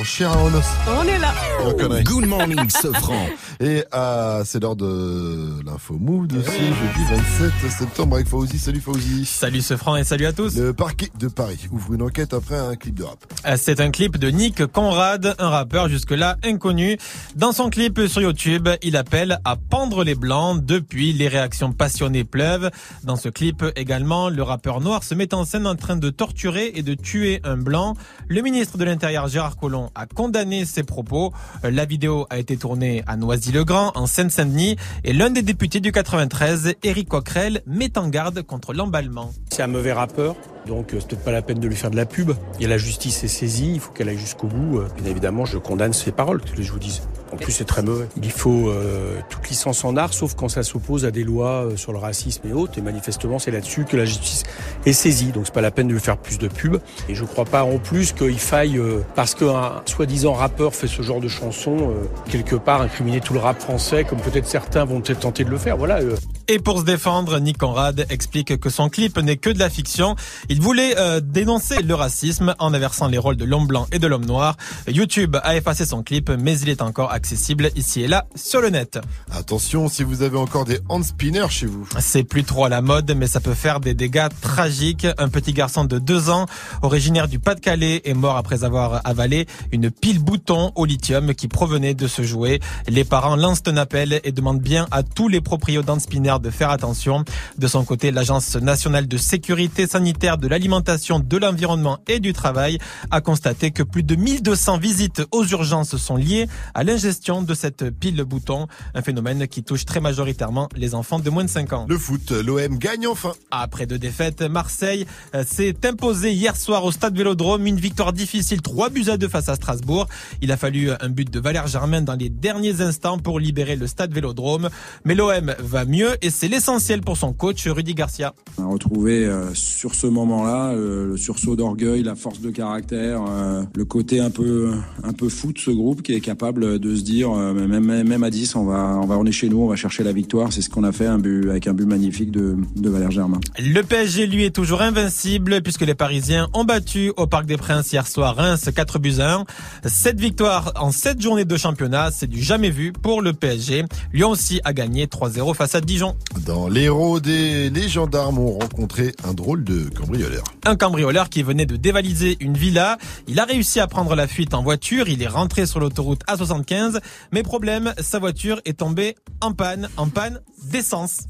On chien en os. On est là. On connaît. Good morning, Sofran. Et euh, c'est l'heure de l'info Move de ce jeudi 27 septembre avec Fauzi. Salut Fauzi. Salut ce franc et salut à tous. Le parquet de Paris ouvre une enquête après un clip de rap. Euh, C'est un clip de Nick Conrad, un rappeur jusque-là inconnu. Dans son clip sur YouTube, il appelle à pendre les blancs. Depuis, les réactions passionnées pleuvent. Dans ce clip également, le rappeur noir se met en scène en train de torturer et de tuer un blanc. Le ministre de l'Intérieur Gérard Collomb a condamné ses propos. Euh, La vidéo a été tournée à Noisy-le-Grand, en Seine-Saint-Denis, et l'un des députés du 93, Éric Coquerel, met en garde contre l'emballement. C'est un mauvais rappeur, donc euh, c'est peut-être pas la peine de lui faire de la pub. Et la justice est saisie, il faut qu'elle aille jusqu'au bout. Euh, Bien évidemment, je condamne ses paroles, que je vous dise. En plus, c'est très mauvais. Il faut euh, toute licence en art, sauf quand ça s'oppose à des lois euh, sur le racisme et autres. Et manifestement, c'est là-dessus que la justice est saisie. Donc c'est pas la peine de lui faire plus de pub. Et je crois pas en plus qu'il faille, euh, parce qu'un soi-disant rappeur fait ce genre de chanson, euh, quelque part incriminer tout le rap français, comme peut-être certains vont peut-être tenter de le faire. Voilà. euh, Et pour se défendre, Nick Conrad explique que son clip n'est que de la fiction. Il voulait euh, dénoncer le racisme en inversant les rôles de l'homme blanc et de l'homme noir. YouTube a effacé son clip, mais il est encore accessible ici et là sur le net. Attention si vous avez encore des hand spinners chez vous. C'est plus trop à la mode, mais ça peut faire des dégâts tragiques. Un petit garçon de deux ans, originaire du Pas-de-Calais, est mort après avoir avalé une pile bouton au lithium qui provenait de ce jouet. Les parents lancent un appel et demandent bien à tous les propriétaires spinners de faire attention. De son côté, l'Agence nationale de sécurité sanitaire de l'alimentation, de l'environnement et du travail a constaté que plus de 1200 visites aux urgences sont liées à l'ingestion de cette pile bouton, un phénomène qui touche très majoritairement les enfants de moins de 5 ans. Le foot, l'OM gagne enfin. Après deux défaites, Marseille euh, s'est imposé hier soir au stade Vélodrome. Une victoire difficile, 3 buts à 2 face à Strasbourg. Il a fallu un but de Valère Germain dans les derniers instants pour libérer le stade Vélodrome. Mais l'OM va mieux et c'est l'essentiel pour son coach Rudy Garcia. On a retrouvé euh, sur ce moment-là euh, le sursaut d'orgueil, la force de caractère, euh, le côté un peu un peu fou de ce groupe qui est capable de se dire euh, même même même à 10 on va on va on est chez nous, on va chercher la victoire, c'est ce qu'on a fait un but avec un but magnifique de de Valère Germain. Le PSG, lui, est toujours invincible puisque les Parisiens ont battu au Parc des Princes hier soir Reims 4 buts à 1. Cette victoire en 7 journées de championnat, c'est du jamais vu pour le PSG. Lyon aussi a gagné 3-0 face à Dijon. Dans l'héros des les gendarmes ont rencontré un drôle de cambrioleur. Un cambrioleur qui venait de dévaliser une villa. Il a réussi à prendre la fuite en voiture. Il est rentré sur l'autoroute A75. Mais problème, sa voiture est tombée en panne, en panne d'essence.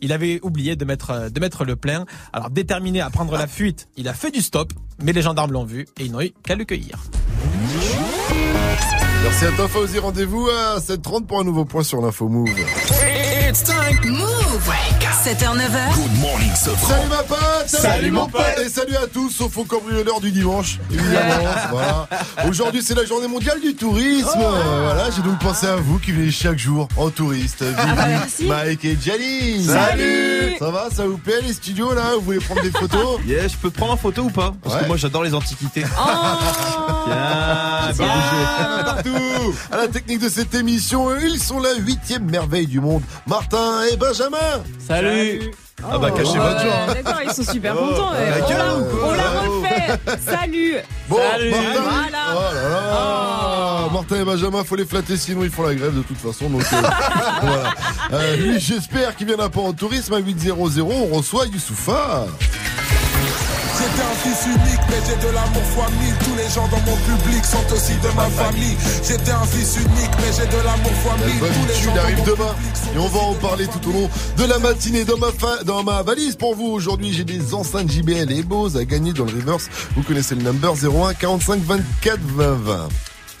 Il avait oublié de mettre, euh, de mettre le plein. Alors déterminé à prendre la fuite, il a fait du stop. Mais les gendarmes l'ont vu et ils n'ont eu qu'à le cueillir. Merci à toi Fauzi, rendez-vous à 7h30 pour un nouveau point sur l'info Move. It's time. Move. 7h, 9h. Good morning, Sofran. Salut ma pote Salut, mon pote. Et salut à tous, sauf aux cambrioleurs du dimanche, évidemment. voilà. Aujourd'hui, c'est la journée mondiale du tourisme. Voilà, j'ai donc pensé à vous qui venez chaque jour en touriste. Vivi, bah, merci. Mike et Jenny. Salut. Ça va, ça vous plaît les studios là? Vous voulez prendre des photos? Yeah, je peux te prendre en photo ou pas? Parce Ouais. que moi j'adore les antiquités. Oh. Tiens, Tiens. Ah, partout À la technique de cette émission, ils sont la huitième merveille du monde. Martin et Benjamin Salut. Ah bah cachez Ouais, votre joie. hein. D'accord, ils sont super Oh, contents. ouais. la on, la, refait. Salut. Bon, Salut. Martin, Voilà. Oh là là. Oh. Martin et Benjamin, faut les flatter, sinon ils font la grève de toute façon. Donc, euh, voilà. Euh, lui, j'espère qu'il viendra pas en tourisme à 800. On reçoit Youssoufa. J'étais un fils unique, mais j'ai de l'amour fois mille. Tous les gens dans mon public sont aussi de ma famille. J'étais un fils unique, mais j'ai de l'amour fois mille. Tous les gens dans arrive demain et on va en parler tout au long de la matinée dans ma, fa- dans ma valise pour vous. Aujourd'hui, j'ai des enceintes JBL et Bose à gagner dans le reverse. Vous connaissez le number 01 45 24 20 20.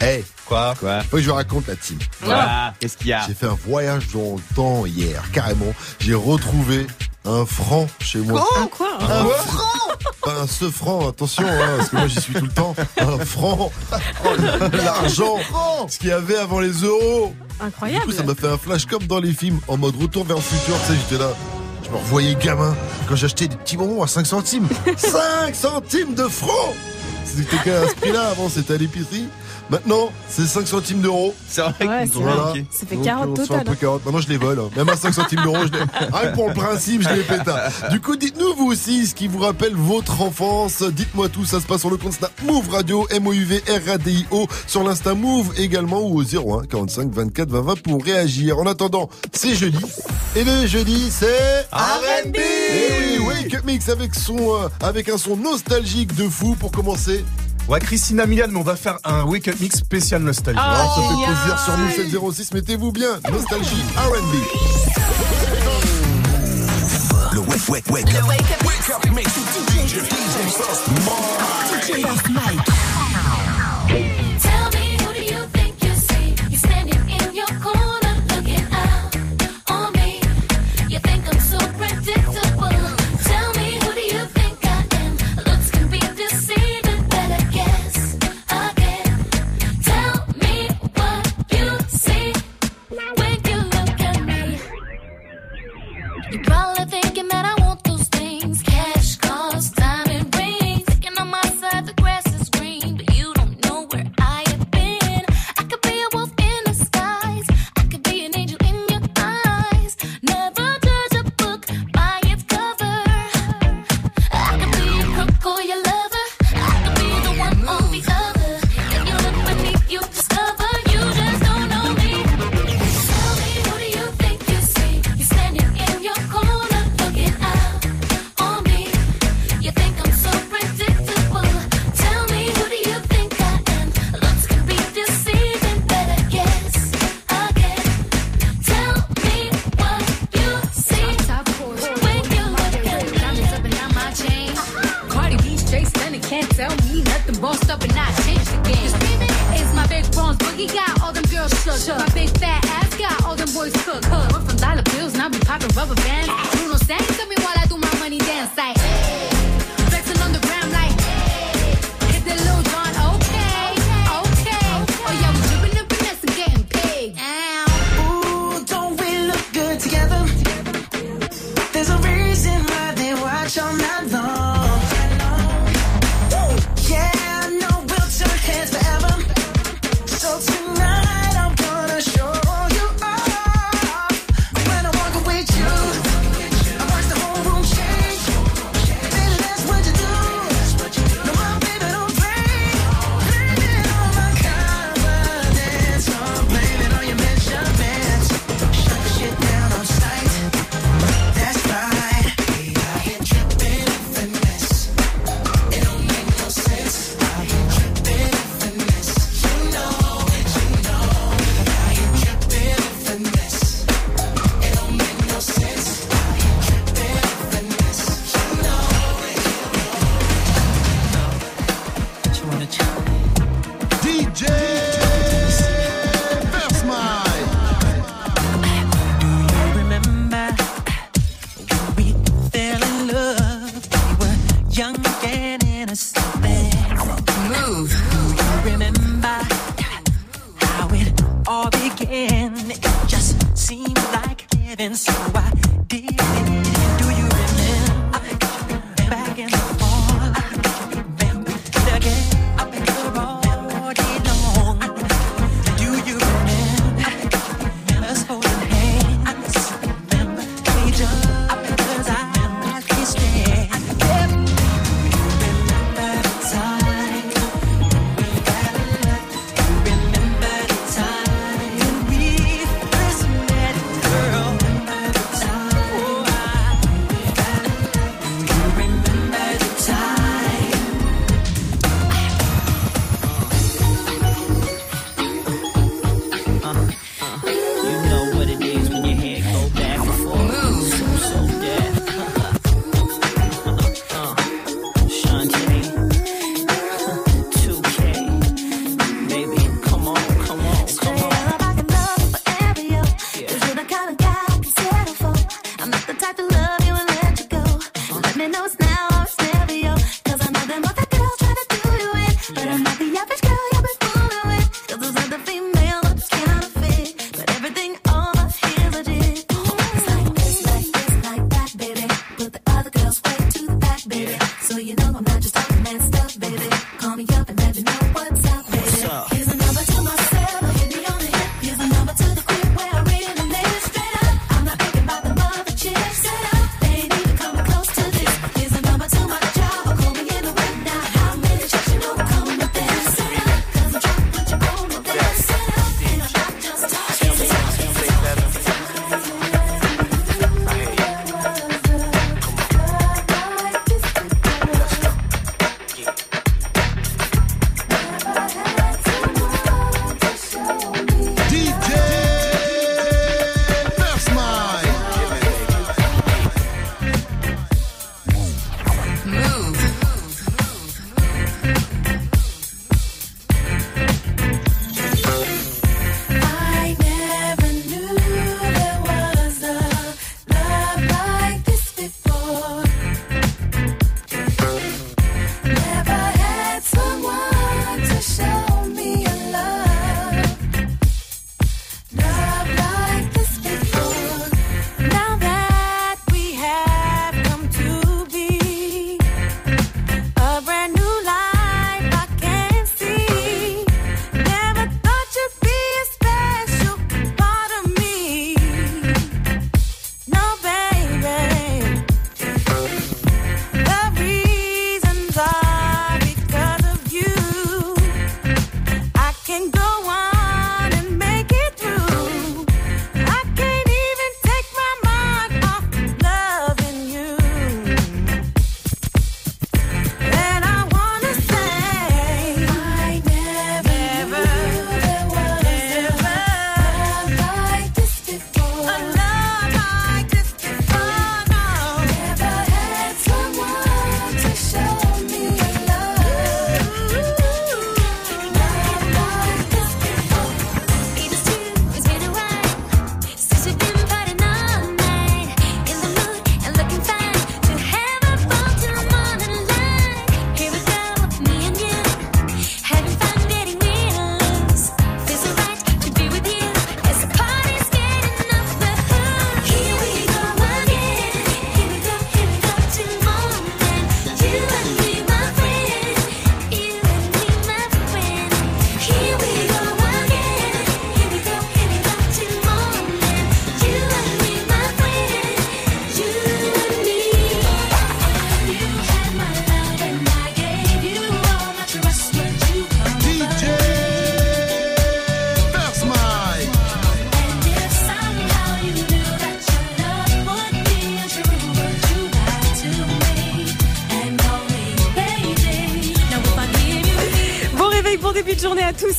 Eh, Quoi Quoi faut que je vous raconte la team. Voilà. Qu'est-ce qu'il y a J'ai fait un voyage dans le temps hier, carrément. J'ai retrouvé un franc chez moi. Oh, quoi un franc Pas un ce franc, attention, hein, parce que moi j'y suis tout le temps. Un franc L'argent Ce qu'il y avait avant les euros Du Incroyable. coup, ça m'a fait un flash comme dans les films, en mode retour vers le futur, tu sais, j'étais là. Je me revoyais gamin quand j'achetais des petits bonbons à 5 centimes. 5 centimes de francs C'était qu'à ce prix-là, avant c'était à l'épicerie. Maintenant, c'est 5 centimes d'euros. C'est vrai ouais, c'est voilà. okay. Ça fait 40 euh, total. Hein. Maintenant, je les vole. Même à 5 centimes d'euros, je les... Rien que pour le principe, je les pétard. Hein. Du coup, dites-nous vous aussi ce qui vous rappelle votre enfance. Dites-moi tout, ça se passe sur le compte Snap Move Radio, M-O-U-V, R-A-D-I-O, sur l'Insta Move également ou au 01 45 24 20 20 pour réagir. En attendant, c'est jeudi. Et le jeudi, c'est R&B Et eh oui, Wake Up Mix avec, son, euh, avec un son nostalgique de fou pour commencer Ouais, Christina Milian, mais on va faire un Wake Up Mix spécial nostalgie. Ah, ça fait plaisir sur nous 706. Mettez-vous bien. Nostalgie RB. Le Wake Wake Wake. Le Wake Up Mix. Wake Up Mix. DJ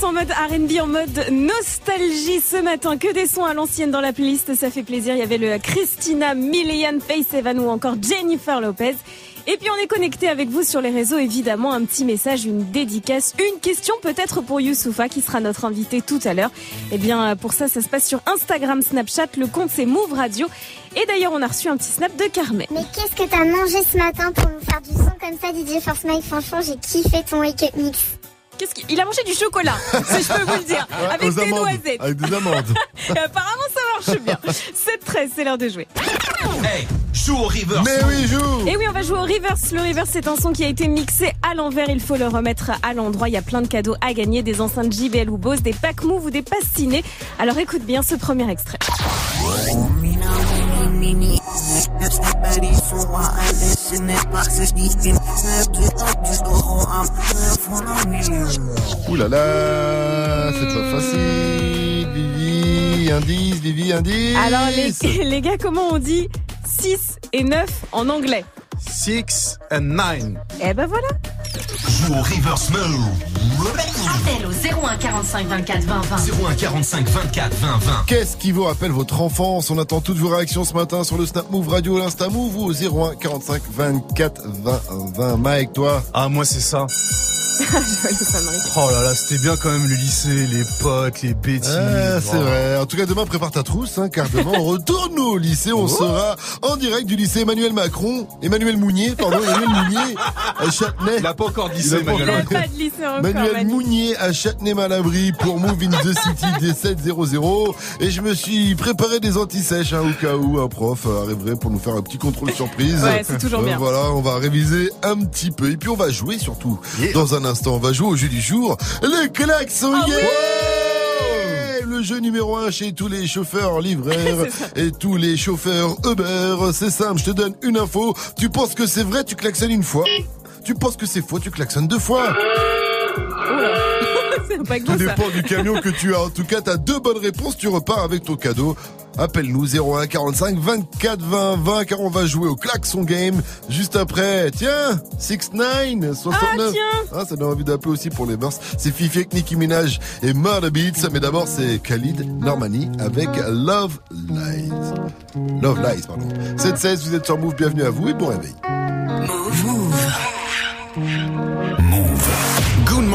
en mode R&B, en mode nostalgie ce matin. Que des sons à l'ancienne dans la playlist, ça fait plaisir. Il y avait le Christina Milian, Face Evan ou encore Jennifer Lopez. Et puis on est connecté avec vous sur les réseaux, évidemment, un petit message, une dédicace, une question peut-être pour Youssoufa qui sera notre invité tout à l'heure. Eh bien pour ça, ça se passe sur Instagram, Snapchat, le compte c'est Move Radio. Et d'ailleurs on a reçu un petit snap de Carmen. Mais qu'est-ce que t'as mangé ce matin pour nous faire du son comme ça, DJ Force Mike? Franchement, j'ai kiffé ton wake up mix. Qu'est-ce qu'il il a mangé du chocolat, si je peux vous le dire, Ouais, avec aux des amandes, noisettes. Avec des amandes. Et apparemment ça marche bien. 7-13, c'est l'heure de jouer. Hey, joue au reverse. Mais oui, joue. Et oui, on va jouer au reverse. Le reverse, c'est un son qui a été mixé à l'envers. Il faut le remettre à l'endroit. Il y a plein de cadeaux à gagner, des enceintes JBL ou Bose, des packs move ou des passes ciné. Alors écoute bien ce premier extrait. Ouh là là, c'est pas facile. Vivi, indice, Vivi, indice. Alors les, les gars, comment on dit 6 et 9 en anglais? 6 and 9. Eh ben voilà. Joue au reverse mode. Appel au 01 45 24 20 20. 01 45 24 20 20. Qu'est-ce qui vous rappelle votre enfance? On attend toutes vos réactions ce matin sur le Snap Move Radio, l'Insta Move ou au 01 45 24 20 20. Mike, toi? Ah, moi, c'est ça. Oh là là, c'était bien quand même le lycée, les potes, les bêtises. Ah, c'est Oh. vrai. En tout cas, demain, prépare ta trousse, hein, car demain, on retourne au lycée. On sera en direct du lycée Emmanuel Macron, Emmanuel Mounier, pardon, Emmanuel Mounier à Châtenay. Il a pas encore pas Emmanuel Il pas de lycée encore. Manuel Manu. Mounier à Châtenay-Malabry pour Move in the City des 700 et je me suis préparé des anti-sèches hein, au cas où un prof arriverait pour nous faire un petit contrôle surprise. Ouais, c'est toujours bien. Voilà, on va réviser un petit peu et puis on va jouer surtout. Dans un instant, on va jouer au jeu du jour, le klaxon Ah yeah le jeu numéro un chez tous les chauffeurs livreurs et tous les chauffeurs Uber. C'est simple, je te donne une info. Tu penses que c'est vrai, tu klaxonnes une fois. Tu penses que c'est faux, tu klaxonnes deux fois. Pas Tout ça. dépend du camion que tu as. En tout cas, tu as deux bonnes réponses, tu repars avec ton cadeau. Appelle-nous 01 45 24 20 20 car on va jouer au klaxon game juste après. Tiens, 6 9 69. Ah, tiens. Ah, ça donne envie d'appeler aussi pour les mœurs. C'est Fifi avec Nicki Minaj et Murder Beats. Mais d'abord, c'est Khalid Normani avec Love Lies. Love Lies, pardon. 7-16, vous êtes sur Move, bienvenue à vous et bon réveil. Good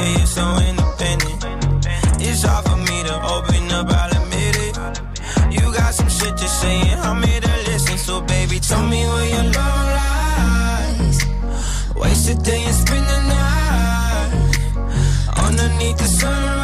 Yeah, you're so independent. It's hard for me to open up, I'll admit it. You got some shit to say, and I'm here to listen. So, baby, tell me where your love lies. Waste a day and spend the night underneath the sunrise.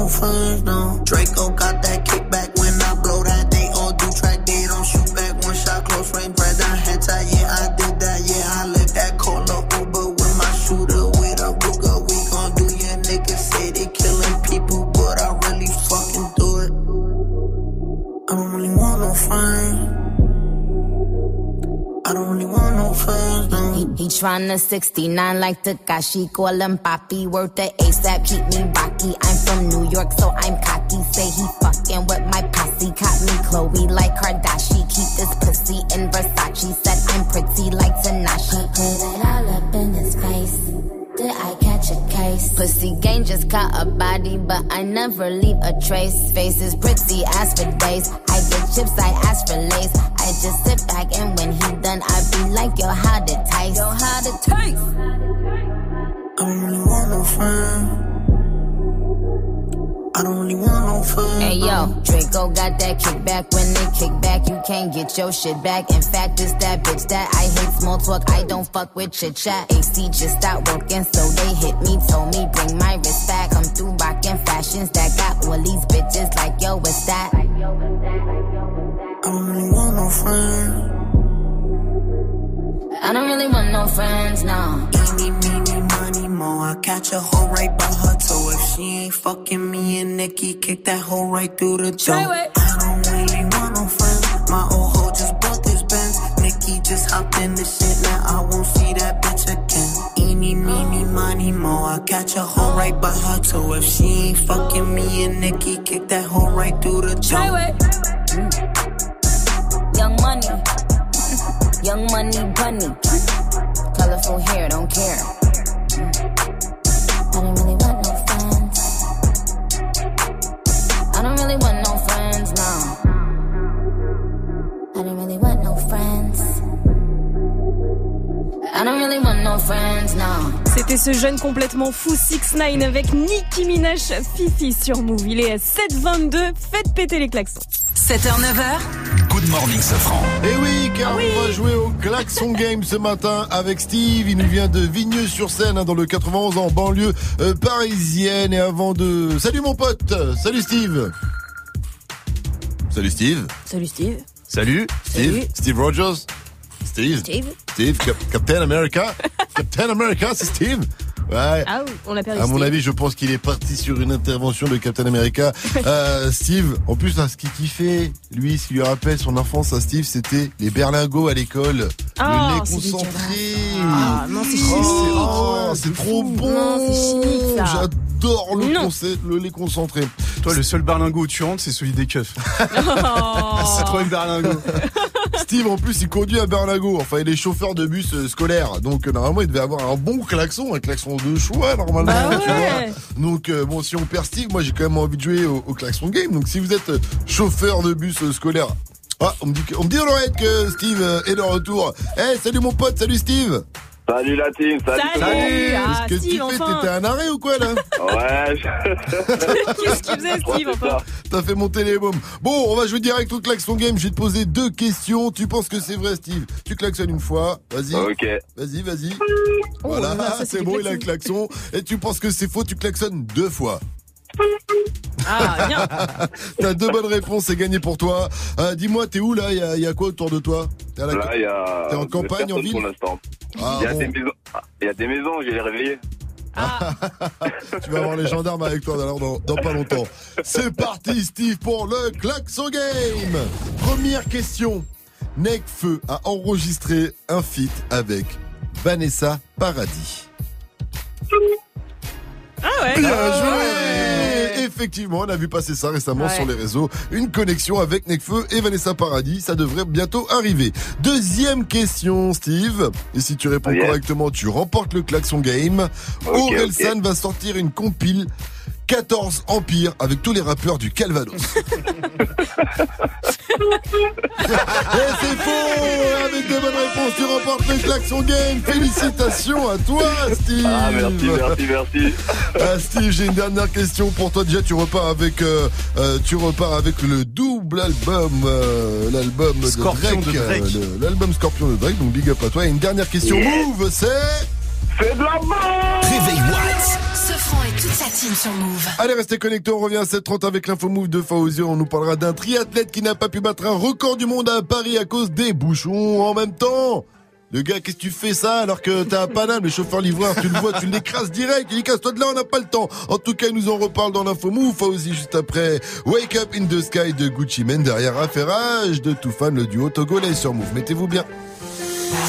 Really want no friends, no. Draco got that kickback he tryna 69 like Takashi, call him Papi, worth the ASAP, keep me rocky. I'm from New York, so I'm cocky. Say he fucking with my posse, caught me Chloe like Kardashian. Keep this pussy in Versace, said I'm pretty like Tanashi. Put it all up in his face. Did I catch a case? Pussy gang just caught a body, but I never leave a trace. Face is pretty as for days. I get chips, I ask for lace. I just sit back and when he done, I be like, yo, how to taste? Yo, how to taste? I don't really want no friends. I don't really want no friends. Hey yo, Draco got that kickback. When they kick back, you can't get your shit back. In fact, it's that bitch that I hate small talk. I don't fuck with chit chat. AC just stopped working, so they hit me. Told me bring my wrist back. Come through rockin' fashions that got all these bitches like yo, what's that? I don't really want no friends. I don't really want no friends, no. Eeny, meeny, money, mo. I catch a hoe right by her toe. If she ain't fucking me and Nikki, kick that hoe right through the door. I don't really want no friends. My old hoe just bought this Benz. Nikki just hopped in the shit. Now I won't see that bitch again. Eeny, meeny, money, mo. I catch a hoe right by her toe. If she ain't fucking me and Nikki, kick that hoe right through the door. Young money, young money bunny. Colorful hair, don't care. I don't really want no friends. I don't really want C'était ce jeune complètement fou 6 9 avec Nicki Minaj Fifi sur Move. Il est à 7h22. Faites péter les klaxons. 7h, 9h. Good morning, Safran. Et oui, car on va jouer au Klaxon Game ce matin avec Steve. Il nous vient de Vigneux-sur-Seine, hein, dans le 91, en banlieue euh, parisienne. Et avant de... Salut mon pote Salut Steve Salut Steve Salut Steve. Salut Steve Salut. Steve Rogers Steve Steve. Steve Cap- Captain America Captain America, c'est Steve Ouais. Ah oui, on l'a perdu. À mon Steve. avis, je pense qu'il est parti sur une intervention de Captain America. Euh, Steve, en plus, là, ce qu'il kiffait, lui, ce qui lui rappelle son enfance à Steve, c'était les berlingots à l'école. Ah, le lait concentré. Ah, non, c'est chimique. Oh, c'est trop bon. Non, c'est chimique, ça. J'adore le, concé- le lait concentré. Toi, le seul berlingot où tu rentres, c'est celui des keufs. Oh. c'est trop une berlingot. Steve, en plus, il conduit un berlingot. Enfin, il est chauffeur de bus euh, scolaire. Donc, euh, normalement, il devait avoir un bon klaxon, un klaxon de choix, normalement. Bah tu ouais. vois. Donc, euh, bon, si on perd Steve, moi, j'ai quand même envie de jouer au, au klaxon game. Donc, si vous êtes chauffeur de bus scolaire, ah, on me dit, que- on me dit dans l'oreille que Steve est de retour. Eh, salut mon pote, salut Steve. Salut la team, salut. Salut. tout le monde. Ah, Qu'est-ce que tu Steve, fais enfin. T'étais un arrêt ou quoi là Ouais. je- Qu'est-ce qu'il faisait, Steve, enfin. T'as fait monter les mômes. Bon, on va jouer direct au klaxon game. Je vais te poser deux questions. Tu penses que c'est vrai, Steve Tu klaxonnes une fois. Vas-y. Ok. Vas-y, vas-y. Oh, voilà, c'est bon, il a un klaxon. Et tu penses que c'est faux, tu klaxonnes deux fois. Ah, bien. T'as deux bonnes réponses, c'est gagné pour toi. Euh, Dis-moi, t'es où là? Il y, a- il y a quoi autour de toi? T'es à la- Là, il y a. T'es en campagne, en ville Pour l'instant. Ah, il y a bon. des maisons. Ah, Il y a des maisons, je les réveillées. Tu vas avoir les gendarmes avec toi alors dans, dans pas longtemps. C'est parti, Steve, pour le klaxon game. Première question. Necfeu a enregistré un feat avec Vanessa Paradis. Ah ouais. Bien Ah joué Effectivement, on a vu passer ça récemment Ouais. sur les réseaux. Une connexion avec Necfeu et Vanessa Paradis, ça devrait bientôt arriver. Deuxième question, Steve. Et si tu réponds Yes. correctement, tu remportes le klaxon game. Ok, Orelsan va sortir une compile 14 Empire avec tous les rappeurs du Calvados. Et c'est faux Avec de bonnes réponses, tu remportes le klaxon game. Félicitations à toi, Steve. Ah, merci, merci, merci. Ah, Steve, j'ai une dernière question pour toi. Déjà, tu repars avec, euh, euh, tu repars avec le double album, euh, l'album de Scorpion Drake, de Drake. le- l'album Scorpion de Drake. Donc, big up à toi. Et une dernière question. Move, c'est. C'est de la mort Réveil Watts. Ce franc et toute sa team sur Move. Allez, restez connectés. On revient à 7h30 avec l'info Move de Fawzi. On nous parlera d'un triathlète qui n'a pas pu battre un record du monde à Paris à cause des bouchons en même temps. Le gars, qu'est-ce que tu fais ça alors que t'as un paname, les chauffeurs livreurs, tu le vois, tu l'écrases direct, il dit casse-toi de là, on n'a pas le temps. En tout cas, il nous en reparle dans l'info Move, Fawzi juste après Wake Up in the Sky de Gucci Mane derrière Affairage de Toufan, le duo togolais sur Move. Mettez-vous bien.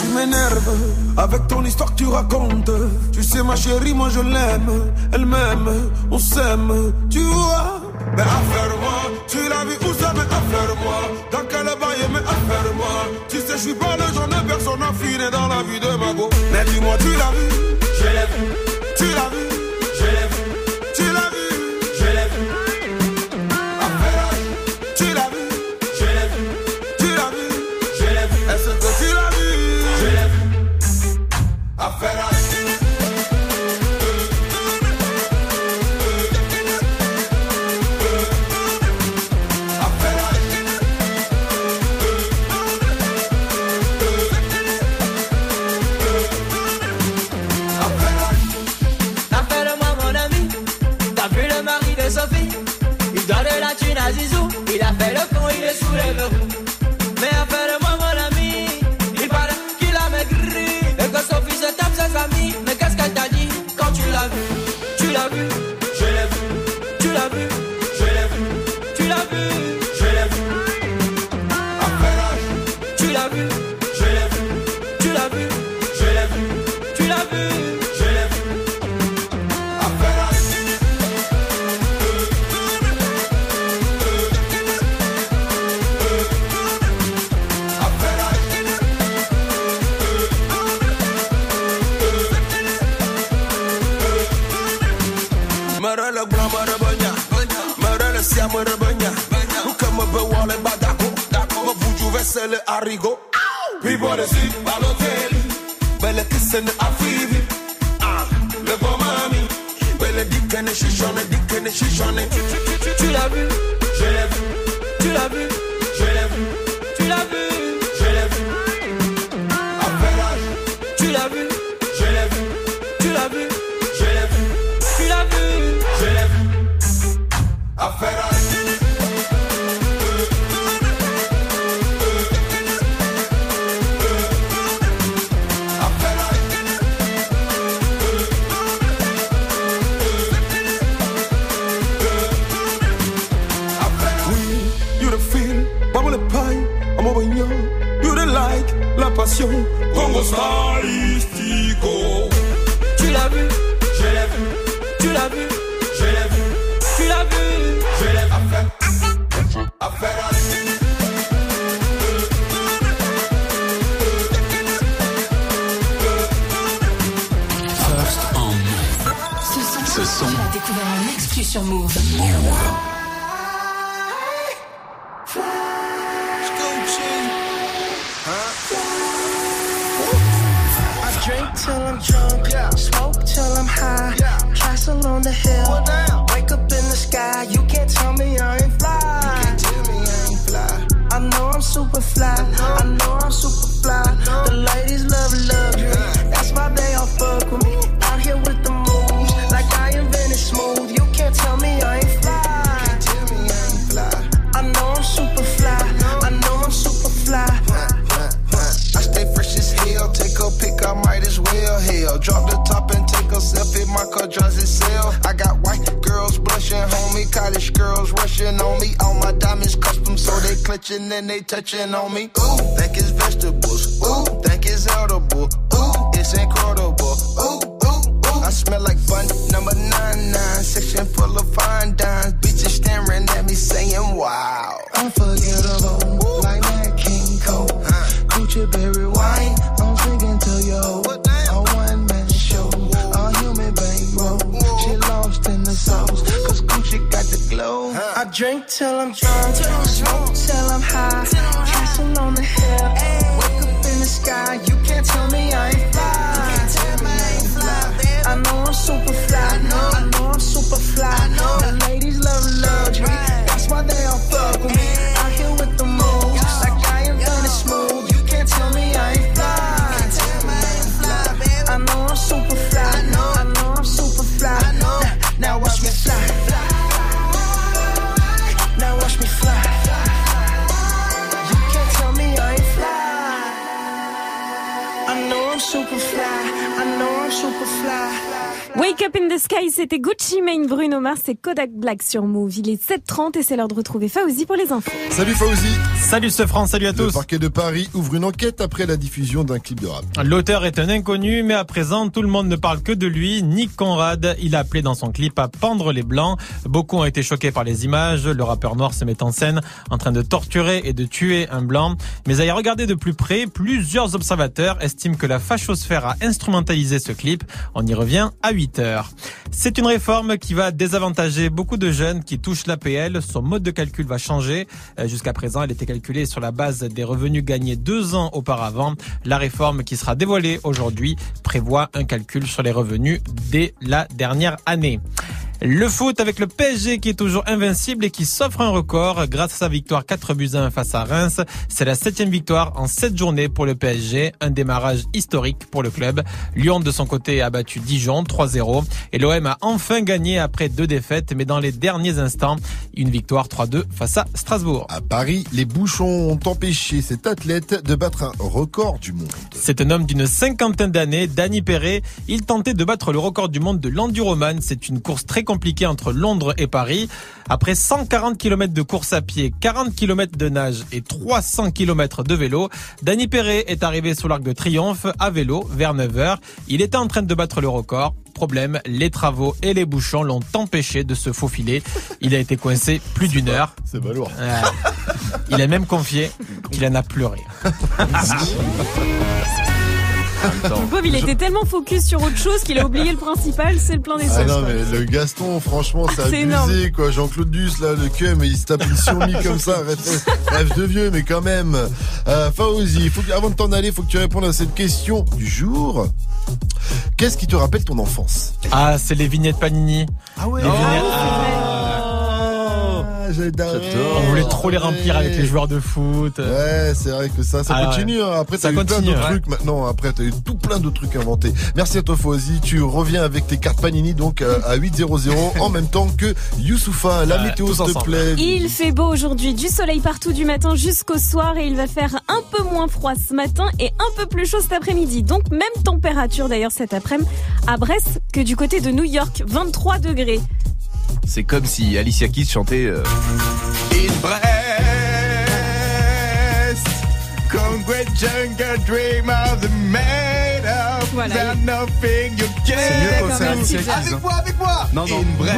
Tu m'énerves avec ton histoire que tu racontes. Tu sais, ma chérie, moi je l'aime. Elle m'aime, on s'aime, tu vois? Mais affaire-moi, tu l'as vu où ça, mais affaire-moi. Dans quel bail, mais affaire-moi. Tu sais, je suis pas le genre de personne affinée dans la vie de ma go. Mais dis-moi, tu l'as vu? Buju vesele arigo. People they see Balotelli. Belle kissene afivi. Ah, le bon mami. Belle dikene shishone. Tu l'as vu, je l'ai vu. Tu l'as vu, je l'ai vu. Tu l'as vu, je l'ai vu. Tu l'as vu, Je l'ai vu, tu l'as vu, je l'ai vu, tu l'as vu. je l'ai vu. Affairage. Congo. Tu l'as vu, Je l'ai vu, tu l'as vu, je l'ai vu, tu l'as vu. je l'ai affaire. Affaire First en Move. Ce son, tu l'as découvert en exclu sur Move. Touching and they touching on me. Mars et Kodak Black sur Move. Il est 7h30 et c'est l'heure de retrouver Fauzi pour les infos. Salut Fauzi. Salut ce France, salut à Le tous. parquet de Paris ouvre une enquête après la diffusion d'un clip de rap. L'auteur est un inconnu, mais à présent, tout le monde ne parle que de lui. Nick Conrad, il a appelé dans son clip à pendre les blancs. Beaucoup ont été choqués par les images. Le rappeur noir se met en scène en train de torturer et de tuer un blanc. Mais à y regarder de plus près, plusieurs observateurs estiment que la fachosphère a instrumentalisé ce clip. On y revient à 8 heures. C'est une réforme qui va beaucoup de jeunes qui touchent l'APL. Son mode de calcul va changer. Euh, Jusqu'à présent, elle était calculée sur la base des revenus gagnés deux ans auparavant. La réforme qui sera dévoilée aujourd'hui prévoit un calcul sur les revenus dès la dernière année. Le foot avec le PSG qui est toujours invincible et qui s'offre un record grâce à sa victoire 4 buts à 1 face à Reims. C'est la septième victoire en sept journées pour le PSG, un démarrage historique pour le club. Lyon de son côté a battu Dijon 3-0 et l'OM a enfin gagné après deux défaites mais dans les derniers instants, une victoire 3-2 face à Strasbourg. À Paris, les bouchons ont empêché cet athlète de battre un record du monde. C'est un homme d'une cinquantaine d'années, Danny Perret. Il tentait de battre le record du monde de l'enduroman. C'est une course très compliquée entre Londres et Paris. Après 140 km de course à pied, 40 km de nage et 300 km de vélo, Danny Perret est arrivé sous l'Arc de Triomphe à vélo vers 9h. Il était en train de battre le record. Problème, les travaux et les bouchons l'ont empêché de se faufiler. Il a été coincé plus d'une heure. C'est balourd. Ouais. Il a même confié qu'il en a pleuré. Le pauvre, il était tellement focus sur autre chose qu'il a oublié le principal, c'est le plein Ah d'essence. non mais le Gaston franchement c'est C'est abusé quoi. Jean-Claude Duss là le cum il se tape une Xiaomi comme ça rêve, rêve de vieux mais quand même. Euh, Fauzi faut que- avant de t'en aller faut que tu répondes à cette question du jour. Qu'est-ce qui te rappelle ton enfance? Ah, c'est les vignettes Panini. Ah ouais. Les vignettes- Ah, j'adore. On voulait trop les remplir avec les joueurs de foot. Ouais, c'est vrai que ça, ça Ah, continue. ouais. hein. Après, Ça t'as eu plein continue, d'autres ouais. trucs maintenant. Après, t'as eu tout plein de trucs inventés. Merci à toi. Tu reviens avec tes cartes Panini, donc euh, à 8.00 en même temps que Youssoufa. La météo, s'il te plaît. Il fait beau aujourd'hui, du soleil partout du matin jusqu'au soir et il va faire un peu moins froid ce matin et un peu plus chaud cet après-midi. Donc même température d'ailleurs cet après-midi à Brest que du côté de New York, 23 degrés. C'est comme si Alicia Keys chantait. euh, In Brest, come great jungle dream of the made of Voilà. there's nothing you can C'est mieux quand c'est do. Alicia Keys, Avec hein. moi, avec moi. Non, non. In Brest.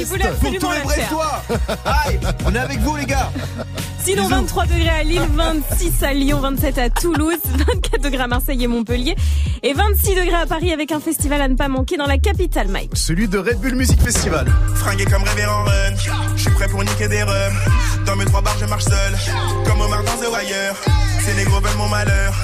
Il voulait Pour tous les. Brestois. Aïe, on est avec vous les gars. Sinon 23 degrés à Lille, 26 à Lyon, 27 à Toulouse, 24 degrés à Marseille et Montpellier et 26 degrés à Paris avec un festival à ne pas manquer dans la capitale Mike. Celui de Red Bull Music Festival. Fringué comme révérend Run, je suis prêt pour niquer des rums. Dans mes trois bars, je marche seul, comme Omar dans The Wire. Ces négros veulent mon malheur,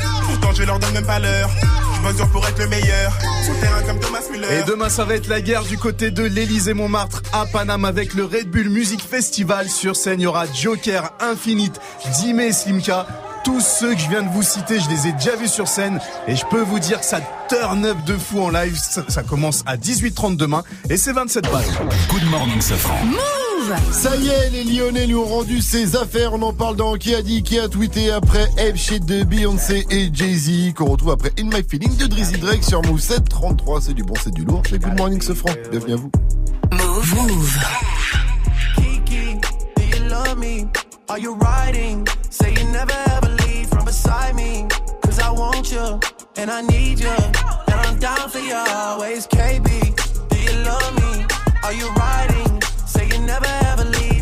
pourtant je leur donne même pas l'heure. Je bosse dur pour être le meilleur, sur le terrain comme Thomas Müller. Et demain, ça va être la guerre du côté de l'Elysée Montmartre à Paname avec le Red Bull Music Festival. Sur scène, il y aura Joker, Infinite, Dime et Slimka. Tous ceux que je viens de vous citer, je les ai déjà vus sur scène et je peux vous dire que ça turn up de fou en live. Ça, ça commence à 18h30 demain et c'est 27 balles. Good morning, Safran. Ça y est, les Lyonnais lui ont rendu ses affaires. On en parle dans Qui a dit, qui a tweeté après Ape Shit de Beyoncé et Jay-Z, qu'on retrouve après In My Feeling de Drizzy Drake sur Move 733. C'est du bon, c'est du lourd. C'est Good Morning, ce franc. Bienvenue à vous. Move. Move. Kiki, do you love me? Are you riding? Say you never ever leave from beside me. Cause I want you, and I need you. And I'm down for you always, KB. Do you love me? Are you riding?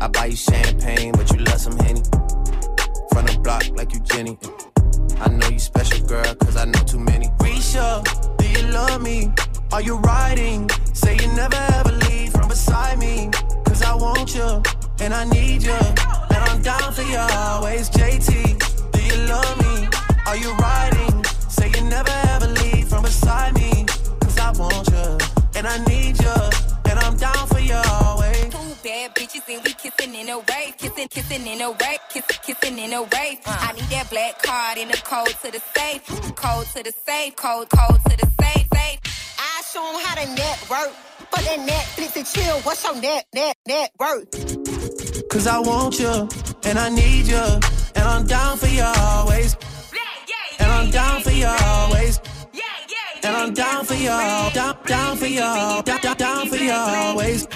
I buy you champagne, but you love some Henny. From the block like you Jenny. I know you special, girl, cause I know too many. Risha, do you love me? Are you riding? Say you never ever leave from beside me. Cause I want you, and I need you. And I'm down for you always, JT. Do you love me? Are you riding? Say you never ever leave from beside me. Cause I want you, and I need you. And I'm down for you always. Bad bitches and we kissing in a wave, kissing, kissing in a wave, kissing, kissing in a wave. I need that black card in the code to the safe, code to the safe, code, code to the safe, safe. I show 'em how to network. but that Netflix and chill, what's your net, net, net worth? Cause I want you, and I need you. And I'm down for you always. And I'm down for you always. And I'm down for you, down, down for you, down, down for you always.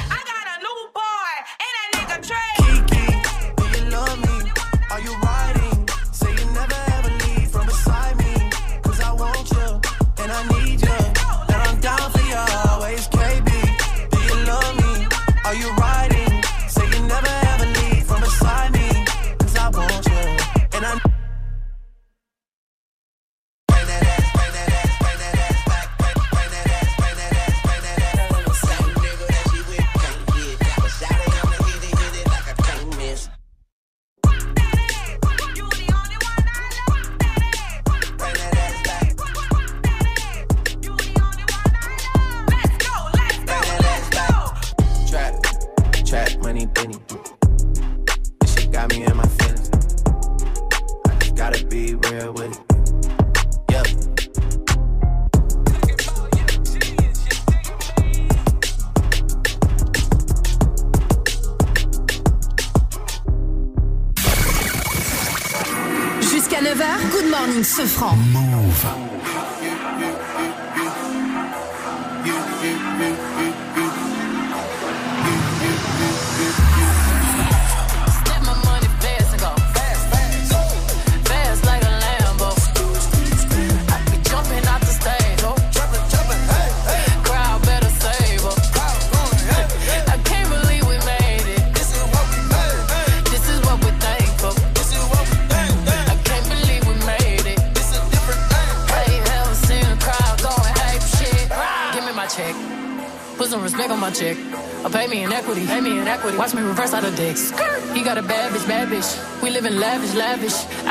Sofran.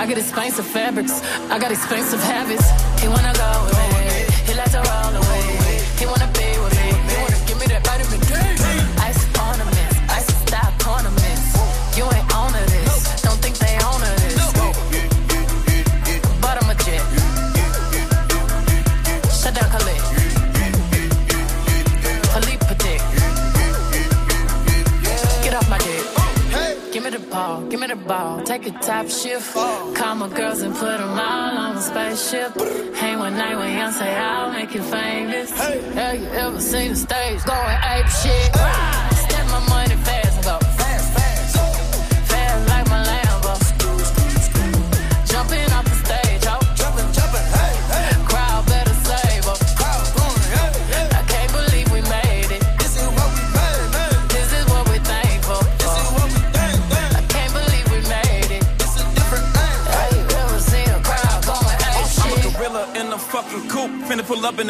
Get expensive fabrics. I got expensive habits. He wanna go with me. He like to roll away. He wanna be with me. He wanna give me that vitamin D. Ice ornaments, ice style ornaments. You ain't on to this. Don't think they own to this. Bottom of jet. Shut down Khalid. Philippe Dick. Get off my dick. Give me the ball, give me the ball. Take a top shift. Call my girls and put them all on a spaceship. Hang one night with Beyonce, I'll make you famous. Hey. Have you ever seen the stage going ape shit?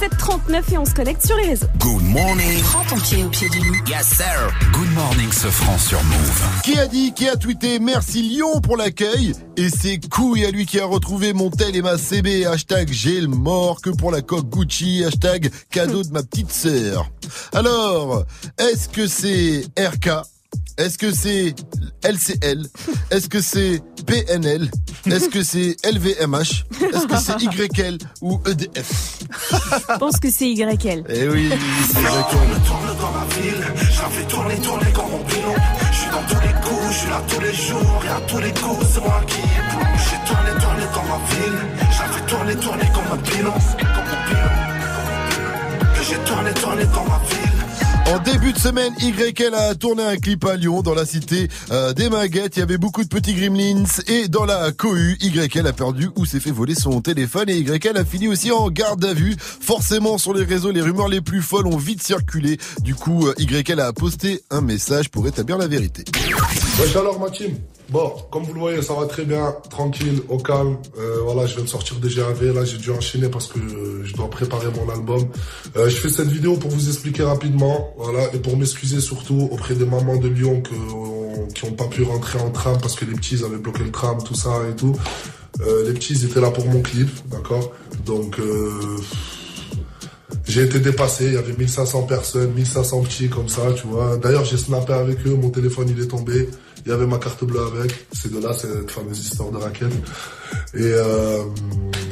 739 et on se connecte sur les. Good morning. Prends ton pied au pied du lit. Yes sir. Good morning ce franc sur Move. Qui a dit, qui a tweeté merci Lyon pour l'accueil et c'est couilles à lui qui a retrouvé mon tel et ma CB hashtag j'ai le mort que pour la coque Gucci hashtag cadeau de ma petite sœur. Alors, est-ce que c'est RK est-ce que c'est LCL Est-ce que c'est PNL Est-ce que c'est LVMH Est-ce que c'est YL ou EDF Je pense que c'est YL. Eh oui, c'est YL. tourne dans ma ville, j'avais tourné, tourné comme mon pilon. Je suis dans tous les coups, je suis là tous les jours, et à tous les coups, c'est moi qui plonge. J'ai tourné, tourné dans ma ville, j'avais tourné, tourné comme un pilon. Comme mon pilon. Que j'ai tourné, tourné dans ma ville. En début de semaine, YL a tourné un clip à Lyon, dans la cité euh, des Maguettes. Il y avait beaucoup de petits gremlins. Et dans la cohue, YL a perdu ou s'est fait voler son téléphone. Et YL a fini aussi en garde à vue. Forcément, sur les réseaux, les rumeurs les plus folles ont vite circulé. Du coup, euh, YL a posté un message pour établir la vérité. Bon, comme vous le voyez, ça va très bien, tranquille, au calme. Euh, voilà, je viens de sortir des GAV, là j'ai dû enchaîner parce que je dois préparer mon album. Euh, je fais cette vidéo pour vous expliquer rapidement, voilà, et pour m'excuser surtout auprès des mamans de Lyon que, euh, qui ont pas pu rentrer en tram parce que les petits avaient bloqué le tram, tout ça et tout. Euh, les petits étaient là pour mon clip, d'accord? Donc euh, j'ai été dépassé, il y avait 1500 personnes, 1500 petits comme ça, tu vois. D'ailleurs, j'ai snappé avec eux, mon téléphone il est tombé, il y avait ma carte bleue avec, c'est de là, cette fameuse histoire de raquette. Et, euh,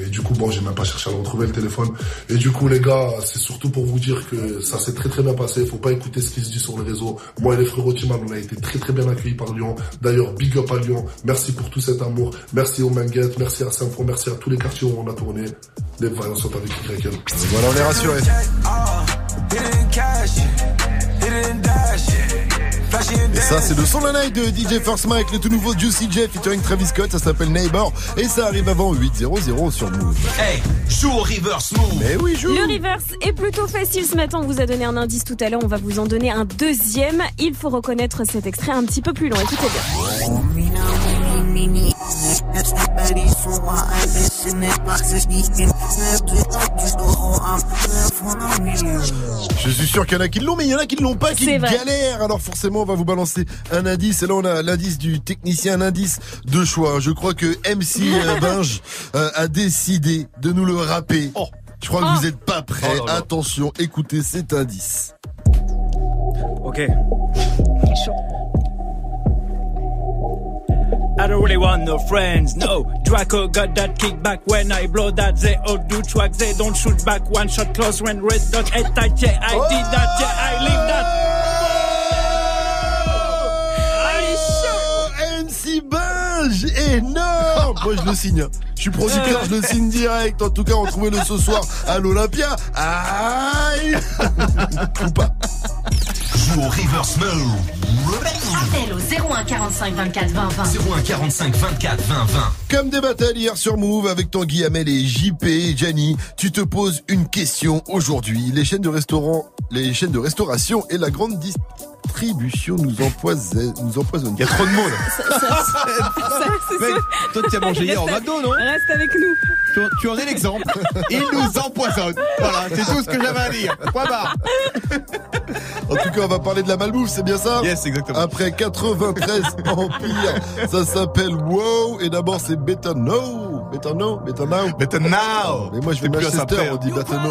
et du coup, bon, j'ai même pas cherché à le retrouver le téléphone. Et du coup, les gars, c'est surtout pour vous dire que ça s'est très très bien passé, faut pas écouter ce qui se dit sur les réseaux. Moi et les frérots Timan, on a été très très bien accueillis par Lyon. D'ailleurs, big up à Lyon, merci pour tout cet amour, merci aux Manguettes, merci à Saint-Fond, merci à tous les quartiers où on a tourné. Les voyants sont avec YL. Voilà, on est rassurés. Et ça, c'est le son de la night de DJ First Mike, le tout nouveau Juicy J featuring Travis Scott. Ça s'appelle Neighbor. Et ça arrive avant 8.00 sur Move. Hey, joue au reverse move. Mais oui, joue. Le reverse est plutôt facile ce matin. On vous a donné un indice tout à l'heure. On va vous en donner un deuxième. Il faut reconnaître cet extrait un petit peu plus long. Écoutez bien. Je suis sûr qu'il y en a qui l'ont, mais il y en a qui ne l'ont pas, qui galèrent. Alors forcément, on va vous balancer un indice. Et là, on a l'indice du technicien, un indice de choix. Je crois que MC euh, Binge euh, a décidé de nous le rapper. Je crois que vous n'êtes pas prêts. Oh. Attention, écoutez cet indice. Ok. I don't really want no friends, no. Draco got that kickback when I blow that. They all do track, they don't shoot back? One shot close when red dot head tight. Yeah, I did that, yeah, I live that. MC Binge énorme Moi je le signe. Je suis producteur, je le signe direct En tout cas retrouvez-le ce soir à l'Olympia Aïe Ou pas au reverse move. Appel au 01 45 24 20 20. 01 45 24 20 20. Comme des batailles hier sur Move avec Tanguy Hamel et JP et Gianni, tu te poses une question aujourd'hui. Les chaînes de restaurants, les chaînes de restauration et la grande distribution nous empoisonnent. Il y a trop de mots là. Mec, toi tu as mangé hier au McDo, non Reste avec nous. tu, tu en es l'exemple. Il nous empoisonne. Voilà, c'est tout ce que j'avais à dire. Point barre. En tout cas, on va parler de la malbouffe, c'est bien ça Yes, exactement. Après 93 empires, ça s'appelle Wow. Et d'abord, c'est Better No. Better now, better now. Better now. Mais moi je vais ça Manchester, on dit better now.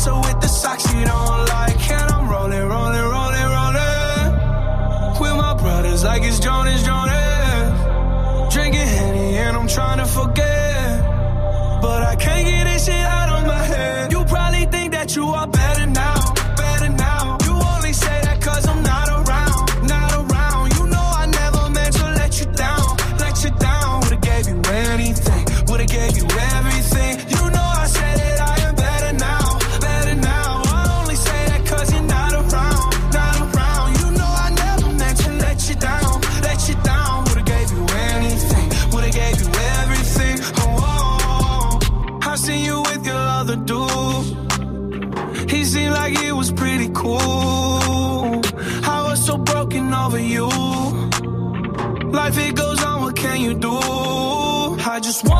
Dresser with the socks you don't like. And I'm rolling, rolling, rolling, rolling. With my brothers like it's Jonas, Jonas. Drinking Henny and I'm trying to forget. But I can't get this shit out of my head. You probably think that you are Life it goes on, what can you do? I just wonder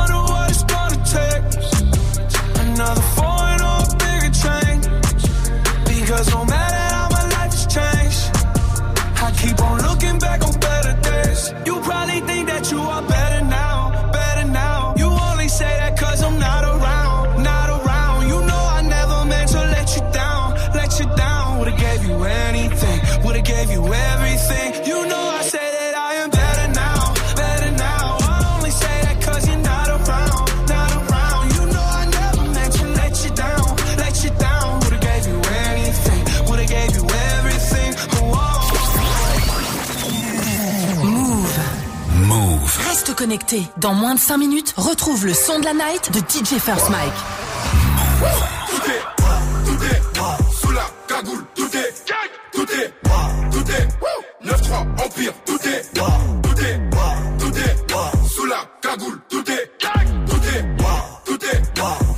connecté. Dans moins de 5 minutes, retrouve le son de la night de DJ First Mike. Tout est, tout est, sous la cagoule, tout est, tout est, tout est, 9-3, Empire, tout est, tout est, tout est, sous la cagoule, tout est, tout est, tout est,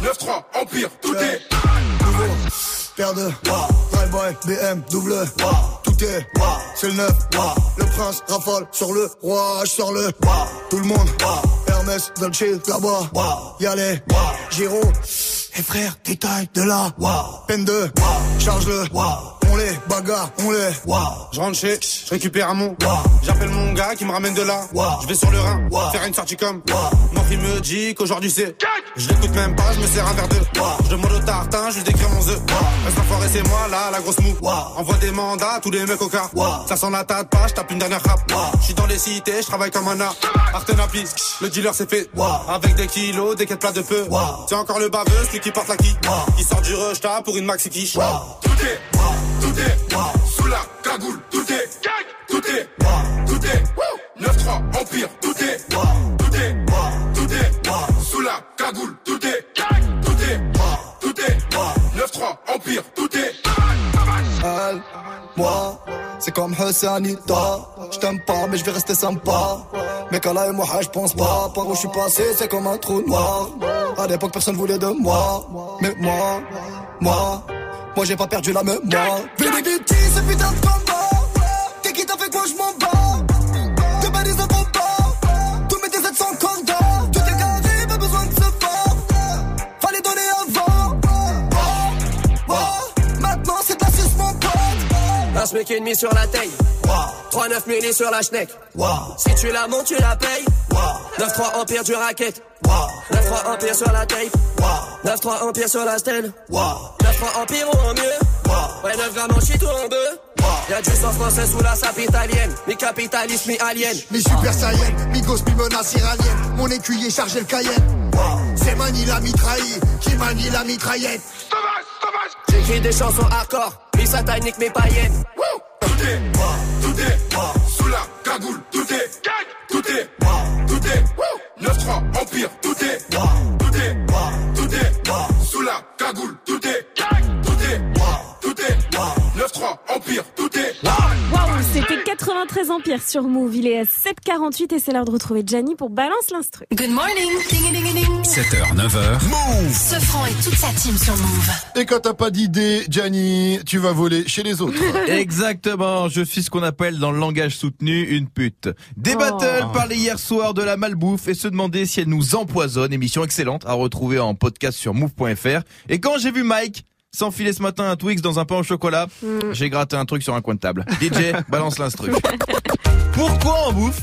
9-3, Empire, tout est. Paire de Drive-by, BM, double Tout est, c'est le neuf. Le prince rafale sur le roi Je sors le, tout le monde Hermès, Dolce, là-bas. Les, Giro. Et frère, détail de là Peine de, charge-le On les bagarre, on les Je rentre chez, je récupère un mon. J'appelle mon gars qui me ramène de là. Je vais sur le Rhin, faire une sortie comme. Mon il me dit qu'aujourd'hui c'est. Je l'écoute même pas, je me sers un verre de. Je demande au tartin, je lui décris mon œuf. Reste enfoiré, c'est moi là, la grosse mou. Envoie des mandats, tous les mecs au car. Ça sent la tête pas, je tape une dernière rap. Je suis dans les cités, je travaille comme un art. Artenapis, le dealer c'est fait. Avec des kilos, des quêtes plats de peu. C'est encore le baveux, celui qui porte la qui. Qui sort du rush, pour une maxi quiche. Tout est, tout sous la cagoule, tout est, tout est, tout est, 9-3, Empire, tout est, tout est, tout est, sous la cagoule, tout est, tout est, tout est, 9-3, Empire, tout est. Elle, moi, c'est comme Hussanita. Je t'aime pas, mais je vais rester sympa. Mais là et moi, je pense pas. Par où je suis passé, c'est comme un trou noir. À l'époque, personne voulait de moi. Mais moi, moi, moi, j'ai pas perdu la mémoire. Un SMIC et demi sur la taille. 3-9 milli sur la schneck. Si tu la montes, tu la payes. 9-3 empire du racket. 9-3 empire sur la tape. 9-3 empire sur la stèle. 9-3 empire ou en mieux. Ouais, 9 grammes en shit ou en bœuf. Y'a du sang français sous la sape italienne. Mi capitaliste, mi alien. Mi super saiyan, mi gosse, mi menace iranienne. Mon écuyer chargé le cayenne. C'est Mani la mitraille, qui manie la mitraillette. J'écris des chansons hardcore. Mi satanique, mi païenne. Tout est, tout tout est sous la cagoule, tout est tout est tout est 9-3 Empire, tout est tout est tout est sous la cagoule, tout est tout est tout est 9-3 Empire, tout est Waouh, c'était 93 Empire sur Move. Il est à 7h48 et c'est l'heure de retrouver Gianni pour Balance l'instru. Good morning. Ding, ding, ding. 7h, 9h. Move Ce franc et toute sa team sur Move. Et quand t'as pas d'idée, Gianni, tu vas voler chez les autres. Exactement, je suis ce qu'on appelle dans le langage soutenu une pute. Des Oh. battles parlaient hier soir de la malbouffe et se demander si elle nous empoisonne. Émission excellente à retrouver en podcast sur move.fr. Et quand j'ai vu Mike s'enfiler ce matin un Twix dans un pain au chocolat, Mm. j'ai gratté un truc sur un coin de table. DJ, balance l'instru. Pourquoi en bouffe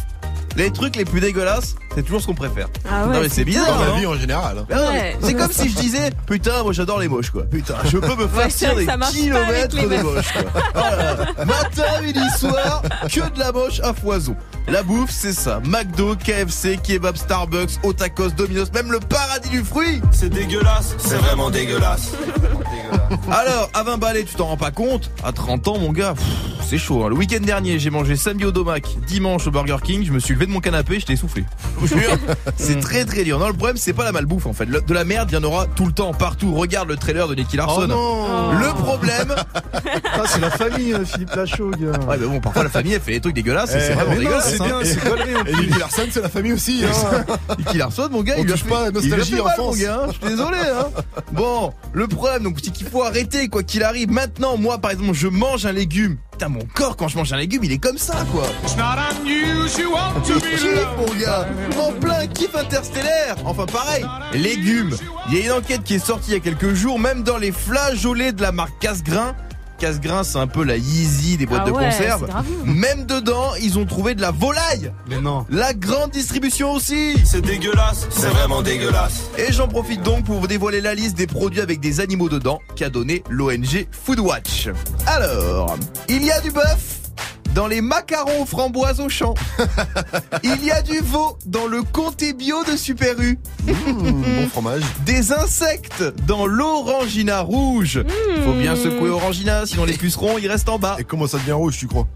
les trucs les plus dégueulasses, c'est toujours ce qu'on préfère. Ah ouais, non mais c'est bizarre. Dans la hein vie en général. Ah ouais, Ouais. C'est comme si je disais, putain, moi j'adore les moches quoi. Putain, je peux me Ouais, farcir vrai des kilomètres de meufs. moches quoi. Matin, midi, soir, que de la moche à foison. La bouffe, c'est ça. McDo, KFC, kebab, Starbucks, Otakos, Domino's, même le paradis du fruit. C'est dégueulasse, c'est vraiment dégueulasse. Alors, à 20 balais, tu t'en rends pas compte À 30 ans, mon gars, c'est chaud. hein. Le week-end dernier, j'ai mangé samedi au Domac, dimanche au Burger King. Je me suis levé de mon canapé, je t'ai soufflé. Je vous jure, c'est très très dur. Non, le problème, c'est pas la malbouffe en fait. Le- De la merde, il y en aura tout le temps, partout. Regarde le trailer de Nicky Larson. Oh non. Le problème. Ah, c'est la famille, euh, Philippe Lachaud, gars. Ouais, mais bon, parfois la famille, elle fait des trucs dégueulasses. c'est Eh, vraiment mais non, dégueulasse. c'est hein. bien, c'est en Et. Nicky Larson, c'est la famille aussi. Hein. Nicky Larson, mon gars, On il lui a touche fait, pas à la il a nostalgie fait mal, mon gars. hein. Je suis désolé. Hein. Bon, le problème, donc c'est qu'il faut arrêter quoi qu'il arrive. Maintenant, moi, par exemple, je mange un légume. Putain, mon corps quand je mange un légume, il est comme ça, quoi. Mon gars. En plein kiff interstellaire. Enfin, pareil. Légumes. Il y a une enquête qui est sortie il y a quelques jours, même dans les flageolets de la marque Casgrain. Casgrain, c'est un peu la Yeezy des boîtes Ah de ouais, conserve. Même dedans, ils ont trouvé de la volaille. Mais non. La grande distribution aussi. C'est dégueulasse, c'est vraiment dégueulasse. Et j'en profite donc pour vous dévoiler la liste des produits avec des animaux dedans qu'a donné l'ONG Foodwatch. Alors, il y a du bœuf? Dans les macarons aux framboises au champ. il y a du veau dans le comté bio de Super U. Mmh, bon fromage. Des insectes dans l'orangina rouge. Faut bien secouer orangina, sinon les pucerons ils restent en bas. Et comment ça devient rouge, tu crois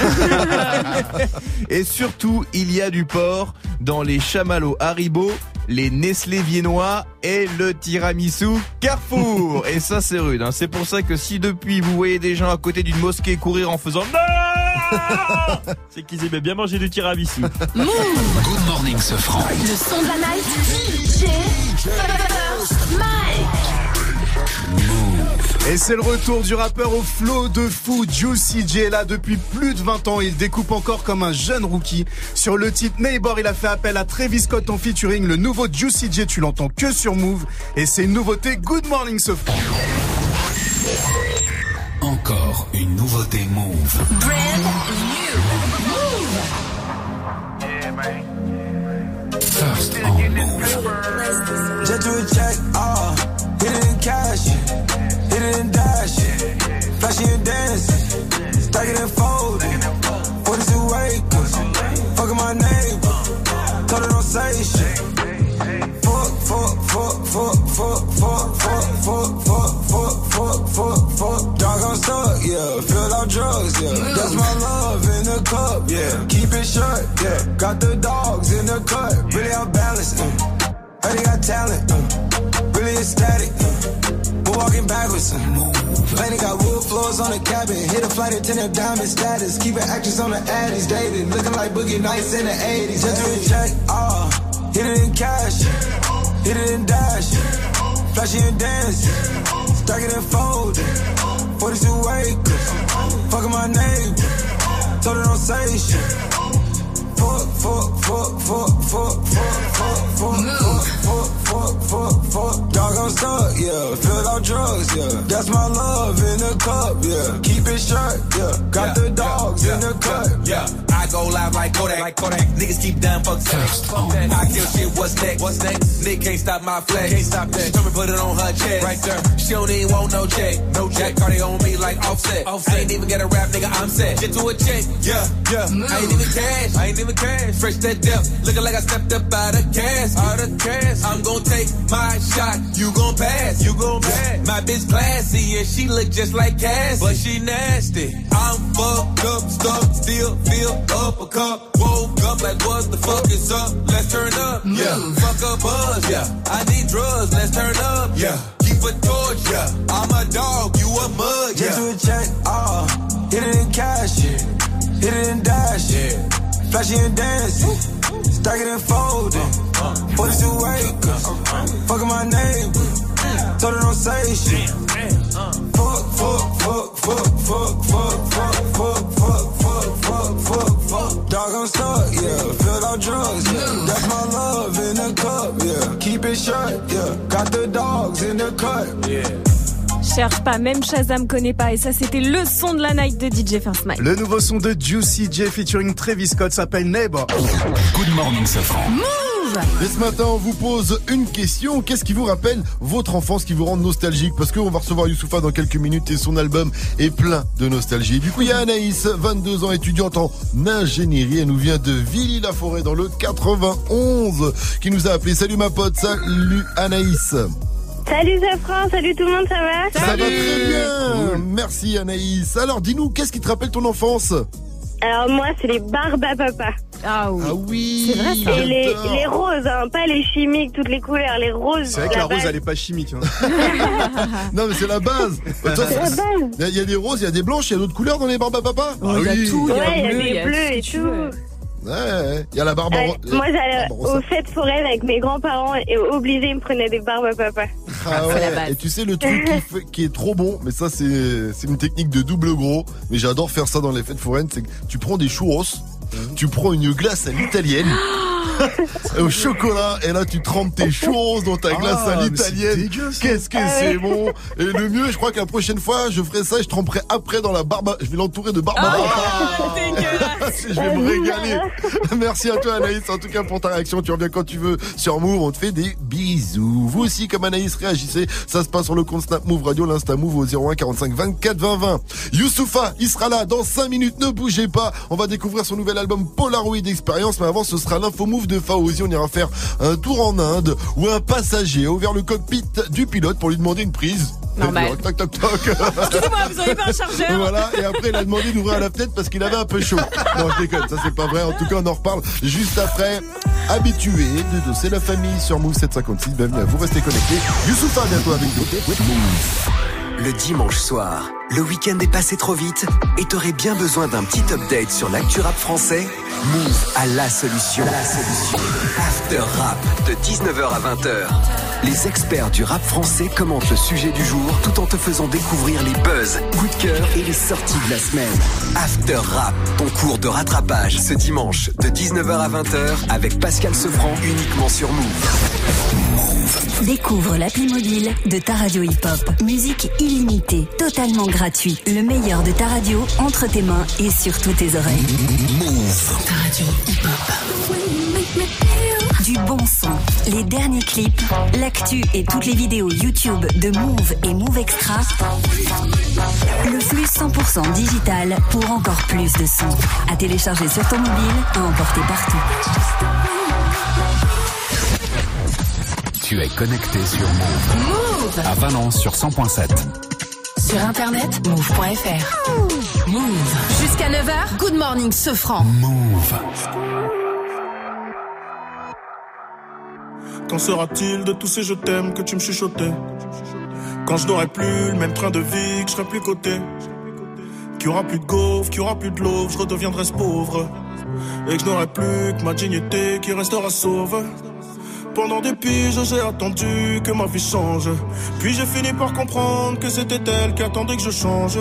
Et surtout, il y a du porc dans les chamallows Haribo, les Nestlé viennois et le tiramisu Carrefour. et ça, c'est rude. hein. C'est pour ça que si depuis vous voyez des gens à côté d'une mosquée courir en faisant non, c'est qu'ils aimaient bien manger du tiramisu. Move. Good morning, ce franc. Le son de la night. DJ First Mike. Et c'est le retour du rappeur au flow de fou. Juicy J là depuis plus de 20 ans. Il découpe encore comme un jeune rookie. Sur le titre Neighbor, il a fait appel à Travis Scott en featuring. Le nouveau Juicy J, tu l'entends que sur Move. Et c'est une nouveauté Good Morning ce franc. Encore une nouveauté Move. Brand new. Move. First on Move. Jet to a check, ah, hit it in cash, hit it in dash, flashy and dance, stack it and fold, 42 acres, fucking my neighbor, told her don't say shit. Fuck, fuck, fuck, fuck, fuck, fuck, fuck, fuck, fuck, fuck, fuck, fuck, yeah. Fill out drugs, yeah. That's my love in the cup, yeah. Keep it shut, yeah. Got the dogs in the cut, really out balanced, uh. Heard he got talent, uh. Really ecstatic, uh. We're walking backwards, uh. Planet got wood floors on the cabin. Hit a flight attendant, diamond status. Keeping actors on the addies, dated. Looking like Boogie Nights in the 80s. Just to check, ah. Hit it in cash, hit it in dash. Flashy and dance, stack it and fold. 42 acres, fucking my neighbor. Told her don't say shit. Fuck, fuck, fuck, fuck, fuck, fuck, fuck, fuck, fuck, fuck, fuck, fuck. Dog, I'm stuck, yeah. Fill out drugs, yeah. That's my love in the cup, yeah. Keep it shut, yeah. Got the dogs in the cut, Yeah, I go live like Kodak. Like Kodak. Niggas keep down, fuck sex. I kill shit, what's next? What's next? Nick can't stop my flex. Can't stop that. She me put it on her chest. Right there. She don't even want no check. No check. Cardi on me like offset. offset. I ain't even get a rap, nigga, I'm set. Get to a check. Yeah, yeah. I ain't even cash. I ain't even cash. Fresh that depth. Looking like I stepped up out of cash. Out of cash. I'm gonna take my shot. You gon' pass. You gon' pass. My bitch classy and she look just like Cassie, but she nasty. I'm fucked up, stuck, still feel up a cup. Woke up like what the fuck is up? Let's turn up. Yeah. Fuck a buzz. Yeah. I need drugs. Let's turn up. Yeah. Keep a torch. Yeah. I'm a dog. You a mug. Just Yeah. do a check, ah, hit it in cash, yeah. hit it in dash, yeah. Flashy and dancing, stack it and folding, 42 acres, fucking my neighbor, told her don't say shit. Fuck, fuck, fuck, fuck, fuck, fuck, fuck, fuck, fuck, fuck, fuck, fuck, fuck. Dog, I'm stuck, yeah. Filled out drugs, yeah. That's my love in a cup, yeah. Keep it shut, yeah. Got the dogs in the cut, yeah. Cherche pas, même Shazam connaît pas. Et ça, c'était le son de la night de DJ First Mike. Le nouveau son de Juicy J featuring Travis Scott s'appelle Neighbor. Good morning, Safran. Et ce matin, on vous pose une question. Qu'est-ce qui vous rappelle votre enfance, qui vous rend nostalgique? Parce qu'on va recevoir Youssoufa dans quelques minutes et son album est plein de nostalgie. Du coup, il y a Anaïs, 22 ans, étudiante en ingénierie. Elle nous vient de Villy-la-Forêt dans le 91, qui nous a appelé. Salut ma pote, salut Anaïs. Salut Zafran, salut tout le monde, ça va Ça va très bien. Merci Anaïs. Alors, dis-nous, qu'est-ce qui te rappelle ton enfance Alors moi, c'est les barbes à papa. Ah oui. Ah oui. C'est vrai ça. Et les, les roses, hein, pas les chimiques, toutes les couleurs, les roses. C'est vrai que la rose, base. elle est pas chimique. hein. Non, mais c'est la base. Toi, C'est la base. Il y a- il y a des roses, il y a des blanches, il y a d'autres couleurs dans les barbes à papa Oh, il y a tout, il y a Ouais, il y a bleu, il y des a bleus ce et que tu tout. veux. Ouais, ouais. il y a la barbe en Ouais, ro- moi, j'allais barbe aux fêtes foraines avec mes grands-parents et obligés, ils me prenaient des barbes à papa. Ah C'est la ouais. base. Et tu sais le truc qui, fait- qui est trop bon, mais ça c'est c'est une technique de double gros, mais j'adore faire ça dans les fêtes foraines, c'est que tu prends des churros, tu prends une glace à l'italienne. au chocolat et là tu trempes tes churros dans ta glace Ah, à l'italienne. Qu'est-ce que Ah c'est bon Et le mieux, je crois que la prochaine fois, je ferai ça et je tremperai après dans la barbe. Je vais l'entourer de barbe. à papa. Ah, dégueulasse. je vais me régaler. Merci à toi Anaïs en tout cas pour ta réaction. Tu reviens quand tu veux sur Move. On te fait des bisous. Vous aussi comme Anaïs réagissez. Ça se passe sur le compte Snap Move Radio, l'Insta Move au 01 45 24 20 20. Youssoufa, il sera là dans 5 minutes. Ne bougez pas. On va découvrir son nouvel album Polaroid Experience. Mais avant, ce sera l'info Move de Faouzi. On ira faire un tour en Inde où un passager a ouvert le cockpit du pilote pour lui demander une prise. Normal. Toc toc toc. Excusez-moi, vous pas un chargeur Voilà, et après il a demandé d'ouvrir la fenêtre parce qu'il avait un peu chaud. Non, je déconne, ça c'est pas vrai. En tout cas, on en reparle juste après. Habitué de c'est la famille sur Move 756. Bienvenue à vous, restez connectés. Youssoufa, bientôt avec nous. Le dimanche soir, le week-end est passé trop vite et t'aurais bien besoin d'un petit update sur l'actu rap français Move a la solution. La solution. After Rap de 19h à 20h. Les experts du rap français commentent le sujet du jour tout en te faisant découvrir les buzz, coups de cœur et les sorties de la semaine. After Rap, ton cours de rattrapage ce dimanche de 19h à 20h avec Pascal Sefranc uniquement sur Move. Découvre l'appli mobile de ta radio hip-hop. Musique illimitée, totalement gratuit. Le meilleur de ta radio entre tes mains et sur toutes tes oreilles. Move. Ta radio hip-hop. Du bon son, les derniers clips, l'actu et toutes les vidéos YouTube de Move et Move Extra. Le flux 100% digital pour encore plus de son. À télécharger sur ton mobile, à emporter partout. Tu es connecté sur Move. Move À Valence sur 100.7. Sur internet, move.fr. Move. Jusqu'à 9h, good morning, ce franc. Move. Qu'en sera-t-il de tous ces je t'aime que tu me chuchotais? Quand je n'aurai plus le même train de vie, que je serai plus coté Qu'il y aura plus de gaufres, qu'il y aura plus de l'eau, je redeviendrai ce pauvre Et que je n'aurai plus que ma dignité qui restera sauve pendant des piges, j'ai attendu que ma vie change. Puis j'ai fini par comprendre que c'était elle qui attendait que je change.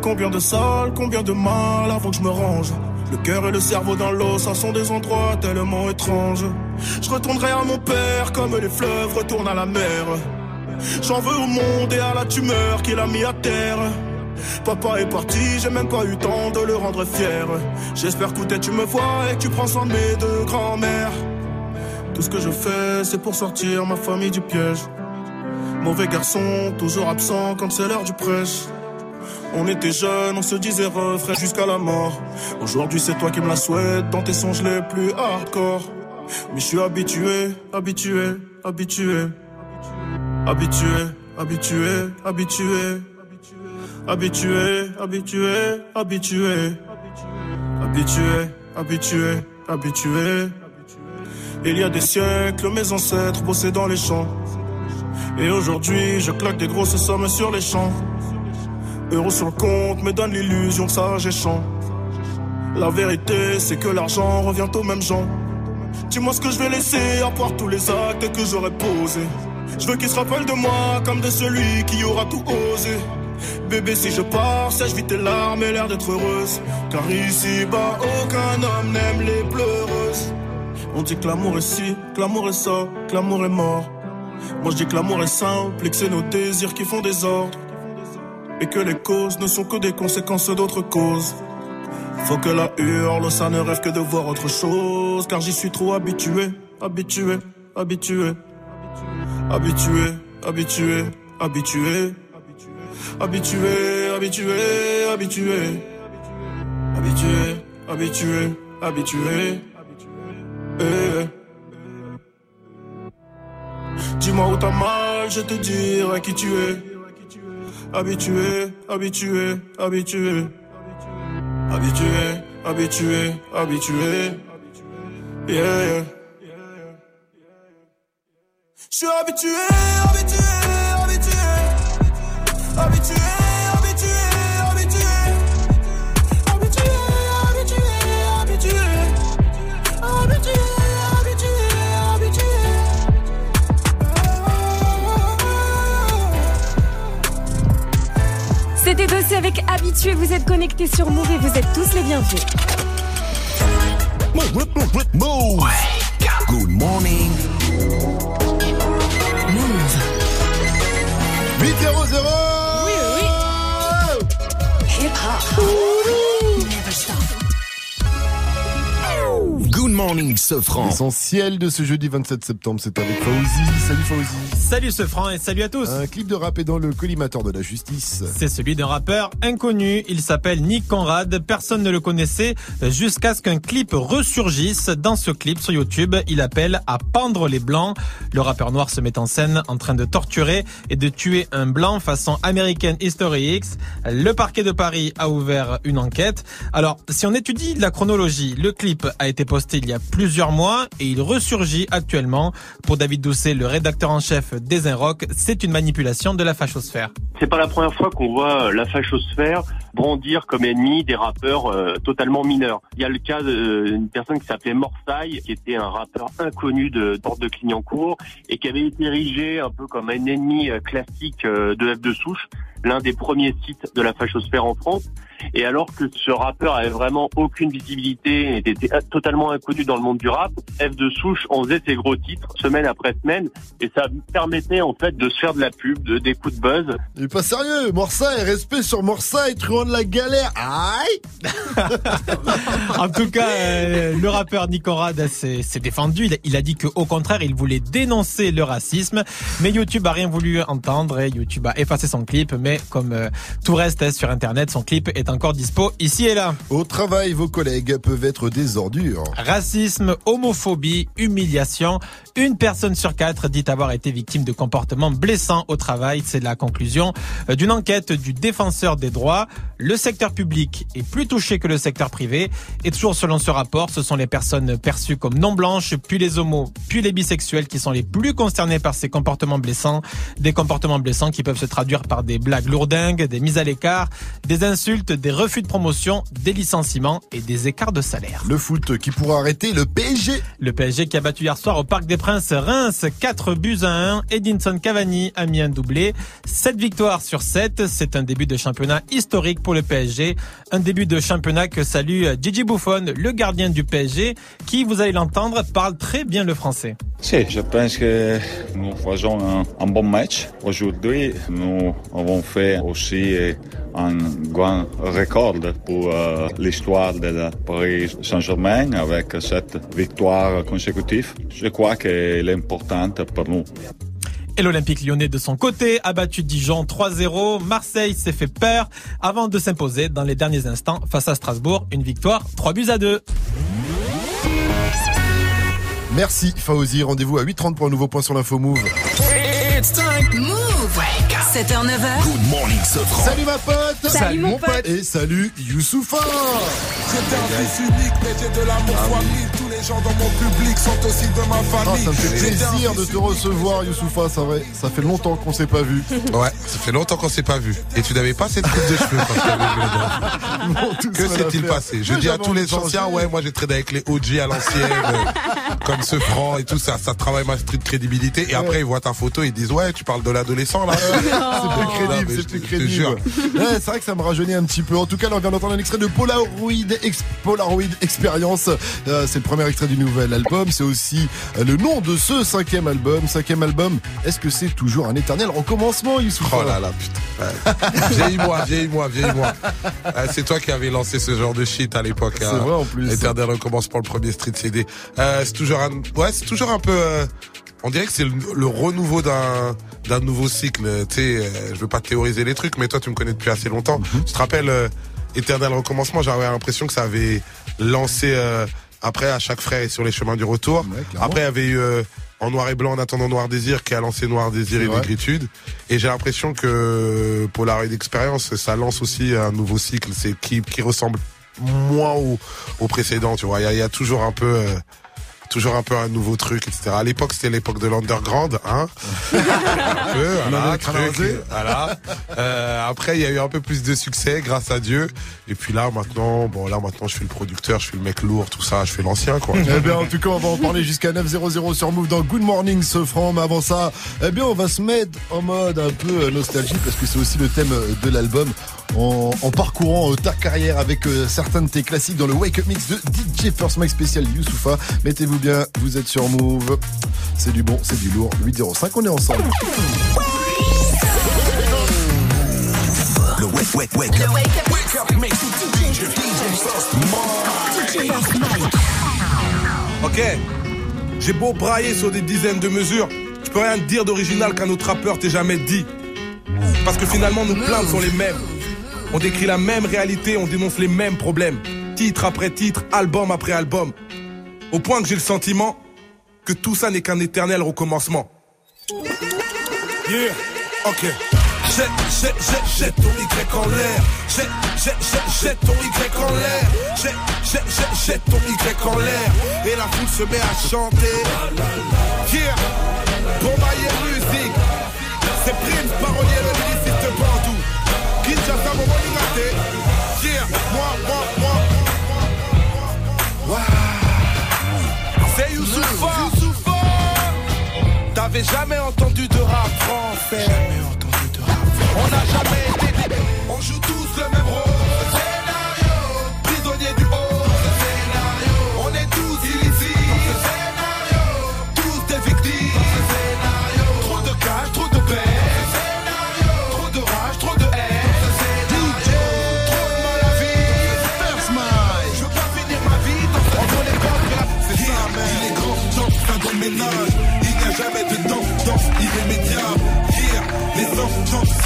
Combien de salles, combien de mal avant que je me range. Le cœur et le cerveau dans l'eau, ça sont des endroits tellement étranges. Je retournerai à mon père comme les fleuves retournent à la mer. J'en veux au monde et à la tumeur qu'il a mis à terre. Papa est parti, j'ai même pas eu temps de le rendre fier. J'espère que tu me vois et que tu prends soin de mes deux grands-mères. Tout ce que je fais, c'est pour sortir ma famille du piège. Mauvais garçon, toujours absent quand c'est l'heure du prêche. On était jeunes, on se disait refrain jusqu'à la mort. Aujourd'hui, c'est toi qui me la souhaites dans tes songes les plus hardcore. Mais je suis habitué, habitué, habitué. Habitué, habitué, habitué. Habitué, habitué, habitué. Habitué, habitué, habitué. Il y a des siècles, mes ancêtres bossaient dans les champs. Et aujourd'hui, je claque des grosses sommes sur les champs. Euros sur le compte me donne l'illusion que ça champ. La vérité, c'est que l'argent revient aux mêmes gens. Dis-moi ce que je vais laisser à part tous les actes que j'aurais posés. Je veux qu'ils se rappellent de moi comme de celui qui aura tout osé. Bébé, si je pars, sèche vite tes larmes et l'air d'être heureuse. Car ici-bas, aucun homme n'aime les pleureuses. On dit que l'amour est ci, que l'amour est ça, que l'amour est mort. Moi je dis que l'amour est simple et que c'est nos désirs qui font des ordres. Et que les causes ne sont que des conséquences d'autres causes. Faut que la hurle, ça ne rêve que de voir autre chose. Car j'y suis trop habitué, habitué, habitué. Habitué, habitué, habitué. Habitué, habitué, habitué. Habitué, habitué, habitué. Eh. Dis-moi où t'as mal, je te dirai qui tu es. Habitué, habitué, habitué. Habitué, habitué, habitué. Yeah. Je suis habitué, habitué. Habitué, habitué, Dossé avec Habitué. Vous êtes connectés sur Move et vous êtes tous les bienvenus. Move. Good morning. 8 0 0 Oui, oui. Hip hop. Morning, Sofran. L'essentiel de ce jeudi 27 septembre, c'est avec Fauzi. Salut Fauzi. Salut ce franc et salut à tous. Un clip de rap est dans le collimateur de la justice. C'est celui d'un rappeur inconnu. Il s'appelle Nick Conrad. Personne ne le connaissait jusqu'à ce qu'un clip ressurgisse. Dans ce clip sur YouTube, il appelle à pendre les blancs. Le rappeur noir se met en scène en train de torturer et de tuer un blanc façon American History X. Le parquet de Paris a ouvert une enquête. Alors, si on étudie la chronologie, le clip a été posté il y a plusieurs mois et il ressurgit actuellement. Pour David Doucet, le rédacteur en chef des Inrock, c'est une manipulation de la fachosphère. C'est pas la première fois qu'on voit euh, la fachosphère brandir comme ennemi des rappeurs euh, totalement mineurs. Il y a le cas d'une personne qui s'appelait Morsaille, qui était un rappeur inconnu de Porte de Clignancourt et qui avait été érigé un peu comme un ennemi euh, classique euh, de F de Souche, l'un des premiers sites de la fachosphère en France. Et alors que ce rappeur avait vraiment aucune visibilité, et était totalement inconnu dans le monde du rap, F de Souche en faisait ses gros titres semaine après semaine et ça permettait en fait de se faire de la pub, de, des coups de buzz. Il est pas sérieux, Morsaille, respect sur Morsaille, truand de la galère. Aïe En tout cas, euh, le rappeur Nick Conrad s'est défendu. Il a, il a dit qu'au contraire, il voulait dénoncer le racisme. Mais YouTube a rien voulu entendre et YouTube a effacé son clip. Mais comme euh, tout reste sur Internet, son clip est encore dispo ici et là. Au travail, vos collègues peuvent être des ordures. Racisme, homophobie, humiliation. Une personne sur quatre dit avoir été victime de comportements blessants au travail. C'est la conclusion euh, d'une enquête du défenseur des droits. Le secteur public est plus touché que le secteur privé. Et toujours selon ce rapport, ce sont les personnes perçues comme non blanches, puis les homos, puis les bisexuels qui sont les plus concernés par ces comportements blessants. Des comportements blessants qui peuvent se traduire par des blagues lourdingues, des mises à l'écart, des insultes, des refus de promotion, des licenciements et des écarts de salaire. Le foot qui pourra arrêter le PSG. Le PSG qui a battu hier soir au Parc des Princes Reims 4 buts à 1. Edinson Cavani a mis un doublé. 7 victoires sur 7. C'est un début de championnat historique pour le PSG. Un début de championnat que salue Gigi Buffon, le gardien du PSG, qui, vous allez l'entendre, parle très bien le français. Si, je pense que nous faisons un, un bon match. Aujourd'hui, nous avons fait aussi un grand record pour euh, l'histoire de la Paris Saint-Germain avec cette victoire consécutive. Je crois qu'elle est importante pour nous. Et l'Olympique lyonnais de son côté a battu Dijon 3-0. Marseille s'est fait peur avant de s'imposer dans les derniers instants face à Strasbourg. Une victoire 3 buts à 2. Merci Fauzi, rendez-vous à 8h30 pour un nouveau point sur l'info Move. Time. Move. 7h, 9h. Good morning, Sofran. Salut ma pote. Salut, mon pote. Et salut Youssoufa. J'étais un fils unique, mais j'ai de l'amour fois mille. Les gens dans mon public sont aussi de ma Ah, famille. ça me fait plaisir de te recevoir, Youssoufa. Ça, vrai, ça fait longtemps qu'on s'est pas vu. Ouais, ça fait longtemps qu'on s'est pas vu. Et tu n'avais pas cette coupe de cheveux Que s'est-il passé? Je dis à tous les anciens, ouais, moi j'ai traîné avec les OG à l'ancienne, euh, comme ce franc et tout ça, ça travaille ma street crédibilité. Et après, ils voient ta photo, ils disent, ouais, tu parles de l'adolescent là. C'est plus crédible, c'est plus crédible. c'est vrai que ça me rajeunit un petit peu. En tout cas, là, on vient d'entendre un extrait de Polaroid, Ex- Polaroid Experience. Euh, c'est le premier extrait du nouvel album. C'est aussi euh, le nom de ce cinquième album. Cinquième album. Est-ce que c'est toujours un éternel recommencement, Youssouf Oh là là, putain. Ouais. Vieillis-moi, vieillis-moi, vieillis-moi. Euh, c'est toi qui avais lancé ce genre de shit à l'époque. C'est hein. vrai, en plus. Éternel recommence pour le premier street CD. Euh, c'est toujours un, ouais, c'est toujours un peu, euh, on dirait que c'est le, le renouveau d'un, d'un nouveau cycle. Tu sais, euh, je veux pas théoriser les trucs, mais toi, tu me connais depuis assez longtemps. Mhm. Tu te rappelles, euh, Éternel recommencement, j'avais l'impression que ça avait lancé, euh, après, à chaque frère et sur les chemins du retour. après, il y avait eu, euh, en noir et blanc en attendant Noir Désir qui a lancé Noir Désir et. Négritude. Et j'ai l'impression que Polaroid Experience, ça lance aussi un nouveau cycle, c'est qui, qui ressemble moins au, au précédent, tu vois. Il y a, il y a toujours un peu, euh, toujours un peu un nouveau truc, etc. À l'époque, c'était l'époque de l'underground, hein. un peu, voilà, truc, voilà. Euh, après, il y a eu un peu plus de succès, grâce à Dieu. Et puis là, maintenant, bon, là, maintenant, je suis le producteur, je suis le mec lourd, tout ça, je fais l'ancien, quoi. Eh bien, en tout cas, on va en parler jusqu'à 9.00 sur Move dans Good Morning Sofran. Mais avant ça, eh bien, on va se mettre en mode un peu nostalgie parce que c'est aussi le thème de l'album. En, en parcourant euh, ta carrière avec euh, certains de tes classiques dans le Wake Up Mix de DJ First Mike spécial Youssoufa. Mettez-vous bien, vous êtes sur Move. C'est du bon, c'est du lourd. 805, on est ensemble. Le wake, wake, wake up. Wake up mix with DJ, DJ First Mike. Ok, j'ai beau brailler sur des dizaines de mesures, je peux rien te dire d'original qu'un autre rappeur t'ait jamais dit. Parce que finalement, nos plaintes sont les mêmes. On décrit la même réalité, on dénonce les mêmes problèmes. Titre après titre, album après album. Au point que j'ai le sentiment que tout ça n'est qu'un éternel recommencement. Yeah, ok. Jette, jette, jette, ton Y en l'air. Jette, jette, jette, jette ton Y en l'air. Jette, jette, jette, jette ton Y en l'air. Et la foule se met à chanter. Jamais entendu de rap français. Jamais entendu de rap français. On n'a jamais été. On joue tous le même rôle.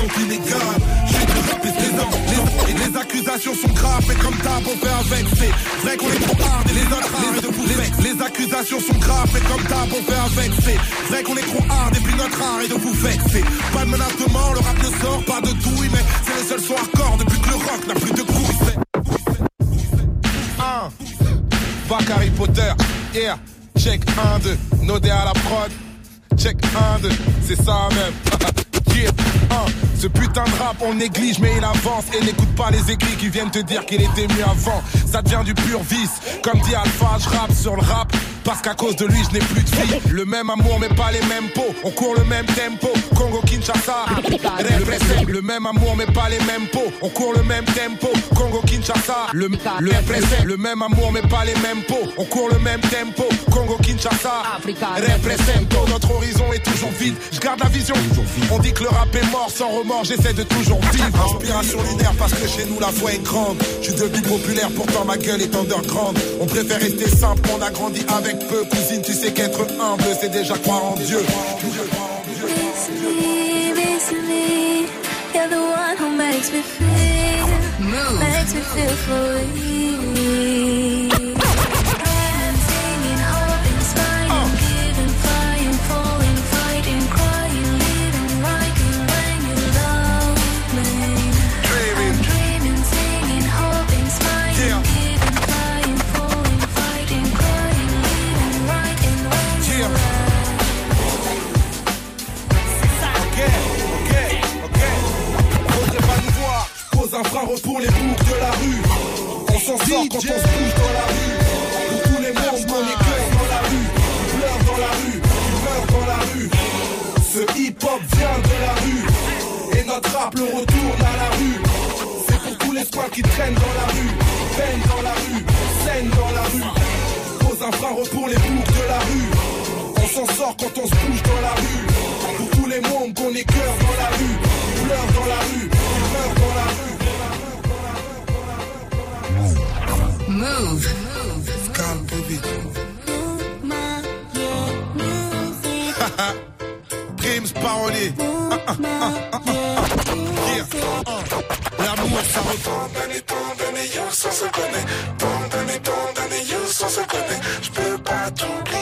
Et. Les, et les accusations sont graves, mais comme d'hab, on fait avec. C'est vrai qu'on est trop hard et les autres arrêtent de vous vexer. Les accusations sont graves, mais comme d'hab, on fait avec. C'est vrai qu'on est trop hard et puis notre art est de vous vexer. Pas de menace de mort, le rap ne sort pas de douille, mais c'est le seul son hardcore depuis que le rock n'a plus de couilles. Un. Bac Harry Potter, yeah. Check 1, 2, Nodé à la prod. Check 1, 2, c'est ça même. 1. Ce putain de rap, on néglige, mais il avance. Et n'écoute pas les écrits qui viennent te dire qu'il était mieux avant. Ça devient du pur vice. Comme dit Alpha, je rappe sur le rap. Parce qu'à cause de lui, je n'ai plus de vie. Le même amour, mais pas les mêmes pots. On court le même tempo. Congo Kinshasa. Represent. Le même amour, mais pas les mêmes pots. On court le même tempo. Congo Kinshasa. Le, le, represent. le même amour, mais pas les mêmes pots. On court le même tempo. Congo Kinshasa. Represento. Notre horizon est toujours vide. Je garde la vision. On dit que le rap est mort sans remords. J'essaie de toujours vivre. Inspiration lunaire parce que chez nous la voix est grande. Je suis devenu populaire, pourtant ma gueule est underground. On préfère rester simple, on a grandi avec peu. Cousine, tu sais qu'être humble, c'est déjà croire en Dieu. Listen, listen, you're the one who makes me feel, makes me feel free. Fanfares pour les boucs de la rue. On s'en sort quand on se bouge dans la rue. Pour tous les membres dans les cœurs dans la rue. Qui pleurent dans la rue, qui meurent dans la rue. Ce hip-hop vient de la rue. Et notre rap le retourne à la rue. C'est pour tous les squats qui traînent dans la rue. Peignent dans la rue, saignent dans la rue. Pose un frein pour les boucs de la rue. On s'en sort quand on se bouge dans la rue. Pour tous les membres qu'on est cœur dans la rue. Qui pleurent dans la rue, qui meurent dans la rue. Move. Parolier. Ah, ah, ah, ah, ah. Yeah. L'amour, ça retombe. Se connaît. Se connaît. Je peux pas t'oublier,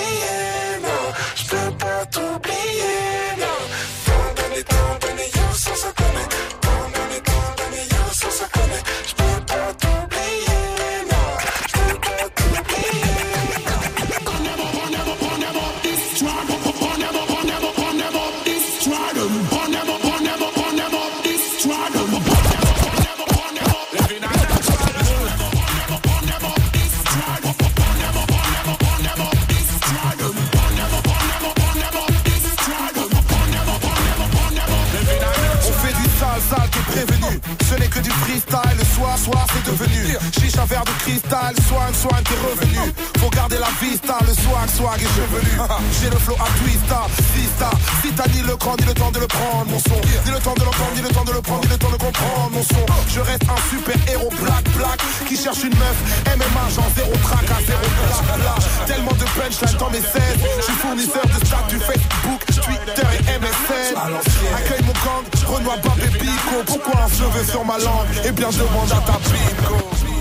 soigne, t'es revenu. Faut garder la vista, le swag, swag est chevelu. J'ai le flow à twista, sista. Si t'as ni le cran, ni le temps de le prendre, mon son. Ni le temps de l'entendre, ni le temps de le prendre, ni le temps de comprendre, mon son. Je reste un super héros black, black, qui cherche une meuf. MMA, genre zéro track à zéro black, black. Tellement de punchline dans mes 16. Je suis fournisseur de statut Facebook, Twitter et MSN. Accueille mon gang, Renoir Babé Pico. Pourquoi un cheveu sur ma langue? Eh bien, je demande à ta pico.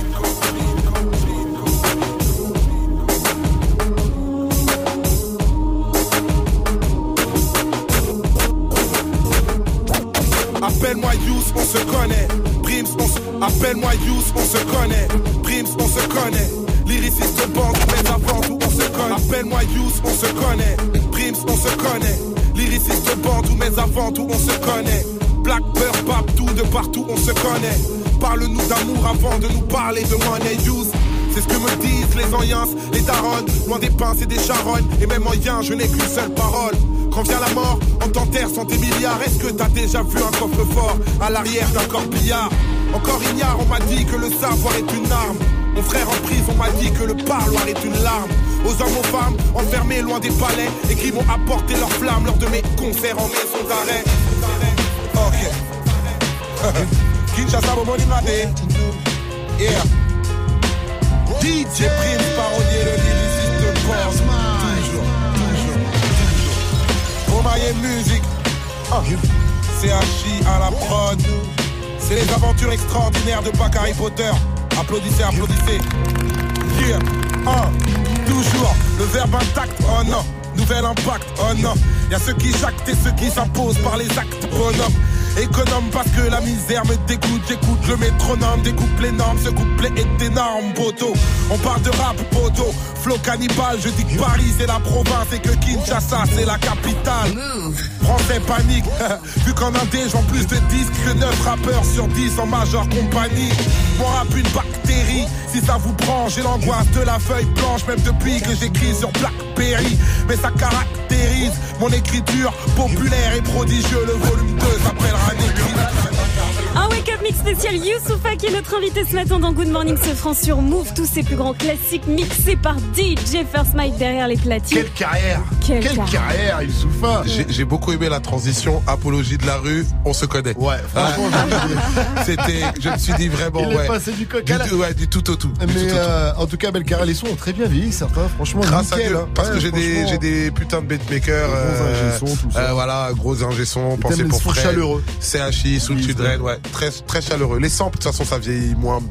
On se connaît. Prims, on se... Appelle-moi Yous, on se connaît. Prims, on se connaît. Lyriciste bande, mais avant tout, on se connaît. Appelle-moi Yous, on se connaît. Prims, on se connaît. Lyriciste bande, mais avant tout, on se connaît. Black Peur, Bab, tout de partout, on se connaît. Parle-nous d'amour avant de nous parler de money Yous. C'est ce que me disent les anciens, les daronnes, loin des pinces et des charognes. Et même en yin, je n'ai qu'une seule parole. Quand vient la mort, on t'enterre sans tes milliards. Est-ce que t'as déjà vu un coffre-fort à l'arrière d'un corbillard? Encore ignare, on m'a dit que le savoir est une arme. Mon frère en prison m'a dit que le parloir est une larme. Aux hommes, aux femmes, enfermés loin des palais, et qui m'ont apporté leur flamme lors de mes concerts en maison d'arrêt. Ok. Kinshasa, Made. Yeah. DJ musique. Ah. CHI à la prod. C'est les aventures extraordinaires de Pac Harry Potter. Applaudissez, applaudissez. Yeah. Ah. Toujours le verbe intact. Oh non. Nouvel impact. Oh non. Y'a ceux qui jactent et ceux qui s'imposent par les actes bonhomme. Économe parce que la misère me dégoûte, j'écoute le métronome, découpe les normes, ce couplet est énorme, poteau. On parle de rap, poteau, flow cannibale, je dis que Paris c'est la province et que Kinshasa c'est la capitale. Français panique, vu qu'en Indé j'en plus de disques que 9 rappeurs sur 10 en majeure compagnie. Mon rap une si ça vous prend, j'ai l'angoisse de la feuille blanche, même depuis que j'écris sur Blackberry. Mais ça caractérise mon écriture populaire et prodigieux, le volume 2 s'appellera. Un wake-up mix spécial Youssoufa qui est notre invité ce matin dans Good Morning ce franc sur Move. Tous ses plus grands classiques mixés par DJ First Mike derrière les platines. Quelle carrière Quelle Quelle carrière. carrière, Youssoufa J'ai j'ai beaucoup aimé la transition Apologie de la rue, on se connaît. Ouais, franchement, C'était, je me suis dit vraiment, Il est ouais. passé du coq à l'âne. tout, ouais, du tout au tout. Mais tout au tout. euh, en tout cas, Belcara, les sons ont très bien vieilli, certains. Franchement, Grâce à Dieu, hein. parce Ouais, que j'ai des, j'ai des putains de beatmakers. Gros ingé son, tout ça. euh, voilà, gros ingé son, pensez pour Fred. chaleureux. CHI, Soul Oui, Children, ouais, très, très chaleureux. Les samples, de toute façon, ça vieillit moins,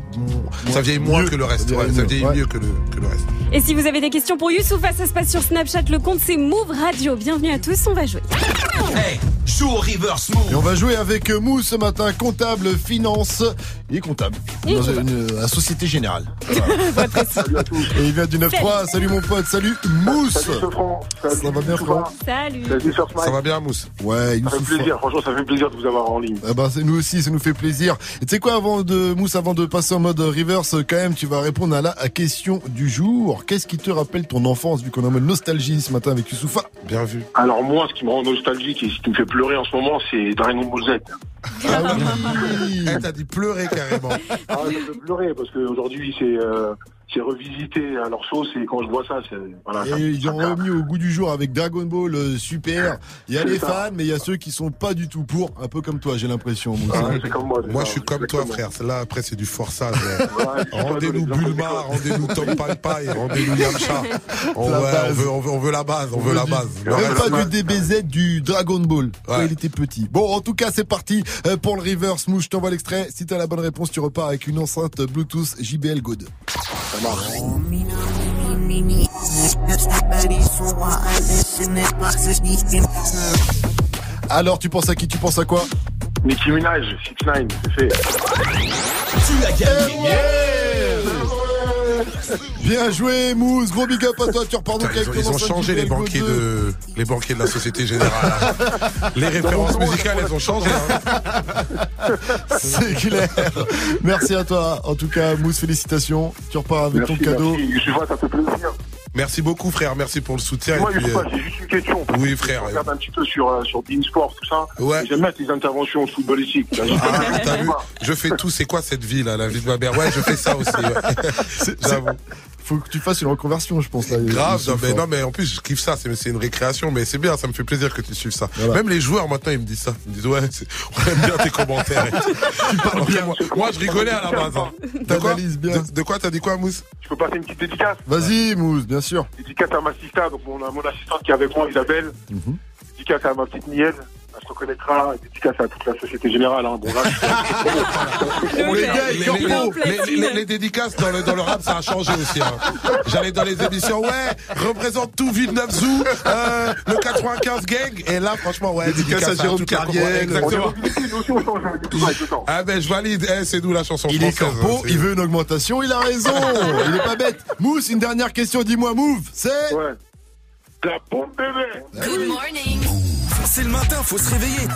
ça vieillit moins que le reste. Ça Ouais, vieillit ça mieux, vieillit ouais. mieux que le, que le reste. Et si vous avez des questions pour Youssoufa, ça se passe sur Snapchat. Le compte c'est Move Radio. Bienvenue à tous, on va jouer. Hey, joue au reverse move. Et on va jouer avec Mousse ce matin, comptable, finance et comptable. Et dans comptable. une, la Société Générale. Et il vient du 9-3. Salut mon pote, salut Mousse. Salut Sofran. Ça va bien, Franck Salut. Salut. Ça va bien, Mousse Ouais, il nous Ça fait plaisir, franchement, ça fait plaisir de vous avoir en ligne. Eh ben, c'est nous aussi, ça nous fait plaisir. Et tu sais quoi, avant de Mousse, avant de passer en mode reverse, quand même, tu vas répondre à la question du jour. Qu'est-ce qui te rappelle ton enfance, vu qu'on est en mode nostalgie ce matin avec Youssoufa? Bien vu. Alors moi, ce qui me rend nostalgique et ce qui me fait pleurer en ce moment, c'est Dragon Ball Z. Ah t'as dit pleurer carrément. Ah, me fait pleurer parce qu'aujourd'hui, c'est euh, c'est revisité à leur sauce et quand je vois ça, c'est voilà. ça- Et ils ont remis au goût du jour avec Dragon Ball euh, Super. Il y a les ça. fans, mais il y a ceux qui sont pas du tout pour. Un peu comme toi, j'ai l'impression. Ah, comme moi. je suis comme toi, frère. Là, après, c'est du forçage. Ouais, rendez-nous Bulma, rendez-nous Tom Pai Pai, rendez-nous Yamcha. On, veut- on base. veut, on, veut, on veut la base, on veut la base. Même pas du DBZ, du Dragon Ball. Quand il était petit. Bon, en tout cas, c'est parti euh, pour le reverse. Mouche, je t'envoie l'extrait. Si t'as la bonne réponse, tu repars avec une enceinte Bluetooth JBL Good. Alors, tu penses à qui? Tu penses à quoi? Nicki Minaj, 6 9 c'est fait. Tu as gagné. Bien joué, Mousse. Gros big up à toi. Tu repars donc Putain, avec ils ont, ils changé les banquiers 2. de les banquiers de la Société Générale. les références musicales, elles ont changé. hein. C'est clair. Merci à toi. En tout cas, Mousse, félicitations. Tu repars avec Merci, ton cadeau. merci. Youssoufa, ça fait plaisir. Merci beaucoup, frère. Merci pour le soutien. Moi, euh, juste une question. Oui, frère. Je regarde un petit peu sur, euh, sur Beansport, tout ça. Ouais. J'aime bien tes interventions footballistiques. Ah, t'as vu Je fais tout. C'est quoi cette vie là, la vie de ma mère? Ouais, je fais ça aussi. ouais. J'avoue. Faut que tu fasses une reconversion, je pense. Là, Grave, non mais, non mais en plus je kiffe ça, c'est c'est une récréation, mais c'est bien, ça me fait plaisir que tu suives ça. Voilà. Même les joueurs maintenant ils me disent ça, ils me disent ouais, c'est- on aime bien tes commentaires. Alors moi, moi, je rigolais à la base. hein. De quoi, de, de quoi t'as dit quoi Mousse? Je peux passer une petite dédicace? Vas-y, Mousse, bien sûr. Dédicace à ma sista, donc mon, mon assistante qui est avec moi, Isabelle. Mhm. Dédicace à ma petite Miel. Reconnaîtra. Dédicace à toute la Société Générale. Hein. Bon, là, les, gars, dédicaces dans le, dans le rap, ça a changé aussi. hein. J'allais dans les émissions, ouais, représente tout Villeneuve-Zou, euh, le 95 gang, et là, franchement, ouais, Dédicace à Jérôme toute la Carrière. compo- Exactement. Ah ben, je valide, Eh, c'est nous la chanson Il est corpo, hein, il veut une augmentation, il a raison. il est pas bête. Mousse, une dernière question, dis-moi, Move, c'est Ouais. La bombe bébé. Good morning. C'est le matin, faut se réveiller.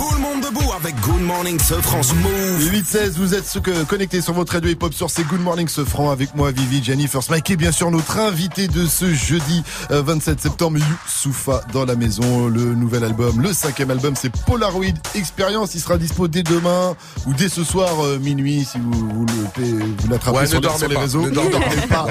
Tout le monde debout avec Good Morning ce France Move. 8-16, vous êtes connectés sur votre radio hip-hop sur C'est Good Morning ce franc avec moi, Vivi, Jennifer Smike et bien sûr notre invité de ce jeudi euh, 27 septembre, Youssoufa dans la maison. Le nouvel album, le cinquième album, c'est Polaroid Experience. Il sera dispo dès demain ou dès ce soir euh, minuit si vous, vous le- vous l'attrapez Ouais, sur, les- dormez sur les pas, réseaux. ne dormez pas.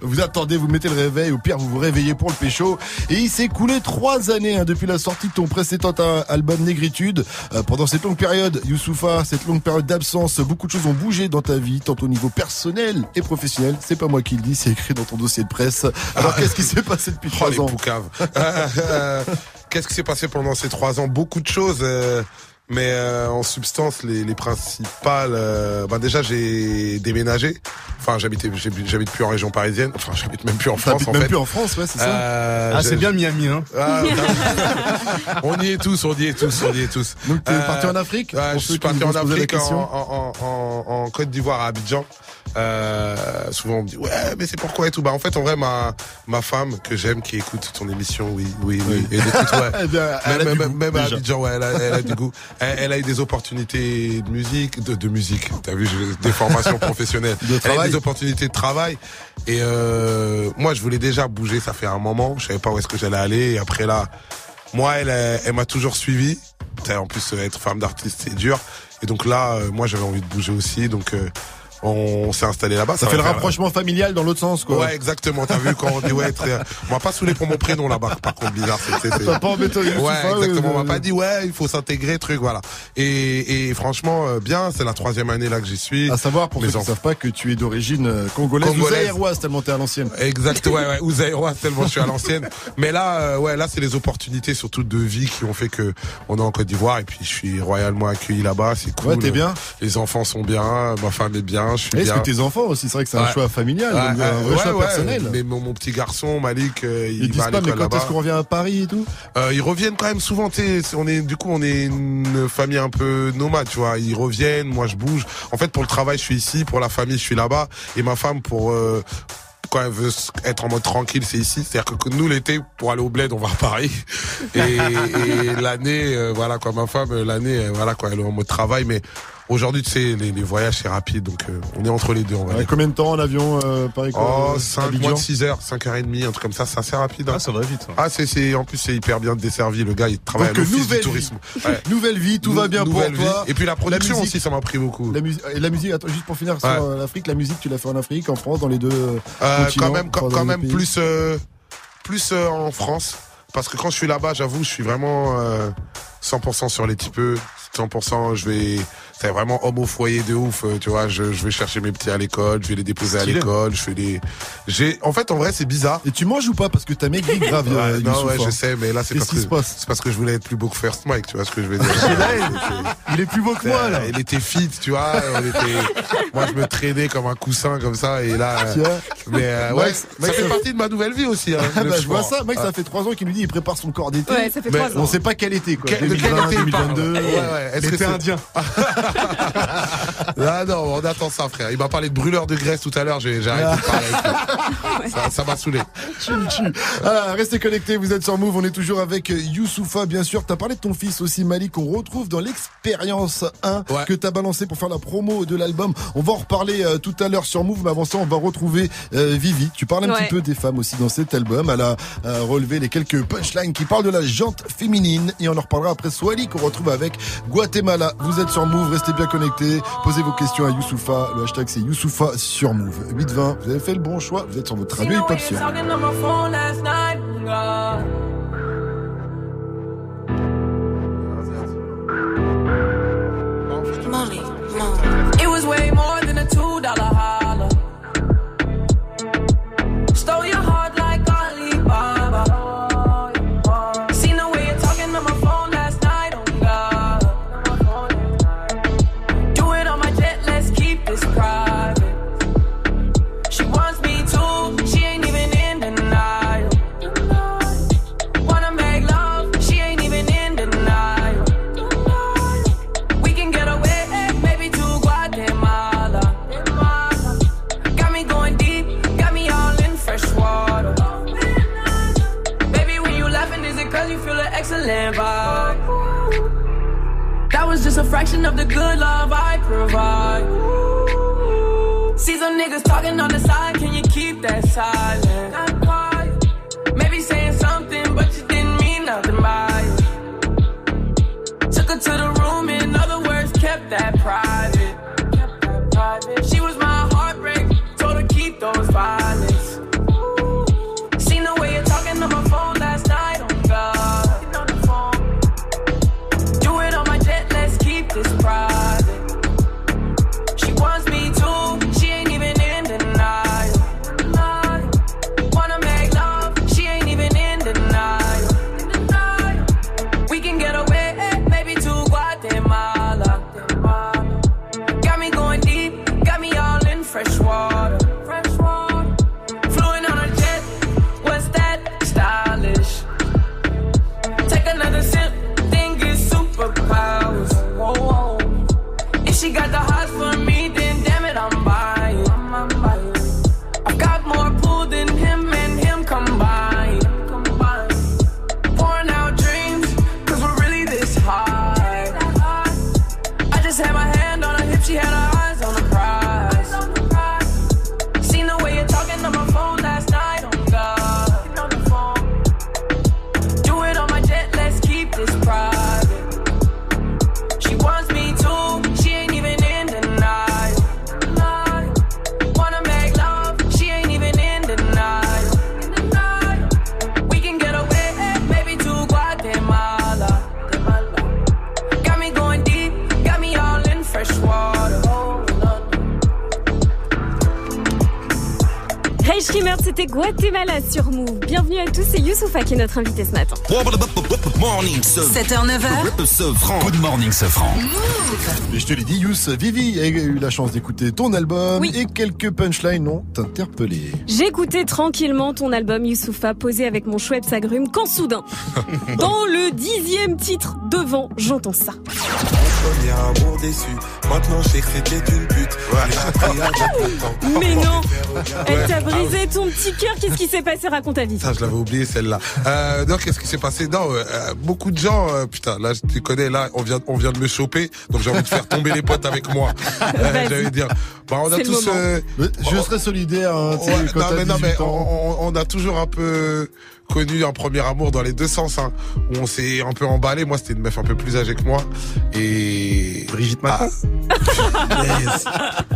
Vous attendez, vous mettez le réveil, au pire vous vous réveillez pour le pécho. Et il s'est écoulé trois années hein, depuis la sortie de ton précédent euh, album Négritude. Euh, pendant cette longue période, Youssoufa, cette longue période d'absence, beaucoup de choses ont bougé dans ta vie, tant au niveau personnel et professionnel. C'est pas moi qui le dis, c'est écrit dans ton dossier de presse. Alors qu'est-ce qui s'est passé depuis Oh, trois les ans? Euh, euh, Qu'est-ce qui s'est passé pendant ces trois ans? Beaucoup de choses. euh, mais euh, en substance, les, les principales. euh, bah déjà, j'ai déménagé. Enfin, j'habitais, j'habite plus en région parisienne. Enfin, j'habite même plus en France. En même fait. plus en France, ouais, c'est ça Euh, Ah, c'est bien Miami, hein. Ah, on y est tous, on y est tous, on y est tous. Donc t'es Euh, parti en Afrique Je suis parti en Afrique, en, en, en Côte d'Ivoire, à Abidjan. Euh, souvent on me dit ouais mais c'est pourquoi et tout. Bah en fait en vrai ma ma femme que j'aime qui écoute ton émission oui oui oui. Et écoute ouais Eh bien, elle a même même, goût, même à. Abidjan ouais elle a, elle a du goût. Elle, elle a eu des opportunités de musique de, de musique. T'as vu des formations professionnelles. De elle a eu des opportunités de travail. Et euh, moi je voulais déjà bouger. Ça fait un moment. Je savais pas où est-ce que j'allais aller. Et après là moi elle elle, m'a toujours suivi. En plus être femme d'artiste c'est dur. Et donc là euh, moi j'avais envie de bouger aussi. Donc euh, on s'est installé là-bas Ça fait le rapprochement familial dans l'autre sens, quoi. Ouais, exactement. T'as vu quand on dit ouais, très... on m'a pas saoulé pour mon prénom là-bas. Par contre, bizarre. T'as pas embêté Ouais, exactement. ouais, On m'a pas dit ouais, il faut s'intégrer, truc, voilà. Et, et franchement, euh, bien. C'est la troisième année là que j'y suis. À savoir, pour Mes ceux qui ne enfants. savent pas, que tu es d'origine euh, congolaise, ou Congolaise. zaïroise, tellement t'es à l'ancienne. Exact, ouais, ouais, Ouzaïrois, tellement je suis à l'ancienne. Mais là, euh, ouais, là, c'est les opportunités, surtout de vie, qui ont fait que on est en Côte d'Ivoire et puis je suis royalement accueilli là-bas. C'est cool. Ouais, t'es bien. Les enfants sont bien, ma femme est bien, je suis Est-ce bien. que tes enfants aussi, c'est vrai que c'est un choix familial, donc, un vrai choix personnel. Mais mon, mon petit garçon, Malik, euh, il Ils disent va à pas, mais quand est-ce qu'on revient à Paris et tout Euh, ils reviennent quand même souvent. On est du coup on est une famille un peu nomade, tu vois. Ils reviennent, moi je bouge. En fait, pour le travail, je suis ici. Pour la famille, je suis là-bas. Et ma femme, pour euh, quand elle veut être en mode tranquille, c'est ici. C'est-à-dire que nous l'été, pour aller au bled, on va à Paris. Et, et l'année, euh, voilà quoi. Ma femme, euh, l'année, voilà quoi, elle est en mode travail, mais aujourd'hui, tu sais, les, les voyages, c'est rapide, donc euh, on est entre les deux, on va Ouais, dire. combien de temps en avion euh, Paris Oh, quoi, 5 Abidjan moins de 6 heures, 5 heures et demie, un truc comme ça, c'est assez rapide. Ah, ça va vite. Ah, c'est, c'est, en plus, c'est hyper bien desservi. Le gars, il travaille Donc, à l'office nouvelle du tourisme. vie. Ouais. Nouvelle vie, tout va bien pour vie. toi. Et puis la production musique- aussi, ça m'a pris beaucoup. La musique, et la musique, attends, juste pour finir sur Ouais. euh, l'Afrique, la musique, tu l'as fait en Afrique, en France, dans les deux Euh, continents, quand même, quand, même plus, euh, plus euh, en France. Parce que quand je suis là-bas, j'avoue, je suis vraiment euh, 100% sur les typeux. 100%, je vais, c'est vraiment homme au foyer de ouf, euh, tu vois. Je, je vais chercher mes petits à l'école, je vais les déposer à l'école, je fais des, j'ai, en fait, en vrai, c'est bizarre. Et tu manges ou pas? Parce que t'as maigri grave, Ouais, euh, non, Youssouf, ouais, hein. je sais, mais là, c'est parce que, c'est parce que je voulais être plus beau que First Mike, tu vois ce que je veux dire. Il- est plus beau que moi, là. Il était fit, tu vois. on était- moi, je me traînais comme un coussin, comme ça, et là. Mais euh, ouais, Max- ça Max, fait partie de ma nouvelle vie aussi. Hein, Ah bah, je vois ça, mec, Ah. ça fait trois ans qu'il nous dit il prépare son corps d'été. Ouais, ça fait mais trois ans. on sait pas quel été quoi. Quel- de quel 2020, été il parle 2022. Ouais, ouais. Est-ce que L'été c'est- indien. Ah non, on attend ça, frère. Il m'a parlé de brûleur de graisse tout à l'heure. J'ai arrêté de parler avec lui. Ça- Ça m'a saoulé. Tu. Ah, restez connectés, vous êtes sur Move, on est toujours avec Youssoufa, bien sûr. T'as parlé de ton fils aussi, Malik, qu'on retrouve dans l'expérience 1 que t'as balancé pour faire la promo de l'album. On va en reparler euh, tout à l'heure sur Move, mais avant ça, on va retrouver euh, Vivi. Tu parles un Ouais. petit peu des femmes aussi dans cet album. Elle a euh, relevé les quelques punchlines qui parlent de la jante féminine et on en reparlera après Swali qu'on retrouve avec Guatemala. Vous êtes sur Move, restez bien connectés. Posez vos questions à Youssoufa. Le hashtag c'est Youssoufa sur Move. 820, vous avez fait le bon choix. Vous êtes sur votre radio hip-hop sur an excellent vibe? That was just a fraction of the good love I provide. See some niggas talking on the side, can you keep that silent? Maybe saying something, but you didn't mean nothing by it. Took her to the room, in other words, kept that private. Guatemala sur Move. Bienvenue à tous, c'est Youssoufa qui est notre invité ce matin. Morning, 7h, 9h. Good morning, Sofran. Et je te l'ai dit, Youss, Vivi a eu la chance d'écouter ton album et quelques punchlines ont interpellé. J'écoutais tranquillement ton album Youssoufa posé avec mon chouette agrume quand soudain, dans le dixième titre devant, j'entends ça. premier amour déçu. Maintenant, je sais que c'était une pute. Mais non Elle t'a Ah brisé ton petit cœur. Qu'est-ce qui s'est passé? Raconte ta vie. Ça, je l'avais oublié celle-là. Euh, non, qu'est-ce qui s'est passé? Non, euh, euh, beaucoup de gens, euh, putain, là, tu connais, là, on vient, on vient de me choper, donc j'ai envie de faire tomber les potes avec moi. Euh, Vas-y. J'allais dire, bah, on a tous. euh, je serais solidaire, hein, Ouais, quand non, mais, non, 18 mais ans. on, on- on a toujours un peu connu un premier amour dans les deux sens, hein, où on s'est un peu emballé. Moi, c'était une meuf un peu plus âgée que moi. Et. Brigitte Macron yes.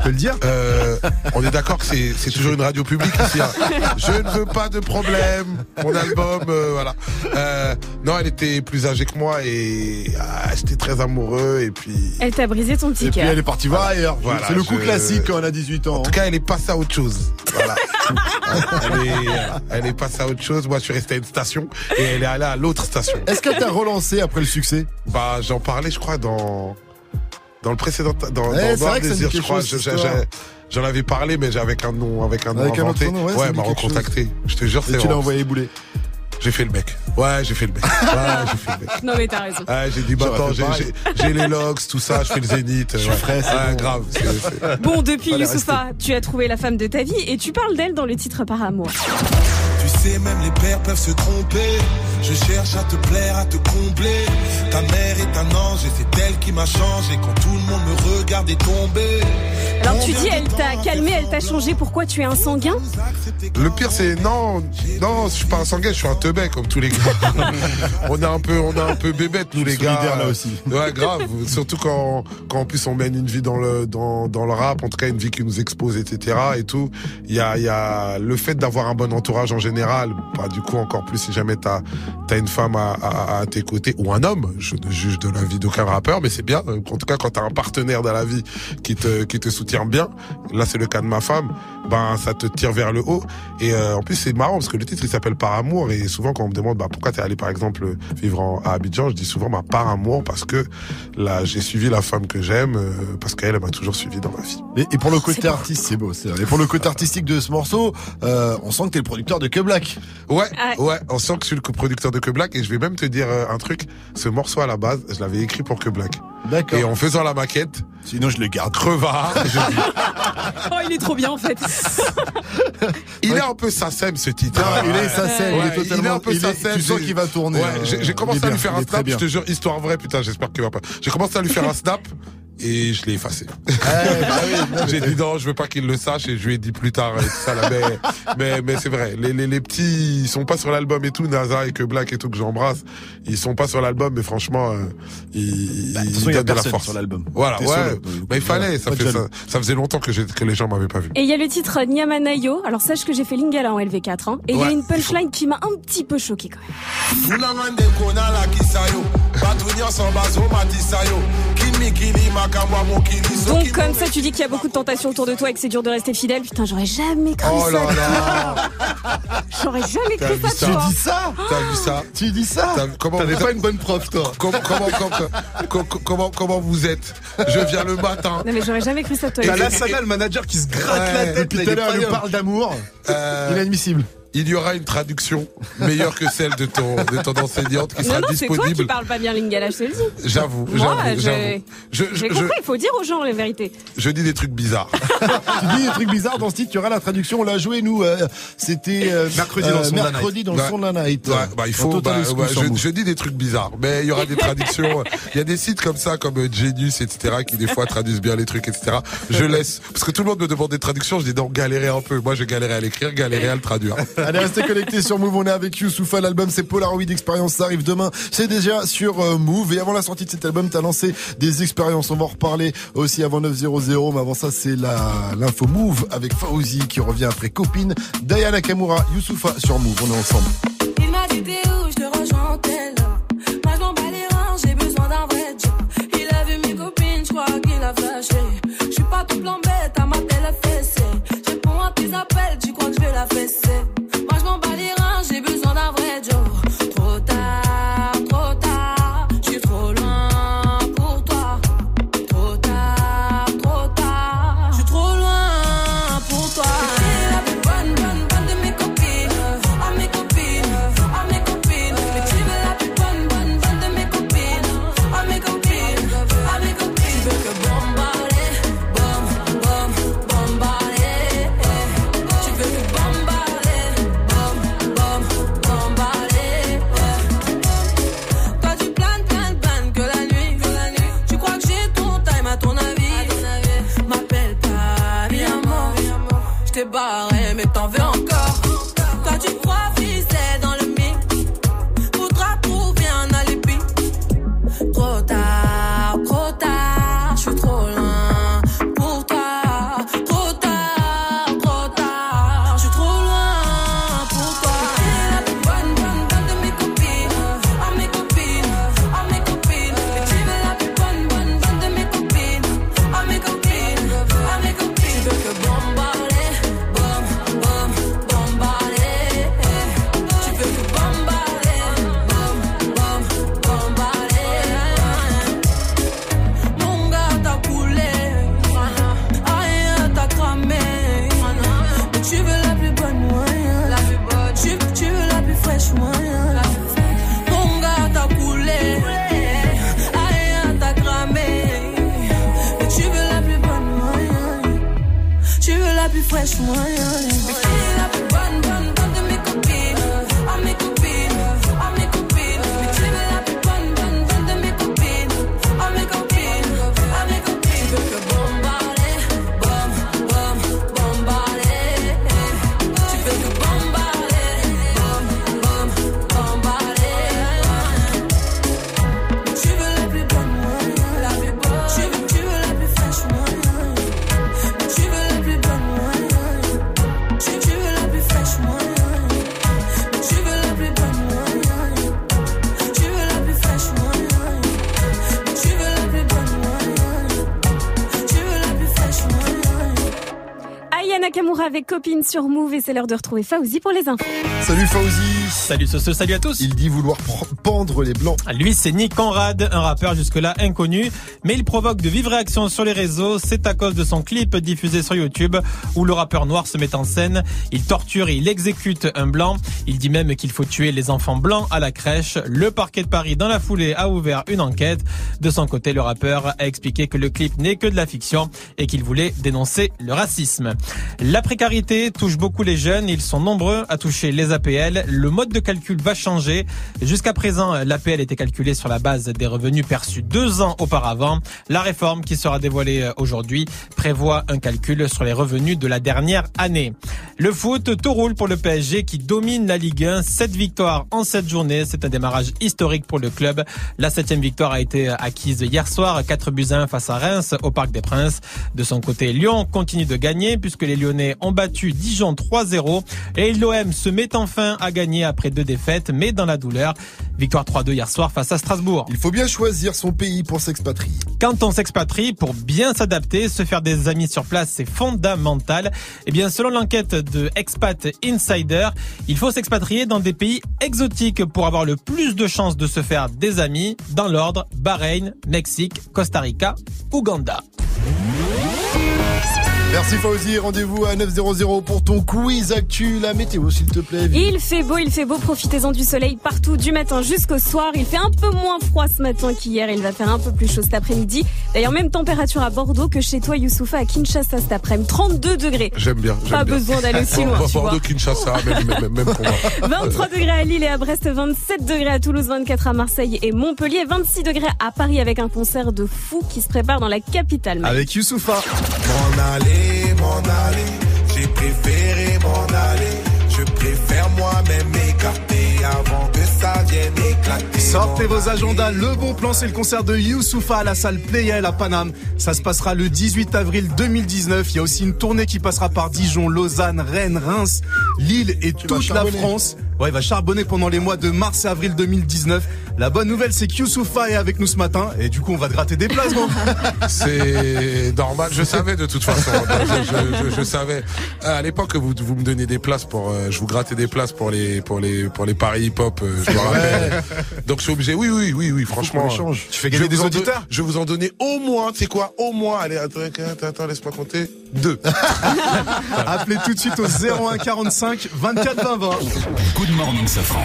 peux le dire euh, On est d'accord que c'est c'est toujours une radio publique ici. hein. Je ne veux pas de problème. Mon album, euh, voilà. Euh, non, elle était plus âgée que moi et ah, j'étais très amoureux. Et puis. Elle t'a brisé ton petit Et puis cœur. elle est partie voir ailleurs. Voilà, c'est le coup je- classique quand on a 18 ans. En tout cas, elle est passée à autre chose. Voilà. elle, est, elle est passée à autre chose. Moi, je suis resté à une station et elle est allée à l'autre station. Est-ce qu'elle t'a relancé après le succès? Bah, j'en parlais, je crois, dans dans le précédent, dans, Ouais, dans Noir vrai Désir, je crois. J'en avais parlé, mais avec un nom, avec un nom Avec un inventé. autre nom, ouais, dit m'a recontacté. Je te jure, c'est tu l'as vrai. envoyé bouler. J'ai fait le mec. Ouais, j'ai fait le mec. Ouais, j'ai fait le mec. Non mais t'as raison. Ouais, j'ai dit, bah, attends, j'ai- les logs, tout ça, je fais le zénith. Je ouais. c'est Ouais, bon. grave. c'est- c'est- Bon, depuis Youssoufa, tu as trouvé la femme de ta vie et tu parles d'elle dans le titre par amour. Tu sais, même les pères peuvent se tromper. Je cherche à te plaire, à te combler. Ta mère est un ange et c'est elle qui m'a changé quand tout le monde me regardait tomber. Alors tu dis elle t'a calmé, elle t'a changé. Pourquoi tu es un sanguin Le pire c'est non, non, je suis pas un sanguin, je suis un teubé comme tous les gars. on est un peu, on est un peu bébête nous les gars. là aussi. Ouais, grave. Surtout quand, quand en plus on mène une vie dans le, dans, dans le rap, en tout cas une vie qui nous expose, etc. Et tout. Il y a, il y a le fait d'avoir un bon entourage en général. Bah, du coup encore plus si jamais t'as, t'as une femme à, à, à tes côtés ou un homme. Je ne juge de la vie d'aucun rappeur, mais c'est bien. En tout cas quand t'as un partenaire dans la vie qui te, qui te soutient bien. Là c'est le cas de ma femme. Ben ça te tire vers le haut. Et euh, en plus c'est marrant parce que le titre il s'appelle Par amour et souvent quand on me demande bah pourquoi t'es allé par exemple vivre en, à Abidjan, je dis souvent bah par amour parce que là j'ai suivi la femme que j'aime euh, parce qu'elle elle m'a toujours suivi dans ma vie. Et, et pour le côté artiste, c'est beau, c'est vrai. Et pour le côté artistique de ce morceau, euh, on sent que t'es le producteur de Que Black. Ouais, ouais, on sent que je suis le de Que Black et je vais même te dire euh, un truc. Ce morceau à la base, je l'avais écrit pour Que Black. D'accord. Et en faisant la maquette, sinon je le garde. Crevard. je dis, Oh, il est trop bien en fait. il est un peu SACEM ce titre. Ah, il est SACEM, il est Ouais, totalement- un peu il est- SACEM. tu sens qu'il va tourner, Ouais, euh, j'ai il commencé est à lui faire il un est snap, je te jure, histoire vraie, putain, j'espère qu'il va pas. J'ai commencé à lui faire un snap. Et je l'ai effacé. bah J'ai dit non, je veux pas qu'il le sache et je lui ai dit plus tard et tout ça là. Mais, mais, mais c'est vrai, les, les, les petits, ils sont pas sur l'album et tout, NASA et que Black et tout que j'embrasse, ils sont pas sur l'album, mais franchement, euh, ils, Bah, ils il y a de la force sur l'album. Voilà, ouais. solo, il voilà, fallait, ça fait ça, ça faisait longtemps que, j'ai- que les gens m'avaient pas vu. Et il y a le titre Nyamanayo. Alors sache que j'ai fait Lingala en LV4. Hein. Et il y a une punchline qui m'a un petit peu choqué quand même. Donc comme ça tu dis qu'il y a beaucoup de tentations autour de toi et que c'est dur de rester fidèle. Putain j'aurais jamais cru Oh ça. J'aurais jamais T'as cru vu ça. de ça toi. Tu dis ça T'as vu ça Tu dis ça T'as- Comment T'avais pas une bonne prof, toi. Comment, comment, comment, comment, comment, comment vous êtes Je viens le matin. Non mais j'aurais jamais cru ça de toi. T'as la saga, le manager qui se gratte Ouais. la tête. tout à il est l'heure, pas il nous parle d'amour. Euh, Inadmissible. Il y aura une traduction meilleure que celle de ton, de ton enseignante qui Non sera non c'est toi qui disponible. parles pas bien Lingala je te le dis. J'avoue, Moi j'avoue, j'avoue. j'ai Je, je, compris. Il faut dire aux gens les vérités. je dis des trucs bizarres. tu dis des trucs bizarres dans ce titre, il y aura la traduction, on l'a joué nous, euh, c'était euh, Mercredi dans mercredi dans le Ouais. son de la night. Ouais, bah il faut. bah, je, dis des trucs bizarres, mais il y aura des traductions. Il y a des sites comme ça, comme euh, Genius, etc., qui des fois traduisent bien les trucs, etc. Je laisse parce que tout le monde me demande des traductions. Je dis donc galérer un peu. Moi, je galérais à l'écrire, galérer à le traduire. Allez, restez connectés sur Move. On est avec Youssoufa. L'album, c'est Polaroid Experience. Ça arrive demain. C'est déjà sur euh, Move. Et avant la sortie de cet album, t'as lancé des expériences. On va en reparler aussi avant 900. Mais avant ça, c'est la, l'info Move avec Fauzi qui revient après copine. Diana Kamura, Youssoufa sur Move. On est ensemble. Il m'a dit t'es où, je te rejoins Moi je bats les j'ai besoin d'un vrai job. Il a vu mes copines, je crois qu'il a flashé. Je suis pas tout plan bête, à ma fessée. À tes tu crois que je vais la. ball. Copine sur Move et c'est l'heure de retrouver Fauzi pour les infos. Salut Fauzi. Salut Soso, salut à tous. Il dit vouloir pendre les blancs. Lui, c'est Nick Conrad, un rappeur jusque-là inconnu, mais il provoque de vives réactions sur les réseaux. C'est à cause de son clip diffusé sur YouTube où le rappeur noir se met en scène. Il torture et il exécute un blanc. Il dit même qu'il faut tuer les enfants blancs à la crèche. Le parquet de Paris, dans la foulée, a ouvert une enquête. De son côté, le rappeur a expliqué que le clip n'est que de la fiction et qu'il voulait dénoncer le racisme. La précarité touche beaucoup les jeunes. Ils sont nombreux à toucher les APL. Le mode de calcul va changer. Jusqu'à présent, l'APL était calculée sur la base des revenus perçus deux ans auparavant. La réforme qui sera dévoilée euh, aujourd'hui prévoit un calcul sur les revenus de la dernière année. Le foot, tout roule pour le PSG qui domine la Ligue 1. Sept victoires en sept journées. C'est un démarrage historique pour le club. La septième victoire a été acquise hier soir, 4 buts à 1 face à Reims au Parc des Princes. De son côté, Lyon continue de gagner puisque les Lyonnais ont battu Dijon 3-0 et l'OM se met enfin à gagner après deux défaites, mais dans la douleur. Victoire 3-2 hier soir face à Strasbourg. Il faut bien choisir son pays pour s'expatrier. Quand on s'expatrie, pour bien s'adapter, se faire des amis sur place, c'est fondamental. Eh bien, selon l'enquête de Expat Insider, il faut s'expatrier dans des pays exotiques pour avoir le plus de chances de se faire des amis. Dans l'ordre, Bahreïn, Mexique, Costa Rica, Ouganda. Merci Fauzi, rendez-vous à 900 pour ton quiz actu. La météo, s'il te plaît. Il fait beau, il fait beau, profitez-en du soleil partout du matin jusqu'au soir. Il fait un peu moins froid ce matin qu'hier, il va faire un peu plus chaud cet après-midi. D'ailleurs, même température à Bordeaux que chez toi, Youssoufa, à Kinshasa cet après-midi. 32 degrés. J'aime bien. j'aime Pas bien. besoin d'aller aussi loin, Bordeaux, vois. Kinshasa, même, même, même combat. 23 degrés à Lille et à Brest, 27 degrés à Toulouse, 24 à Marseille et Montpellier, 26 degrés à Paris avec un concert de fou qui se prépare dans la capitale. Avec Youssoufa. M'en aller, j'ai préféré m'en aller. Je préfère moi-même m'écarter avant que ça vienne. Sortez vos agendas, le bon plan c'est le concert de Youssoufa à la salle Playel à Paname. Ça se passera le 18 avril 2019. Il y a aussi une tournée qui passera par Dijon, Lausanne, Rennes, Reims, Lille et toute la. France. Ouais, il va charbonner pendant les mois de mars et avril 2019. La bonne nouvelle c'est que Youssoufa est avec nous ce matin et du coup on va te gratter des places. C'est normal. Je savais de toute façon. Je, je- je- je savais. Euh, À l'époque, vous, vous me donniez des places pour, euh, je vous grattais des places pour les, pour les, pour les paris hip-hop. euh, Je me rappelle. Donc je suis obligé. Oui, oui, oui, oui. Franchement. échange. Tu fais je gagner vais des vous en auditeurs. Je vais vous en donner au moins. C'est quoi? Au moins. Allez, attends, attends, attends, laisse-moi compter. Deux. Appelez tout de suite au 01 45 24 20 20. Good morning, Safran.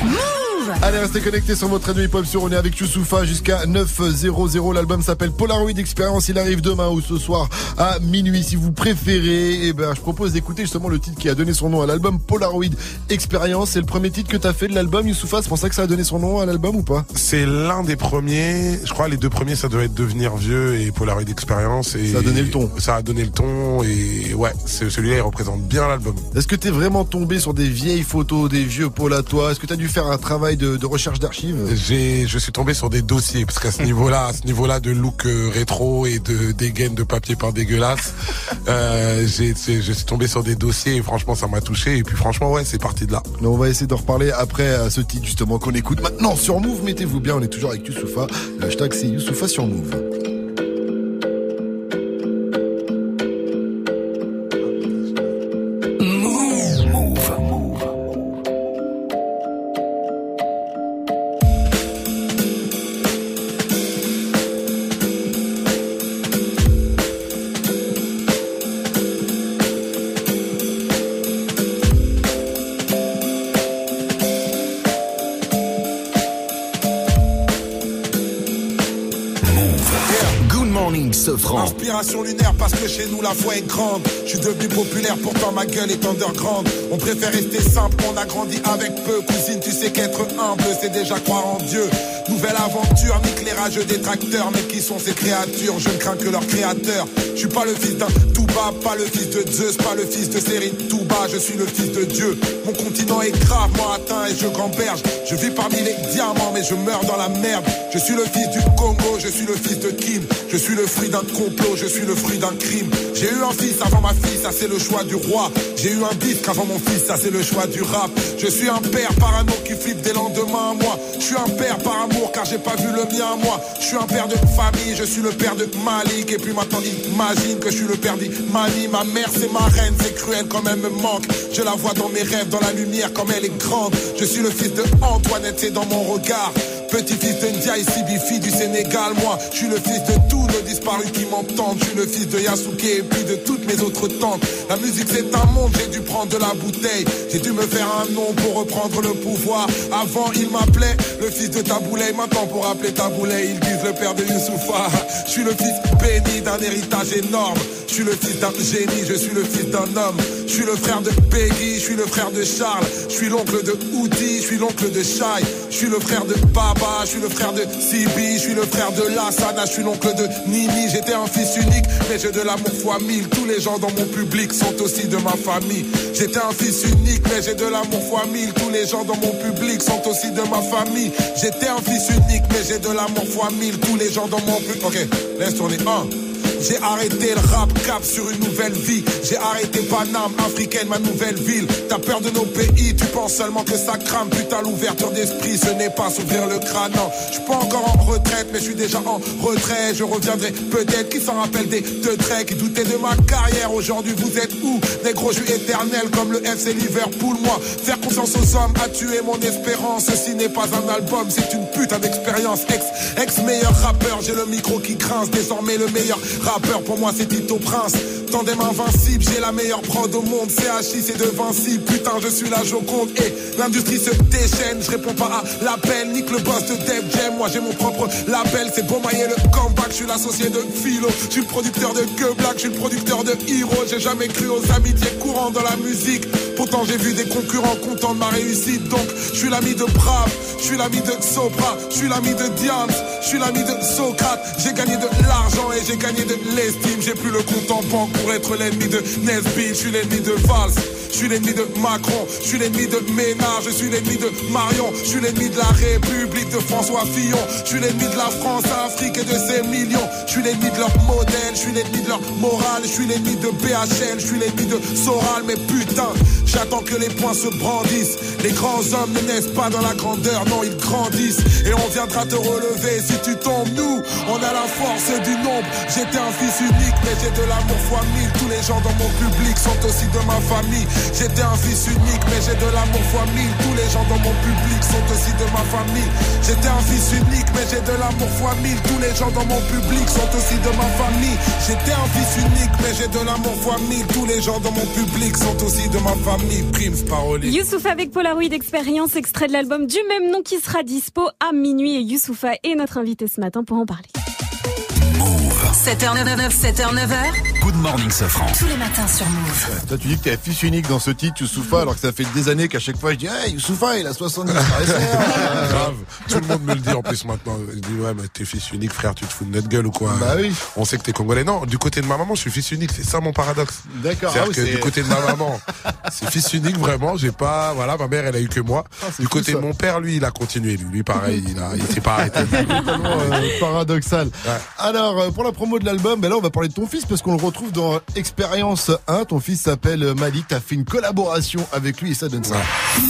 Allez, restez connectés sur votre radio hip-hop sur On est avec Youssoufa jusqu'à 900. L'album s'appelle Polaroid Experience. Il arrive demain ou ce soir à minuit. Si vous préférez, eh ben, je propose d'écouter justement le titre qui a donné son nom à l'album Polaroid Experience. C'est le premier titre que t'as fait de l'album, Youssoufa? C'est pour ça que ça a donné son nom à l'album ou pas? C'est l'un des premiers. Je crois les deux premiers, ça doit être Devenir vieux et Polaroid Experience. Et Ça a donné le ton. Ça a donné le ton et ouais, c'est- celui-là il représente bien l'album. Est-ce que t'es vraiment tombé sur des vieilles photos, des vieux pôles à toi? Est-ce que t'as dû faire un travail de, de recherche d'archives? J'ai, je suis tombé sur des dossiers parce qu'à ce niveau-là, à ce niveau-là de look euh, rétro et de dégaine de papier par dégueulasse, euh, j'ai, je suis tombé sur des dossiers et franchement ça m'a touché et puis franchement ouais c'est parti de là. On va essayer d'en reparler après à ce titre justement qu'on écoute maintenant sur Move. Mettez-vous bien, on est toujours avec Youssoufa. Hashtag c'est Youssoufa sur Move. Chez nous la foi est grande. Je suis devenu populaire, pourtant ma gueule est underground. On préfère rester simple, on a grandi avec peu. Cousine, tu sais qu'être humble, c'est déjà croire en Dieu. Nouvelle aventure, éclairage des tracteurs. Mais qui sont ces créatures? Je ne crains que leur créateur. Je suis pas le fils d'un Touba, pas le fils de Zeus, pas le fils de Série Touba. Je suis le fils de Dieu. Mon continent est gravement atteint et je gamberge. Je vis parmi les diamants, mais je meurs dans la merde. Je suis le fils du Congo, je suis le fils de Kim. Je suis le fruit d'un complot, je suis le fruit d'un crime. J'ai eu un fils avant ma fille, ça c'est le choix du roi. J'ai eu un disque avant mon fils, ça c'est le choix du rap. Je suis un père par amour qui flippe des lendemains moi. Je suis un père par amour car j'ai pas vu le mien à moi. Je suis un père de famille, je suis le père de Malik. Et puis maintenant imagine que je suis le père d'Imani. Ma mère c'est ma reine, c'est cruel quand même me manque. Je la vois dans mes rêves, dans la lumière comme elle est grande. Je suis le fils de Antoinette, c'est dans mon regard. Petit-fils de Ndiaye Sibifi du Sénégal, moi, je suis le fils de tous nos disparus qui m'entendent. Je suis le fils de Yasuke et puis de toutes mes autres tantes. La musique c'est un monde, j'ai dû prendre de la bouteille. J'ai dû me faire un nom pour reprendre le pouvoir. Avant, il m'appelait le fils de Taboulay. Maintenant, pour appeler Taboulay, ils disent le père de Youssoufa. Je suis le fils béni d'un héritage énorme. Je suis le fils d'un génie, je suis le fils d'un homme. Je suis le frère de Peggy, je suis le frère de Charles. Je suis l'oncle de Oudi, je suis l'oncle de Shai. Je suis le frère de Baba, je suis le frère de Sibi, je suis le frère de Lassana, je suis l'oncle de Nini. J'étais un fils unique, mais j'ai de l'amour fois mille. Tous les gens dans mon public sont aussi de ma famille. J'étais un fils unique, mais j'ai de l'amour fois mille. Tous les gens dans mon public sont aussi de ma famille. J'étais un fils unique, mais j'ai de l'amour fois mille. Tous les gens dans mon public. Ok, laisse tourner un. J'ai arrêté le rap cap sur une nouvelle vie. J'ai arrêté Paname, africaine, ma nouvelle ville. T'as peur de nos pays, tu penses seulement que ça crame. Putain, l'ouverture d'esprit, ce n'est pas s'ouvrir le crâne. Non, je suis pas encore en retraite, mais je suis déjà en retrait. Je reviendrai peut-être. Qui s'en rappelle des deux traits qui doutaient de ma carrière. Aujourd'hui, vous êtes où? Négro, je suis éternel comme le FC Liverpool. Moi, faire confiance aux hommes a tué mon espérance. Ceci n'est pas un album, c'est une putain d'expérience. Ex, ex meilleur rappeur, j'ai le micro qui grince. Désormais le meilleur rappeur pour moi c'est Tito Prince. Tandem invincible, j'ai la meilleure prod au monde. CHI c'est de Vinci, putain je suis la Joconde. Et l'industrie se déchaîne, je réponds pas à l'appel Nique le boss de Def Jam, moi j'ai mon propre label C'est beau mailler le comeback, je suis l'associé de Philo. Je suis le producteur de Que Black, je suis le producteur de Hero J'ai jamais cru aux amitiés courantes dans la musique. Pourtant j'ai vu des concurrents contents de ma réussite. Donc je suis l'ami de Brave, je suis l'ami de Sopra Je suis l'ami de Diams, je suis l'ami de Socrate. J'ai gagné de l'argent et j'ai gagné de l'estime. J'ai plus le compte en banque pour être l'ennemi de Nesbitt. Je suis l'ennemi de Valls. Je suis l'ennemi de Macron, je suis l'ennemi de Ménard, je suis l'ennemi de Marion, je suis l'ennemi de la République de François Fillon, je suis l'ennemi de la France, Afrique et de ses millions, je suis l'ennemi de leur modèle, je suis l'ennemi de leur morale, je suis l'ennemi de BHL, je suis l'ennemi de Soral, mais putain, j'attends que les poings se brandissent. Les grands hommes ne naissent pas dans la grandeur, non, ils grandissent, et on viendra te relever si tu tombes. Nous, on a la force du nombre. J'étais un fils unique, mais j'ai de l'amour fois mille. Tous les gens dans mon public sont aussi de ma famille. J'étais un fils unique, mais j'ai de l'amour fois mille. Tous les gens dans mon public sont aussi de ma famille. J'étais un fils unique, mais j'ai de l'amour fois mille. Tous les gens dans mon public sont aussi de ma famille. J'étais un fils unique, mais j'ai de l'amour fois mille. Tous les gens dans mon public sont aussi de ma famille. Primes parolier. Youssoupha avec Polaroid Expérience, extrait de l'album du même nom qui sera dispo à minuit. Et Youssoupha est notre invité ce matin pour en parler. 7h99, 7h9h. Good morning, Sofran. Tous les matins sur Move. Toi, tu dis que t'es un fils unique dans ce titre, Youssoufa, alors que ça fait des années qu'à chaque fois je dis, hey, Youssoufa, il a 70 frères. Grave. Tout le monde me le dit en plus maintenant. Je dis, ouais, mais t'es fils unique, frère, tu te fous de notre gueule ou quoi? Bah oui. On sait que t'es congolais. Non, du côté de ma maman, je suis fils unique. C'est ça mon paradoxe. D'accord. C'est-à-dire Ah oui, que c'est- du côté de ma maman, c'est fils unique vraiment. J'ai pas, voilà, ma mère, elle a eu que moi. Ah, c'est du côté ça. de mon père, lui, il a continué. Lui, lui pareil, il a, il s'est pas arrêté. Totalement euh, paradoxal. Ouais. Alors, euh, pour la promo de l'album, ben là, on va parler de ton fils parce qu'on le retrouve dans Expérience 1. Ton fils s'appelle Malik. T'as fait une collaboration avec lui et ça donne ça.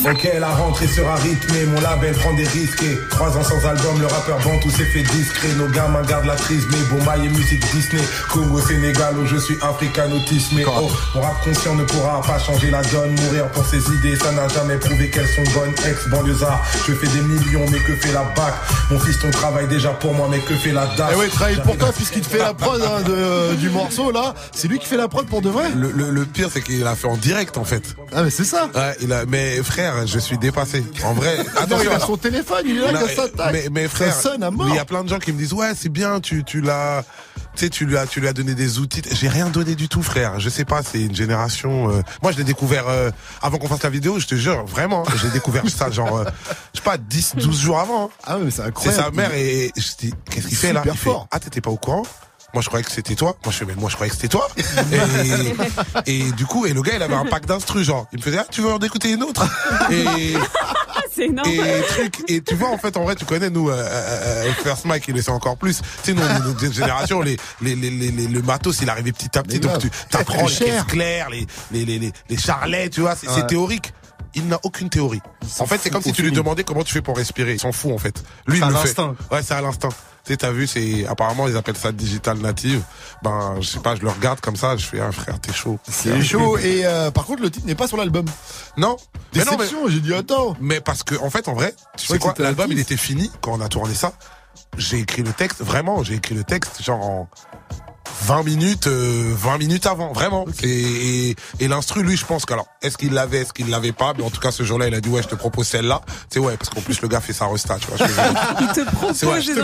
Ok, la rentrée sera rythmée, mon label prend des risques. Et Trois ans sans album, le rappeur Bantou s'est fait discret. Nos gamins gardent la crise, mais bon, maille et musique Disney. Congo, Sénégal, où je suis africanotisme. Mais oh, mon rap conscient ne pourra pas changer la donne. Mourir pour ses idées, ça n'a jamais prouvé qu'elles sont bonnes. Ex banlieusard, je fais des millions, mais que fait la BAC? Mon fils, ton travail déjà pour moi, mais que fait la DAF Et ouais, travaille pour toi puisqu'il te fait la prod hein, de, euh, du morceau là. C'est lui qui fait la prod pour de vrai Le, le, le pire, c'est qu'il a fait en direct, en fait. Ah, mais c'est ça. Ouais, il a, mais frère, je suis dépassé. En vrai, Attends, il a son téléphone, il est là quand ça tac. mais, mais frère, sonne à mort. il y a plein de gens qui me disent ouais c'est bien tu tu l'as sais, tu lui as, tu lui as donné des outils. J'ai rien donné du tout, frère. Je sais pas, c'est une génération. euh, Moi, je l'ai découvert euh, avant qu'on fasse la vidéo. Je te jure, vraiment, j'ai découvert ça, genre, euh, je sais pas, 10, 12 jours avant. Ah mais c'est C'est incroyable. sa mère et je dis, qu'est-ce qu'il fait là? Super Il fait, fort. Ah, t'étais pas au courant? Moi je croyais que c'était toi. Moi je fais mais moi je croyais que c'était toi. Et, et du coup et le gars il avait un pack d'instru genre. Il me faisait ah tu veux en écouter une autre? Et C'est énorme. et truc et tu vois en fait en vrai tu connais nous euh, euh, euh, First Mike il le sait encore plus. Tu sais nous notre génération les, les, les, les, les- le matos il arrivait petit à petit Mais donc tu t'apprends les caisses claires les les les les, les charlets tu vois c'est théorique. Il n'a aucune théorie. En fait, c'est comme si tu lui demandais comment tu fais pour respirer. Il s'en fout, en fait. Lui, il C'est à le fait. l'instinct. Ouais, c'est à l'instinct. Tu sais, t'as vu, c'est, apparemment, ils appellent ça digital native. Ben, je sais pas, je le regarde comme ça, je fais, ah, frère, t'es chaud. C'est chaud et euh, par contre le titre n'est pas sur l'album. Non. Mais non, mais, Déception, j'ai dit attends. mais parce que, en fait, en vrai, tu sais quoi, un l'album, il était fini quand on a tourné ça. J'ai écrit le texte, vraiment, j'ai écrit le texte, genre en 20 minutes, euh, 20 minutes avant, vraiment. Et, et, et l'instru, lui, je pense que, alors, est-ce qu'il l'avait, est-ce qu'il l'avait pas, mais en tout cas, ce jour-là, il a dit, ouais, je te propose celle-là. Sais, ouais, parce qu'en plus, le gars fait sa resta, tu vois. je. Il te propose C'est ouais, c'est-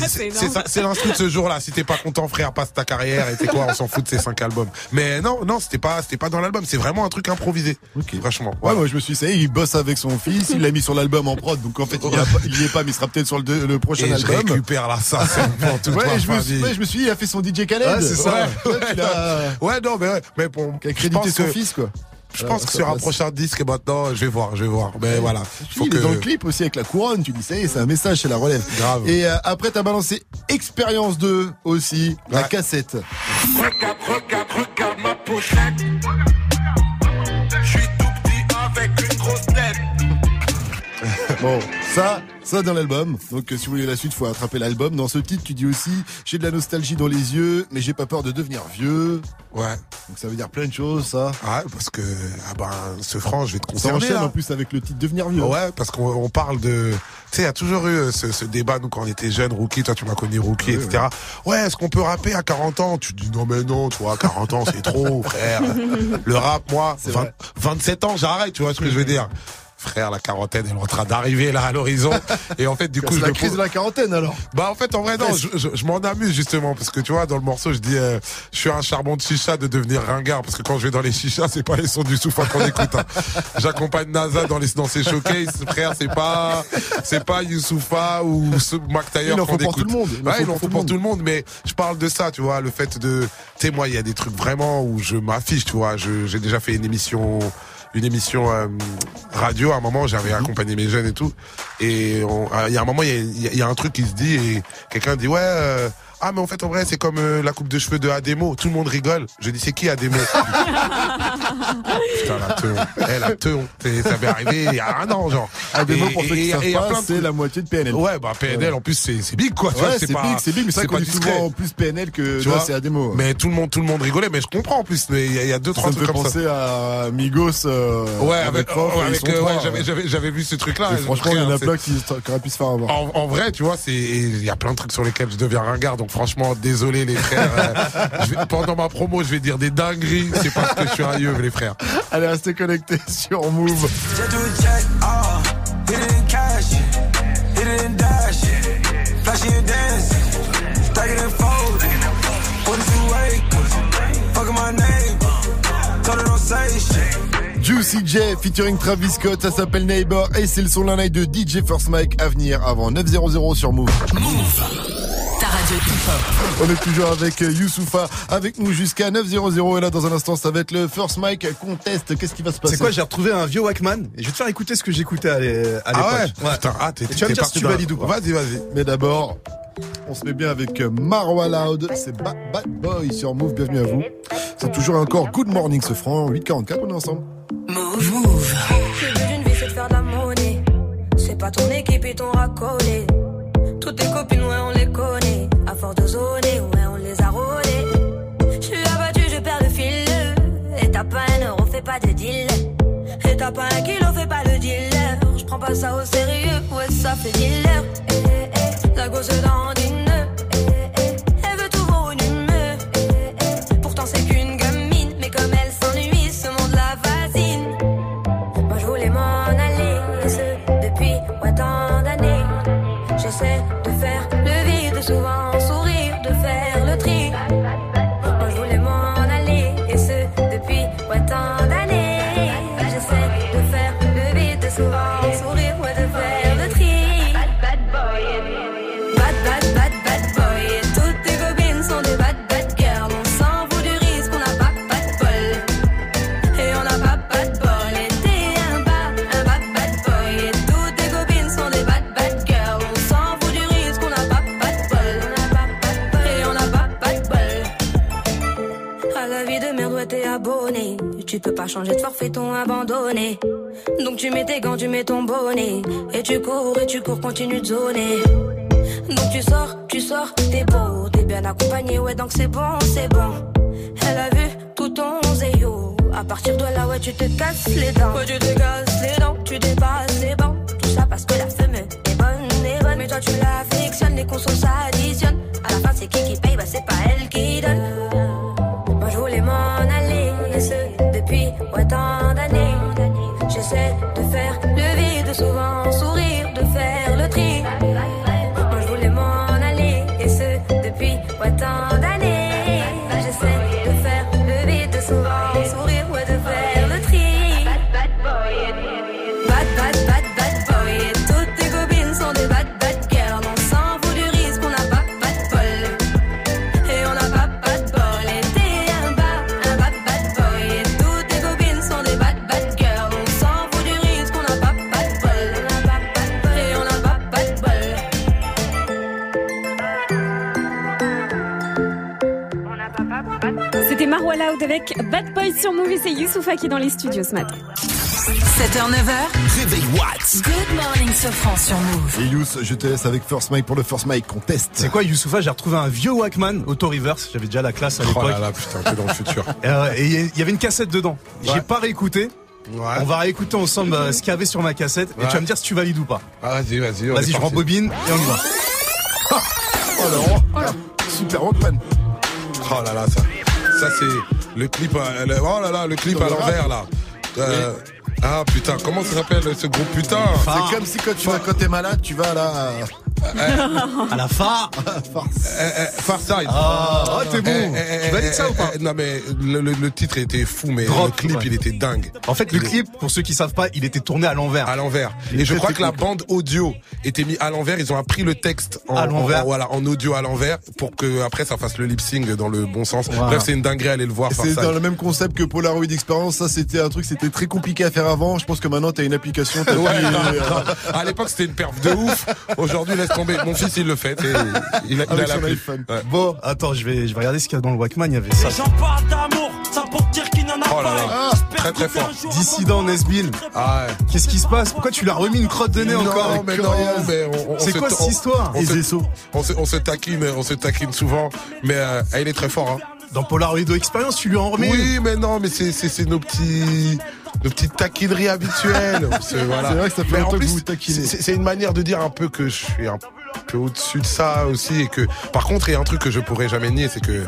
C'est c'est- c'est c'est l'instru de ce jour-là. Si t'es pas content, frère, passe ta carrière et c'est quoi, on s'en fout de ces cinq albums. Mais non, non, c'était pas, c'était pas dans l'album. C'est vraiment un truc improvisé. Franchement. Ouais, moi je me suis dit, il bosse avec son fils, il l'a mis sur l'album en prod, donc en fait il y, a pas- il y est pas, mais il sera peut-être sur le, le prochain Et je album. récupère là, ça, c'est Ouais, je me, suis, famille. ouais, je me suis dit, il a fait son DJ Khaled. Ouais, c'est ça. Ouais, ouais, Ouais, non, mais ouais, mais bon, qui a crédité pense son que- fils, quoi. Je Euh, pense que ça sur un prochain disque, maintenant, je vais voir, je vais voir. Mais voilà. Il est dans le clip aussi avec la couronne, tu dis ça y est, c'est un message, c'est la relève. Grave. Et euh, après t'as balancé Expérience 2 aussi, la cassette. Regarde, regarde, regarde ma pochette. Je suis tout petit avec une grosse tête. Bon, ça, ça dans l'album. Donc euh, si vous voulez la suite, faut attraper l'album. Dans ce titre, tu dis aussi j'ai de la nostalgie dans les yeux, mais j'ai pas peur de devenir vieux. Ouais. Donc ça veut dire plein de choses, ça. Ouais, parce que, ah ben, ce franc, je vais te Ça concerner, enchaîne là. en plus avec le titre devenir vieux. Ouais, parce qu'on on parle de, tu sais, il y a toujours eu euh, ce, ce débat, nous, quand on était jeunes, rookie, toi, tu m'as connu rookie, Ouais, etc. Ouais, est-ce qu'on peut rapper à 40 ans? Tu dis, non, mais non, à 40 ans, c'est trop, frère. Le rap, moi, C'est 20 vrai. 27 ans, j'arrête, tu vois ce que je veux dire? Frère, la quarantaine, elle est en train d'arriver, là, à l'horizon. Et en fait, du coup, C'est la crise de la quarantaine alors. bah en fait en vrai non, je, je- je m'en amuse justement parce que tu vois dans le morceau je dis euh, je suis un charbon de chicha de devenir ringard parce que quand je vais dans les chichas c'est pas les sons du souffle qu'on écoute. hein. J'accompagne NASA dans les dans ses showcases frère c'est pas c'est pas Youssoufa ou ce Mac Taylor qu'on faut pour écoute. tout le monde. Il en Ouais, il en pour faut tout pour le tout le monde mais je parle de ça tu vois le fait de tu sais moi il y a des trucs vraiment où je m'affiche tu vois j'ai déjà fait une émission une émission euh, radio à un moment j'avais accompagné mes jeunes et tout. Et on- il y a un moment y y il y a un truc qui se dit et quelqu'un dit ouais euh, ah mais en fait en vrai c'est comme euh, la coupe de cheveux de Ademo tout le monde rigole je dis c'est qui Ademo putain la teon elle la teon ça m'est arrivé il y a un an genre Ademo, pour ceux qui savent pas, c'est la moitié de PNL. ouais bah PNL en plus c'est c'est big quoi Ouais, c'est pas- big, c'est big, mais c'est pas souvent plus PNL que Tu vois c'est Ademo. mais tout le monde tout le monde rigolait mais je comprends en plus mais il y, a- deux ça trois me trucs fait comme ça penser à Migos. euh, Ouais, avec, j'avais, vu ce truc-là. Franchement, il y en a plein qui, auraient pu se faire avoir. En, en vrai, tu vois, c'est, il y a plein de trucs sur lesquels je deviens ringard, franchement, désolé les frères. euh, je vais- pendant ma promo, je vais dire des dingueries, c'est parce que je suis un yeux, les frères. Allez, restez connectés sur Move. Juicy J featuring Travis Scott, ça s'appelle Neighbor et c'est le son night de DJ First Mike à venir avant 900 sur Move. Ta radio hip-hop. On est toujours avec euh, Youssoufa, avec nous jusqu'à 900 et là dans un instant ça va être le First Mike contest. Qu'est-ce qui va se passer C'est quoi, j'ai retrouvé un vieux Walkman et je vais te faire écouter ce que j'écoutais à à l'époque. Ah ouais? Putain, ah, t'es, tu vas me dire si parti tu dans- valides ou pas. Vas-y, vas-y. Mais d'abord, on se met bien avec euh, Marwa Loud, c'est Bad, Bad Boy sur Move, bienvenue à vous. C'est toujours encore Good Morning ce franc, 844, on est ensemble. Move. Move. Le but d'une vie, c'est de faire de la monnaie. C'est pas ton équipe et ton racolé. Toutes tes copines, ouais, on prends pas ça au sérieux, ouais, ça fait dealer. Eh, eh, la gosse dandine. Eh, eh, elle veut tout volume. Eh, eh, pourtant, c'est qu'une Changer de forfait, ton abandonné. Donc tu mets tes gants, tu mets ton bonnet. Et tu cours, et tu cours, continue de zoner. Donc tu sors, tu sors, t'es beau, t'es bien accompagné, ouais donc c'est bon, c'est bon. Elle a vu tout ton zéyo. À partir de là, ouais, tu te casses les dents. Ouais, tu te casses les dents, tu dépasses les bancs. Tout ça parce que la femme est bonne, est bonne. Mais toi, tu l'affectionnes, les consos s'additionnent. Loud avec Bad Boy sur Move et c'est Youssoufa qui est dans les studios ce matin. 7h, 9h. Réveil Watts. Good morning, Sofran sur Move. Et Youss, je te laisse avec First Mike pour le First Mike qu'on teste. C'est quoi, Youssoufa? J'ai retrouvé un vieux Walkman auto-reverse. J'avais déjà la classe à Oh l'époque. là là, putain, t'es dans le futur. Et, euh, et il y avait une cassette dedans. J'ai pas réécouté. On va réécouter ensemble euh, ce qu'il y avait sur ma cassette et tu vas me dire si tu valides ou pas. Ah, vas-y, vas-y. Vas-y, je rembobine et on y va. Oh là, oh, super Walkman. Oh là là, ça, ça c'est le clip. à- le- oh là là, le clip à l'envers là. Euh, ah putain, comment ça s'appelle ce groupe putain? C'est comme si quand tu vas, quand t'es malade, tu vas là. À la fin. Farside. Ah, ah, t'es bon. Tu valides ça ou pas Non mais le, le- le titre était fou, mais Drop, le clip ouais. il était dingue. En fait, le clip, pour ceux qui savent pas, il était tourné à l'envers. à l'envers. Et je crois que la bande audio était mise à l'envers. Ils ont appris le texte en, À l'envers. en- voilà, en audio à l'envers pour que après ça fasse le lip sync dans le bon sens. Bref, c'est une dinguerie, allez le voir. C'est dans le même concept que Polaroid Experience. Ça, c'était un truc, c'était très compliqué à faire avant. Je pense que maintenant, t'as une application. à l'époque c'était une perf de ouf. Aujourd'hui laisse tomber. Mon fils il le fait. et Il a, il a Avec la son pli. iPhone. Ouais. Bon, attends, je vais, je vais regarder ce qu'il y a dans le Walkman. Il y avait ça. J'en parle d'amour, ça pour dire qu'il n'en a Oh là pas. là, Ah, très très fort. Dissident Nesbill. Ah ouais. Qu'est-ce qui se passe? Pourquoi tu lui as remis une crotte de nez encore? Non, mais non, mais on, on C'est se- quoi on- cette histoire on, Et se, on, se, on se taquine, on se taquine souvent, mais euh, il est très fort. Hein. Dans Polaroid Experience, tu lui en remets Oui, mais non, mais c'est c'est c'est nos petits nos petites taquineries habituelles. C'est voilà. Vrai que ça fait longtemps que vous c'est- une manière de dire un peu que je suis un peu au-dessus de ça aussi et que par contre, il y a un truc que je pourrais jamais nier, c'est que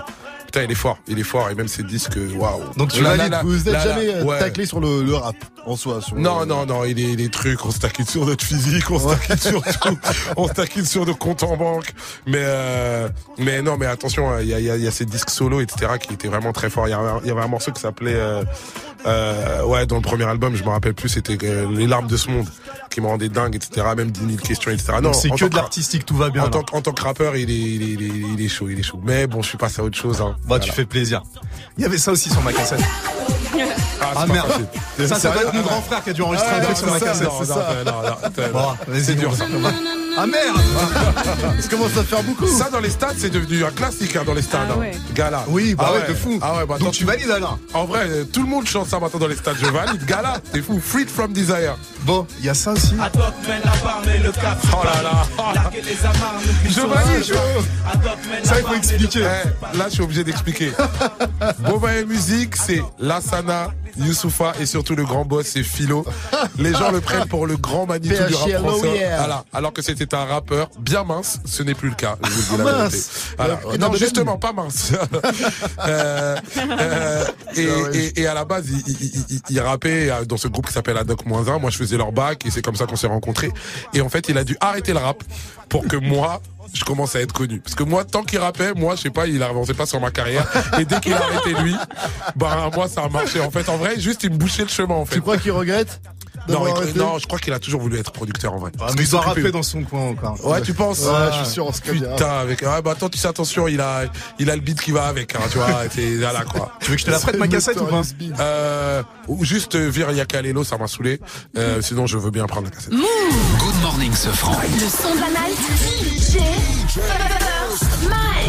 Putain, il est fort, il est fort, et même ses disques, waouh. Donc tu Là, là, là, vous êtes là, là, jamais euh, ouais. taclé sur le, le rap en soi. Sur Non, non, non, il est les trucs, on se taquine sur notre physique, on se taquine sur tout, on se taquine sur nos comptes en banque. Mais, euh, mais non, mais attention, hein, il y a, il y, a, il y a ces disques solo, etc., qui étaient vraiment très forts. Il y, avait un- il y avait un morceau qui s'appelait, euh, euh, ouais, dans le premier album, je me rappelle plus, c'était Les larmes de ce monde, qui me rendait dingue, etc., même 10 000 questions, etc. Non, c'est que de l'artistique, tout va bien. En tant, en tant que rappeur, il est, il est, il est, il est chaud, il est chaud. Mais bon, je suis passé à autre chose. Hein. Bah, tu fais plaisir. Il y avait ça aussi sur ma cassette. Ah, Ah merde. Ça, ça doit être mon grand frère qui a dû enregistrer un Ah, truc sur ma cassette. non, c'est dur. Ah merde Ça commence à faire beaucoup. Ça dans les stades, c'est devenu un classique hein, dans les stades. Ah hein. Gala. Oui, bah Ah ouais, de fou. Ah ouais, bah Donc tu valides alors? En vrai, euh, tout le monde chante ça maintenant dans les stades. Je valide. Gala, t'es fou. Freed from desire. Bon, il y a ça aussi. Mène la le cap. Oh là là. Larguer les amarres, nous Je valide. mène Ça, il faut expliquer. Eh, là, je suis obligé d'expliquer. Boba et musique, c'est Lassana, Youssoufa et surtout le grand boss, c'est Philo. Les gens le prennent pour le grand Manitou du rap français. yeah. Voilà. Alors que c'était un rappeur bien mince, ce n'est plus le cas. Je vous dis la Ah, vérité. mince. Voilà. Il a Non, justement, pas mince. Euh, euh, et, Ah et, et à la base, il, il, il, il rappait euh, dans ce groupe qui s'appelle Adoc-1. Moi, je faisais leur bac et c'est comme ça qu'on s'est rencontrés. Et en fait, il a dû arrêter le rap pour que moi, je commence à être connu. Parce que moi, tant qu'il rappait, moi, je sais pas, il avançait pas sur ma carrière. Et dès qu'il a arrêté lui, bah, moi, ça a marché. En fait, en vrai, juste, il me bouchait le chemin, en fait. Tu crois qu'il regrette? Non, il- non, je crois qu'il a toujours voulu être producteur, en vrai. Ah, mais il doit rapper dans son coin encore. Ouais, tu penses Ouais, je suis sûr, on se. Putain, avec. Ouais, bah attends, tu sais, attention, il a, il a le beat qui va avec, hein, tu vois. C'est là, quoi. Tu veux que je te la prête ma cassette ou pas Euh, ou juste euh, Vir Yakalelo, ça m'a saoulé. Euh, sinon, je veux bien prendre la cassette. Good morning, ce franc. Le son de la night DJ First Mike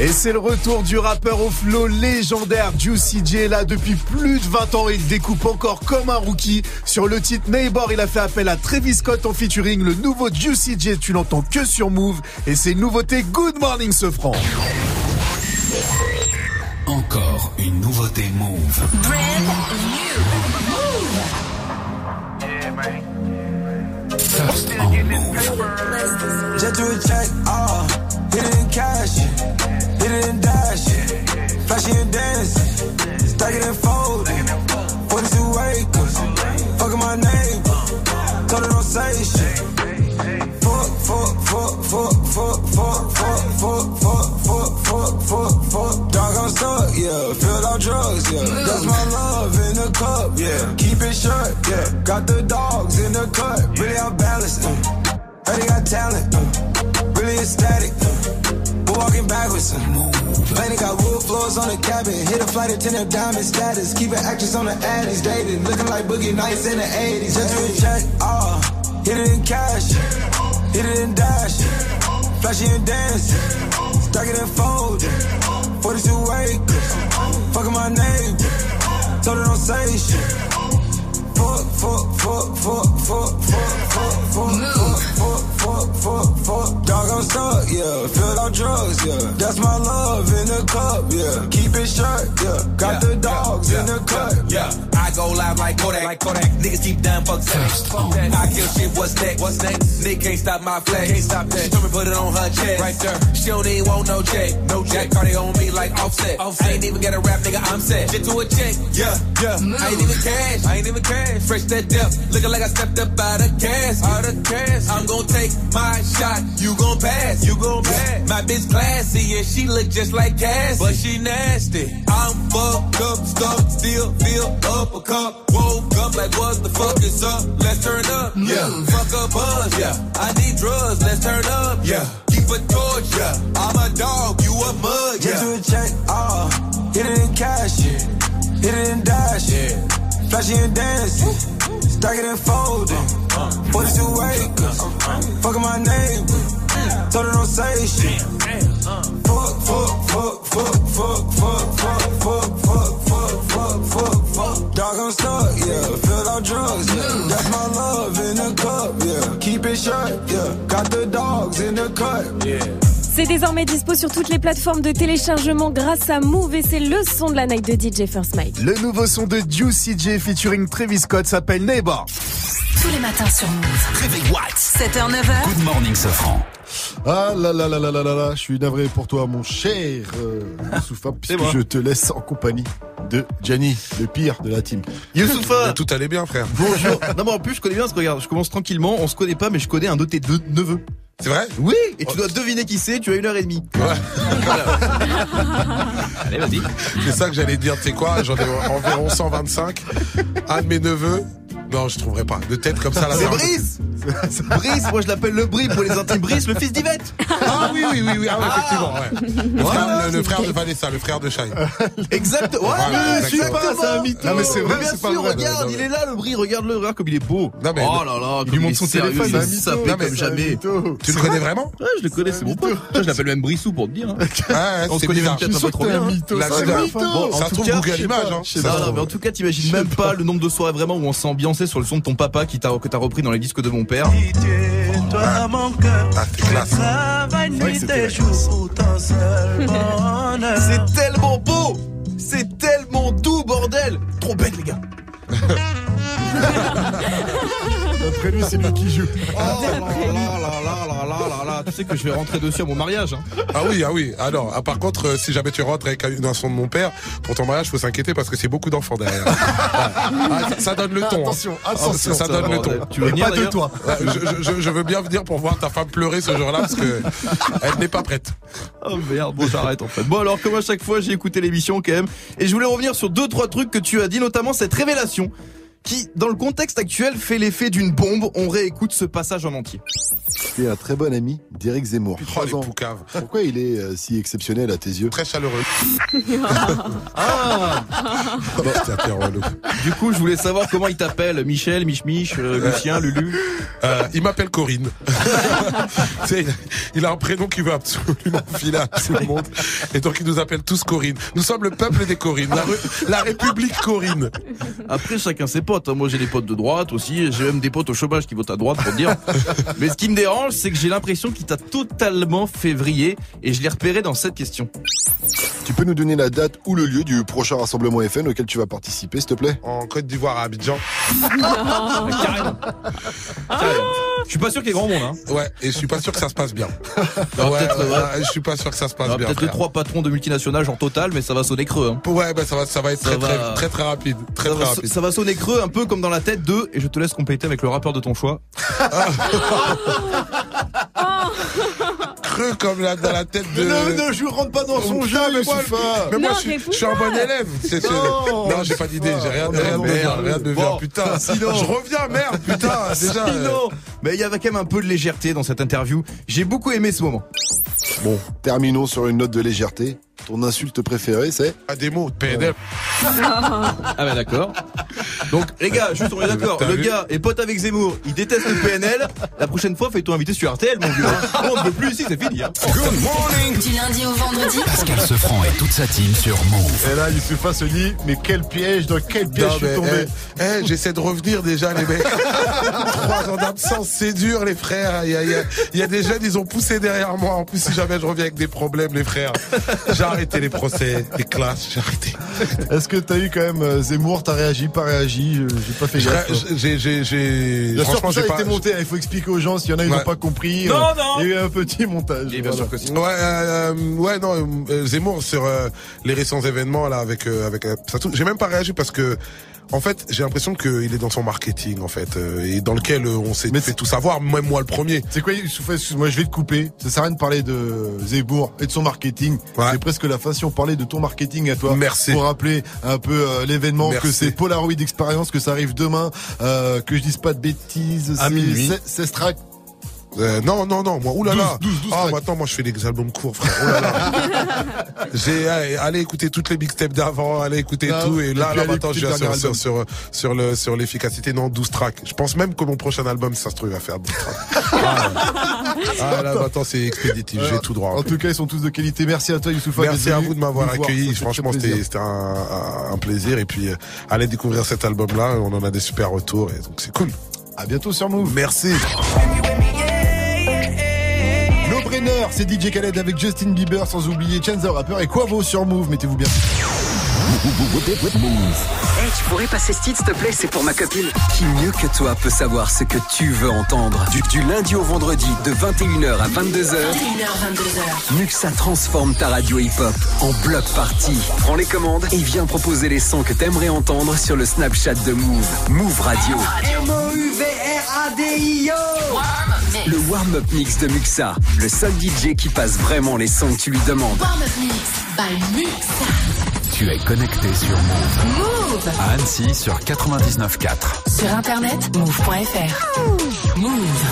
Et c'est le retour du rappeur au flow légendaire Juicy J est là depuis plus de 20 ans et il découpe encore comme un rookie. Sur le titre Neighbor, il a fait appel à Travis Scott en featuring. Le nouveau Juicy J, tu l'entends que sur Move. Et c'est une nouveauté Good Morning Sofran. Encore une nouveauté Move. First on Move. Jet to a check, ah, cash, hit it in dash, flashy and dance, stack it and fold, 42 acres, fucking my name, told her don't say shit. Fuck, fuck, fuck, fuck, fuck, fuck, fuck, fuck, fuck, fuck, fuck, fuck, fuck. Dog, I'm stuck, yeah. Filled out drugs, yeah. That's my love in the cup, yeah. Keep it shut, yeah. Got the dogs in the cut, really out balanced, uh. Heard he got talent, uh. Really ecstatic, uh. Walking backwards, uh. Planet got wood floors on the cabin. Hit a flight attendant, diamond status. Keep an actress on the ad, he's dating. Looking like Boogie Nights in the 80s. Just to check, ah. Hit it in cash, hit it in dash. Flashy and dance, stack it and fold. 42 acres, fucking my name. Told her don't say shit. Fuck, fuck, fuck, fuck, fuck, fuck, fuck, fuck, fuck, fuck, fuck, fuck, fuck. Dog, I'm stuck, yeah. Filled out drugs, yeah. That's my love in the cup, yeah. Keep it shut, yeah. Got the dogs in the cut, Yeah, I go live like Kodak. Like Kodak. Niggas deep down, fuck that. Fuck. I kill shit, what's next? What's next? Nigga can't stop my flag. Can't stop that. She told me put it on her chest. Right there. She don't even want no check. No check. Cardi on me like offset. offset. I ain't even get a rap, nigga, I'm set. Shit to a check. Yeah, yeah. I ain't even cash. I ain't even cash. Fresh that depth. Looking like I stepped up out of gas. Out of gas. I'm gonna take my shot. You gon' pass. You gon' pass. My bitch classy and she look just like Cass. But she nasty. I'm fucked up, stuck, still feel up a cup. Woke up like what the fuck is up? Let's turn up. Yeah. Fuck a buzz. Yeah. I need drugs. Let's turn up. Yeah. Keep a torch. Yeah. I'm a dog. You a mug. yeah. Get to a check, ah. Hit it in cash, yeah. Hit it in dash, yeah. Flashy and dancing. Stack it and fold it. Uh, uh, uh. 42 acres. Fucking my name. Told her don't say shit. Fuck, fuck, fuck, fuck, fuck, fuck, fuck, fuck, fuck, fuck, fuck, fuck, fuck. Dog, I'm stuck, yeah. Filled out drugs, yeah. That's my love in the cup, yeah. Keep it shut, yeah. Got the dogs in the cut, yeah. C'est désormais dispo sur toutes les plateformes de téléchargement grâce à Move et c'est le son de la night de DJ First Mike. Le nouveau son de Juicy J featuring Travis Scott s'appelle Neighbor. Tous les matins sur Move. Réveil What 7h, 9h. Good morning, Sofran. Ah là là là là là là là, je suis navré pour toi, mon cher euh, Youssoufa, puisque moi. je te laisse en compagnie de Gianni, le pire de la team. Youssoufa Tout allait bien, frère. Bonjour. non mais en plus je connais bien parce que regarde, je commence tranquillement, on se connaît pas mais je connais un de tes deux neveux. C'est vrai? Oui, et tu dois deviner qui c'est, tu as une heure et demie. Allez, vas-y. C'est ça que j'allais dire, tu sais quoi? J'en ai environ 125. Un de mes neveux. Non, je trouverai pas. De tête comme ça, là. C'est Brice Brice, moi je l'appelle le Brie pour les intimes Brice, le fils d'Yvette Ah oui, oui, oui, oui, ah, oui, effectivement, ouais. Le, Voilà, frère, le- frère de Vanessa, le frère de Shai. Exact. Ouais, Voilà, mais je suis exactement. pas, c'est un mytho. Non, mais c'est vrai, Mais bien c'est pas sûr, vrai. regarde, Non, il est là, le Brie, regarde-le, regarde comme il est beau. Non, mais- oh là là, Il lui montre son sérieux, téléphone, il est sapé comme jamais. Tu le connais vraiment Ouais, je le connais, c'est mon pote. Je l'appelle même Brissou pour te dire. hein. On se c'est connaît même peut-être un peu trop bien. c'est un mytho. Ça en se tout trouve cas, Google je sais Images, pas, hein. Non, non, mais en tout cas, t'imagines même pas le nombre de soirées vraiment où on s'est sur le son de ton papa qui t'a, que t'as repris dans les disques de mon père. Toi, mon cœur, Ah, nuit et jour. C'est tellement beau. C'est tellement doux, bordel. Trop bête, les gars D'après lui, c'est lui qui joue. Oh là là là là là là là Tu sais que je vais rentrer dessus à mon mariage. Ah oui, ah oui. Ah par contre, si jamais tu rentres avec un son de mon père, pour ton mariage, faut s'inquiéter parce que c'est beaucoup d'enfants derrière. Ça, donne le ton. Attention, attention. Ça, donne le ton. Tu veux venir, pas de toi. Je, veux bien venir pour voir ta femme pleurer ce jour-là parce que elle n'est pas prête. Oh merde, bon j'arrête en fait. Bon alors comme à chaque fois j'ai écouté l'émission quand même et je voulais revenir sur deux trois trucs que tu as dit, notamment cette révélation qui, dans le contexte actuel, fait l'effet d'une bombe. On réécoute ce passage en entier. C'est un très bon ami d'Éric Zemmour. Oh, Trois les ans. poucaves. Pourquoi il est euh, si exceptionnel à tes yeux Très chaleureux. Ah relou. Du coup, je voulais savoir comment il t'appelle. Michel, Mich-Mich, euh, Lucien, Lulu Euh, il m'appelle Corinne. Il, a, un prénom qui veut absolument filer à tout le monde. Et donc il nous appelle tous Corinne. Nous sommes le peuple des Corinnes, la République Corinne. Après, chacun ses potes. Hein. Moi, j'ai des potes de droite aussi. J'ai même des potes au chômage qui votent à droite pour te dire. Mais ce qui me dérange, c'est que j'ai l'impression qu'il t'a totalement fait vriller. Et je l'ai repéré dans cette question. Tu peux nous donner la date ou le lieu du prochain rassemblement FN auquel tu vas participer, s'il te plaît? En Côte d'Ivoire à Abidjan. Carrément. Carrément. Je suis pas sûr qu'il y ait grand monde. Hein. Ouais, et je suis pas sûr que ça se passe bien. Ouais, ouais, ouais. je suis pas sûr que ça se passe bien. peut-être trois patrons de multinationales genre total, mais ça va sonner creux. Hein. Ouais, bah ça va, ça va être Ça très, va- très, très, très rapide. Très, Ça très va, rapide. ça va sonner creux, un peu comme dans la tête de, et je te laisse compléter avec le rappeur de ton choix. Creux comme dans la tête de. Mais non, non, je rentre pas dans son jeu, mais moi, Youssoufa. mais moi, je, suis, je un bon élève. C'est- c'est- Non, non, j'ai pas d'idée, j'ai rien, rien de bien, non, rien de bon. bien. Putain, Sinon- je reviens, merde, putain, déjà. euh, Sinon, mais il y avait quand même un peu de légèreté dans cette interview. J'ai beaucoup aimé ce moment. Bon, terminons sur une note de légèreté. Ton insulte préférée, c'est à des mots, PNL. Ah bah d'accord. Donc les gars, juste on est d'accord, le gars est pote avec Zemmour, il déteste le PNL. La prochaine fois, fais-toi inviter sur RTL, mon vieux. hein. On ne veut plus ici, c'est fini. hein. Du lundi au vendredi Pascal Sefranc et toute sa team sur Move. Et là, Youssoufa se dit, mais quel piège, dans quel piège Non, je suis tombé eh, eh, j'essaie de revenir déjà, les mecs. Trois ans d'absence, c'est dur, les frères. Il y a, il y a- il y a des jeunes, ils ont poussé derrière moi. En plus, si jamais je reviens avec des problèmes, les frères. J'ai arrêté les procès, les classes, j'ai arrêté. Est-ce que t'as eu quand même euh, Zemmour, t'as réagi, pas réagi J'ai pas fait gaffe. J'ai, j'ai, j'ai, franchement, j'ai pas. été monté, il faut expliquer aux gens s'il y en a, ils Ouais. n'ont pas compris. Non, euh, non. Il y a eu un petit montage. Et bien sûr que si. Ouais, euh, ouais, non, Zemmour sur euh, les récents événements là avec euh, avec euh, ça tout- J'ai même pas réagi parce que. En fait, j'ai l'impression qu'il est dans son marketing, en fait, euh, et dans lequel euh, on s'est fait tout savoir, même moi le premier. C'est quoi, Excuse-moi, je vais te couper. Ça sert à rien de parler de Zemmour et de son marketing. Ouais. C'est presque la fin si on parlait de ton marketing à toi. Merci. Pour rappeler un peu euh, l'événement, que c'est Polaroid Experience, que ça arrive demain, euh, que je dise pas de bêtises. À c'est- minuit. Euh, non, non, non, moi, oulala. 12, 12, 12 ah, tracks. maintenant, moi, je fais des albums courts, frère. Oulala. J'ai, allez, allez écouter toutes les mixtapes d'avant, allez écouter Ah, tout, et là, là, maintenant, je viens sur, sur, sur, sur le, sur l'efficacité, non, 12 tracks. Je pense même que mon prochain album, si ça se trouve, il va faire 12 tracks. Ah. Ah, là, maintenant, c'est expéditif, j'ai tout droit. En tout cas, ils sont tous de qualité. Merci à toi, Youssoufa. Merci à vous de m'avoir nous voir. accueilli. Franchement, c'était un, plaisir. Et puis, euh, allez découvrir cet album-là. On en a des super retours. Et donc, c'est cool. À bientôt sur Move. Merci. C'est DJ Khaled avec Justin Bieber, sans oublier Chance the Rapper et Quavo sur Move. Mettez-vous bien. Hey, tu pourrais passer ce titre, s'il te plaît C'est pour ma copine. Qui mieux que toi peut savoir ce que tu veux entendre du, du lundi au vendredi, de 21h à 22h. 21h, 22h. Muxa transforme ta radio hip-hop en bloc party. Prends les commandes et viens proposer les sons que t'aimerais entendre sur le Snapchat de Move. Move Radio. Le warm-up mix de Muxa. Le seul DJ qui passe vraiment les sons que tu lui demandes. Warm Up Mix by Muxa. Tu es connecté sur Move. Move. À Annecy sur 99.4. Sur internet, move.fr. Move.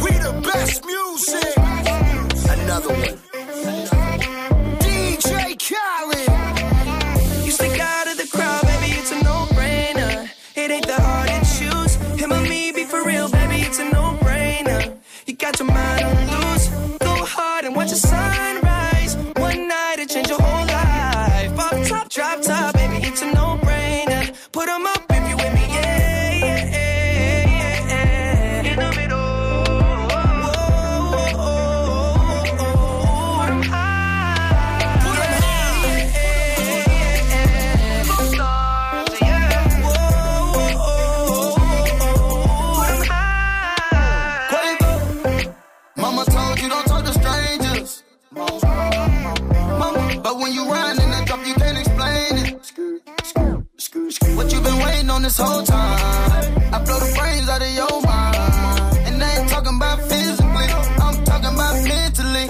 We the best music. Another one. DJ Khaled. You stick out of the crowd, baby, it's a no-brainer. It ain't that hard to choose. Him or me, be for real, baby, it's a no-brainer. You got your mind on Put 'em up What you been waiting on this whole time? I blow the brains out of your mind. And I ain't talking about physically, I'm talking about mentally.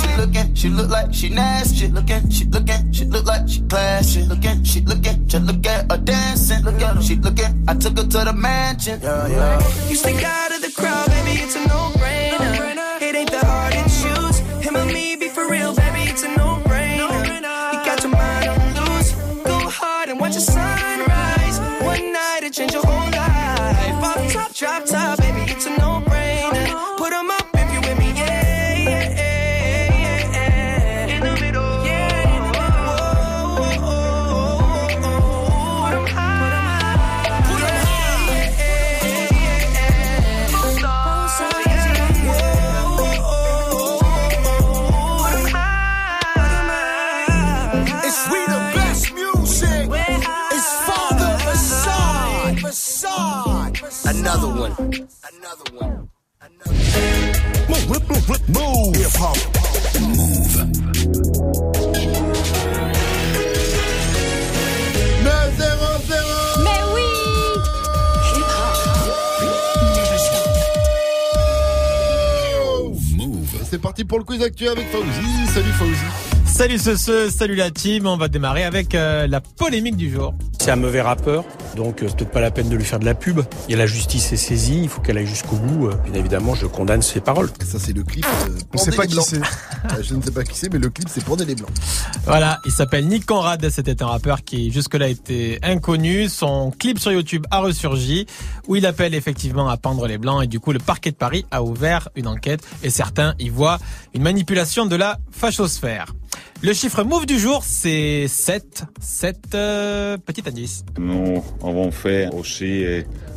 She looking She look like she nasty. She looking, she looking, she look like she classy. She looking, she looking, just look at her dancing. Look at her, she looking. I took her to the mansion. Yeah, yeah. You stick out of the crowd, baby, it's a no-brainer. Pour le quiz actuel avec Fauzi. Salut Fauzi. Salut ce, ce, salut la team, on va démarrer avec euh, la polémique du jour. C'est un mauvais rappeur, donc euh, c'est peut-être pas la peine de lui faire de la pub. Et la justice est saisie, il faut qu'elle aille jusqu'au bout. Euh, Bien évidemment, je condamne ses paroles. Ça c'est le clip. euh, On sait pas qui c'est. Je ne sais pas qui c'est, mais le clip c'est Pendez les Blancs. Voilà, il s'appelle Nick Conrad, c'était un rappeur qui jusque-là était inconnu. Son clip sur YouTube a ressurgi, où il appelle effectivement à pendre les blancs, et du coup le parquet de Paris a ouvert une enquête, et certains y voient une manipulation de la fachosphère. Le chiffre move du jour, c'est 7. 7 euh, petit indice. Nous avons fait aussi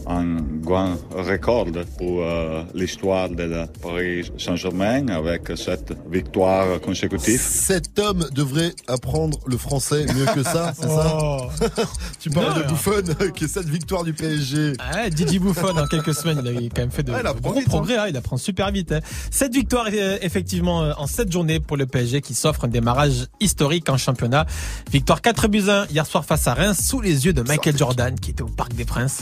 un grand record pour euh, l'histoire de la Paris Saint-Germain avec cette victoire consécutive. Cet homme devrait apprendre le français mieux que ça, c'est Oh. ça Tu parles Non, de Buffon, qui est cette victoire du PSG. Ah, Didi Buffon, en quelques semaines, il a quand même fait de, Ah, il de apprend gros vite, hein. progrès. hein, il apprend super vite. Hein. Cette victoire, euh, effectivement, euh, en sept journées pour le PSG qui s'offre un démarrage historique en championnat. Victoire 4 buts 1 hier soir face à Reims sous les yeux de Michael Jordan qui était au Parc des Princes.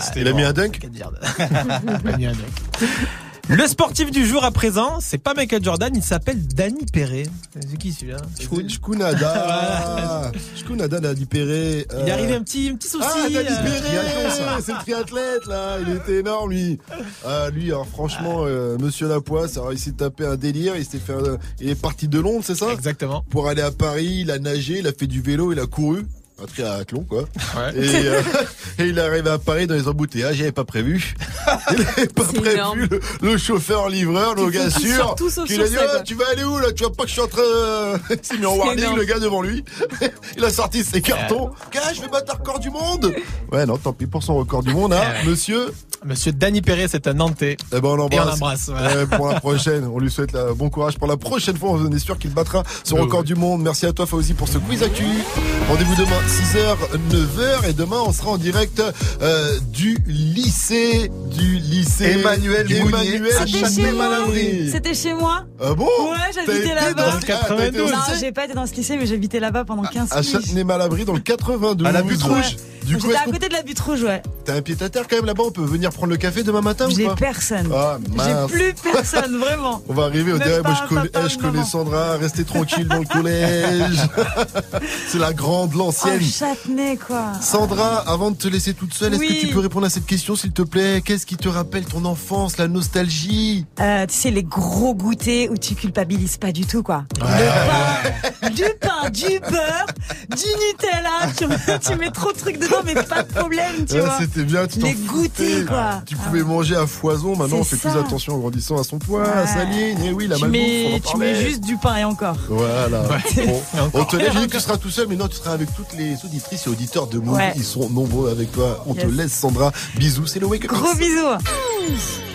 Ça, il a mis un dunk Il a mis un dunk. Le sportif du jour à présent, c'est pas Michael Jordan, il s'appelle Danny Perret. C'est qui celui-là Shkunada. Shkunada Dani Perret. Il est arrivé un petit, un petit souci. Ah, Dani euh, Perret, c'est le triathlète là, il était énorme lui. Ah, lui, alors franchement, euh, Monsieur Lapoisse, alors il s'est tapé un délire, il s'est fait, un- il est parti de Londres, c'est ça? Exactement. Pour aller à Paris, il a nagé, il a fait du vélo, il a couru. Un triathlon quoi. Ouais. Et, euh, et il est arrivé à Paris dans les embouteillages, j'avais pas prévu. Il avait pas C'est prévu le, le chauffeur livreur, le gars sûr. lui a dit Ah, tu vas aller où là? Tu vois pas que je suis en train de... Il s'est mis en C'est warning énorme. le gars devant lui. Il a sorti ses cartons. Gars, je vais battre un record du monde. Ouais non, tant pis pour son record du monde, hein. Monsieur. Monsieur Danny Perret, c'est un Nantais. Eh ben on Et on l'embrasse. voilà. Ouais, pour la prochaine, on lui souhaite la- bon courage pour la prochaine fois. On est sûr qu'il battra son Oui, record oui. du monde. Merci à toi Fauzi pour ce quiz actu. Rendez-vous demain 6h, 9h et demain on sera en direct euh, du lycée, du lycée Emmanuel Emmanuel à C'était chez moi. Châtenay-Malabry. C'était chez moi. Ah bon Ouais, T'as j'habitais été là-bas. dans- Dans le ah, t'as été 92. au Non, j'ai pas été dans ce lycée, mais j'habitais là-bas pendant 15 à piges. Châtenay-Malabry dans le 92. À la butte Ouais. rouge. Du coup, à côté de la butte rouge, ouais. t'as un pied à terre quand même là-bas On peut venir prendre le café demain matin ou J'ai personne. Ah J'ai plus personne, vraiment. On va arriver au Même derrière, moi je connais, papa, eh, je connais maman. Sandra, restez tranquille dans le collège. C'est la grande, Oh, l'ancienne. Châtenay, quoi. Sandra, avant de te laisser toute seule, est-ce que tu peux répondre à cette question s'il te plaît? Qu'est-ce qui te rappelle ton enfance, la nostalgie? Euh, tu sais, les gros goûters où tu culpabilises pas du tout, quoi. Le pain, du pain, du beurre, du Nutella. Tu mets, tu mets trop de trucs dedans, mais pas de problème, tu Ouais, vois. C'était bien, tu Les goûters, quoi. Tu pouvais manger à foison, maintenant on fait plus attention en grandissant à son poids, à sa ligne, et oui, la tu malbouffe, on en mets, tu mets juste du pain et encore. Voilà. Ouais. Bon, encore. on te laisse, j'ai dit que tu seras tout seul, mais non, tu seras avec toutes les auditrices et auditeurs de Move. Ouais. Ils sont nombreux avec toi. On te laisse, Sandra. Bisous, c'est le Wake Up Gros bisous.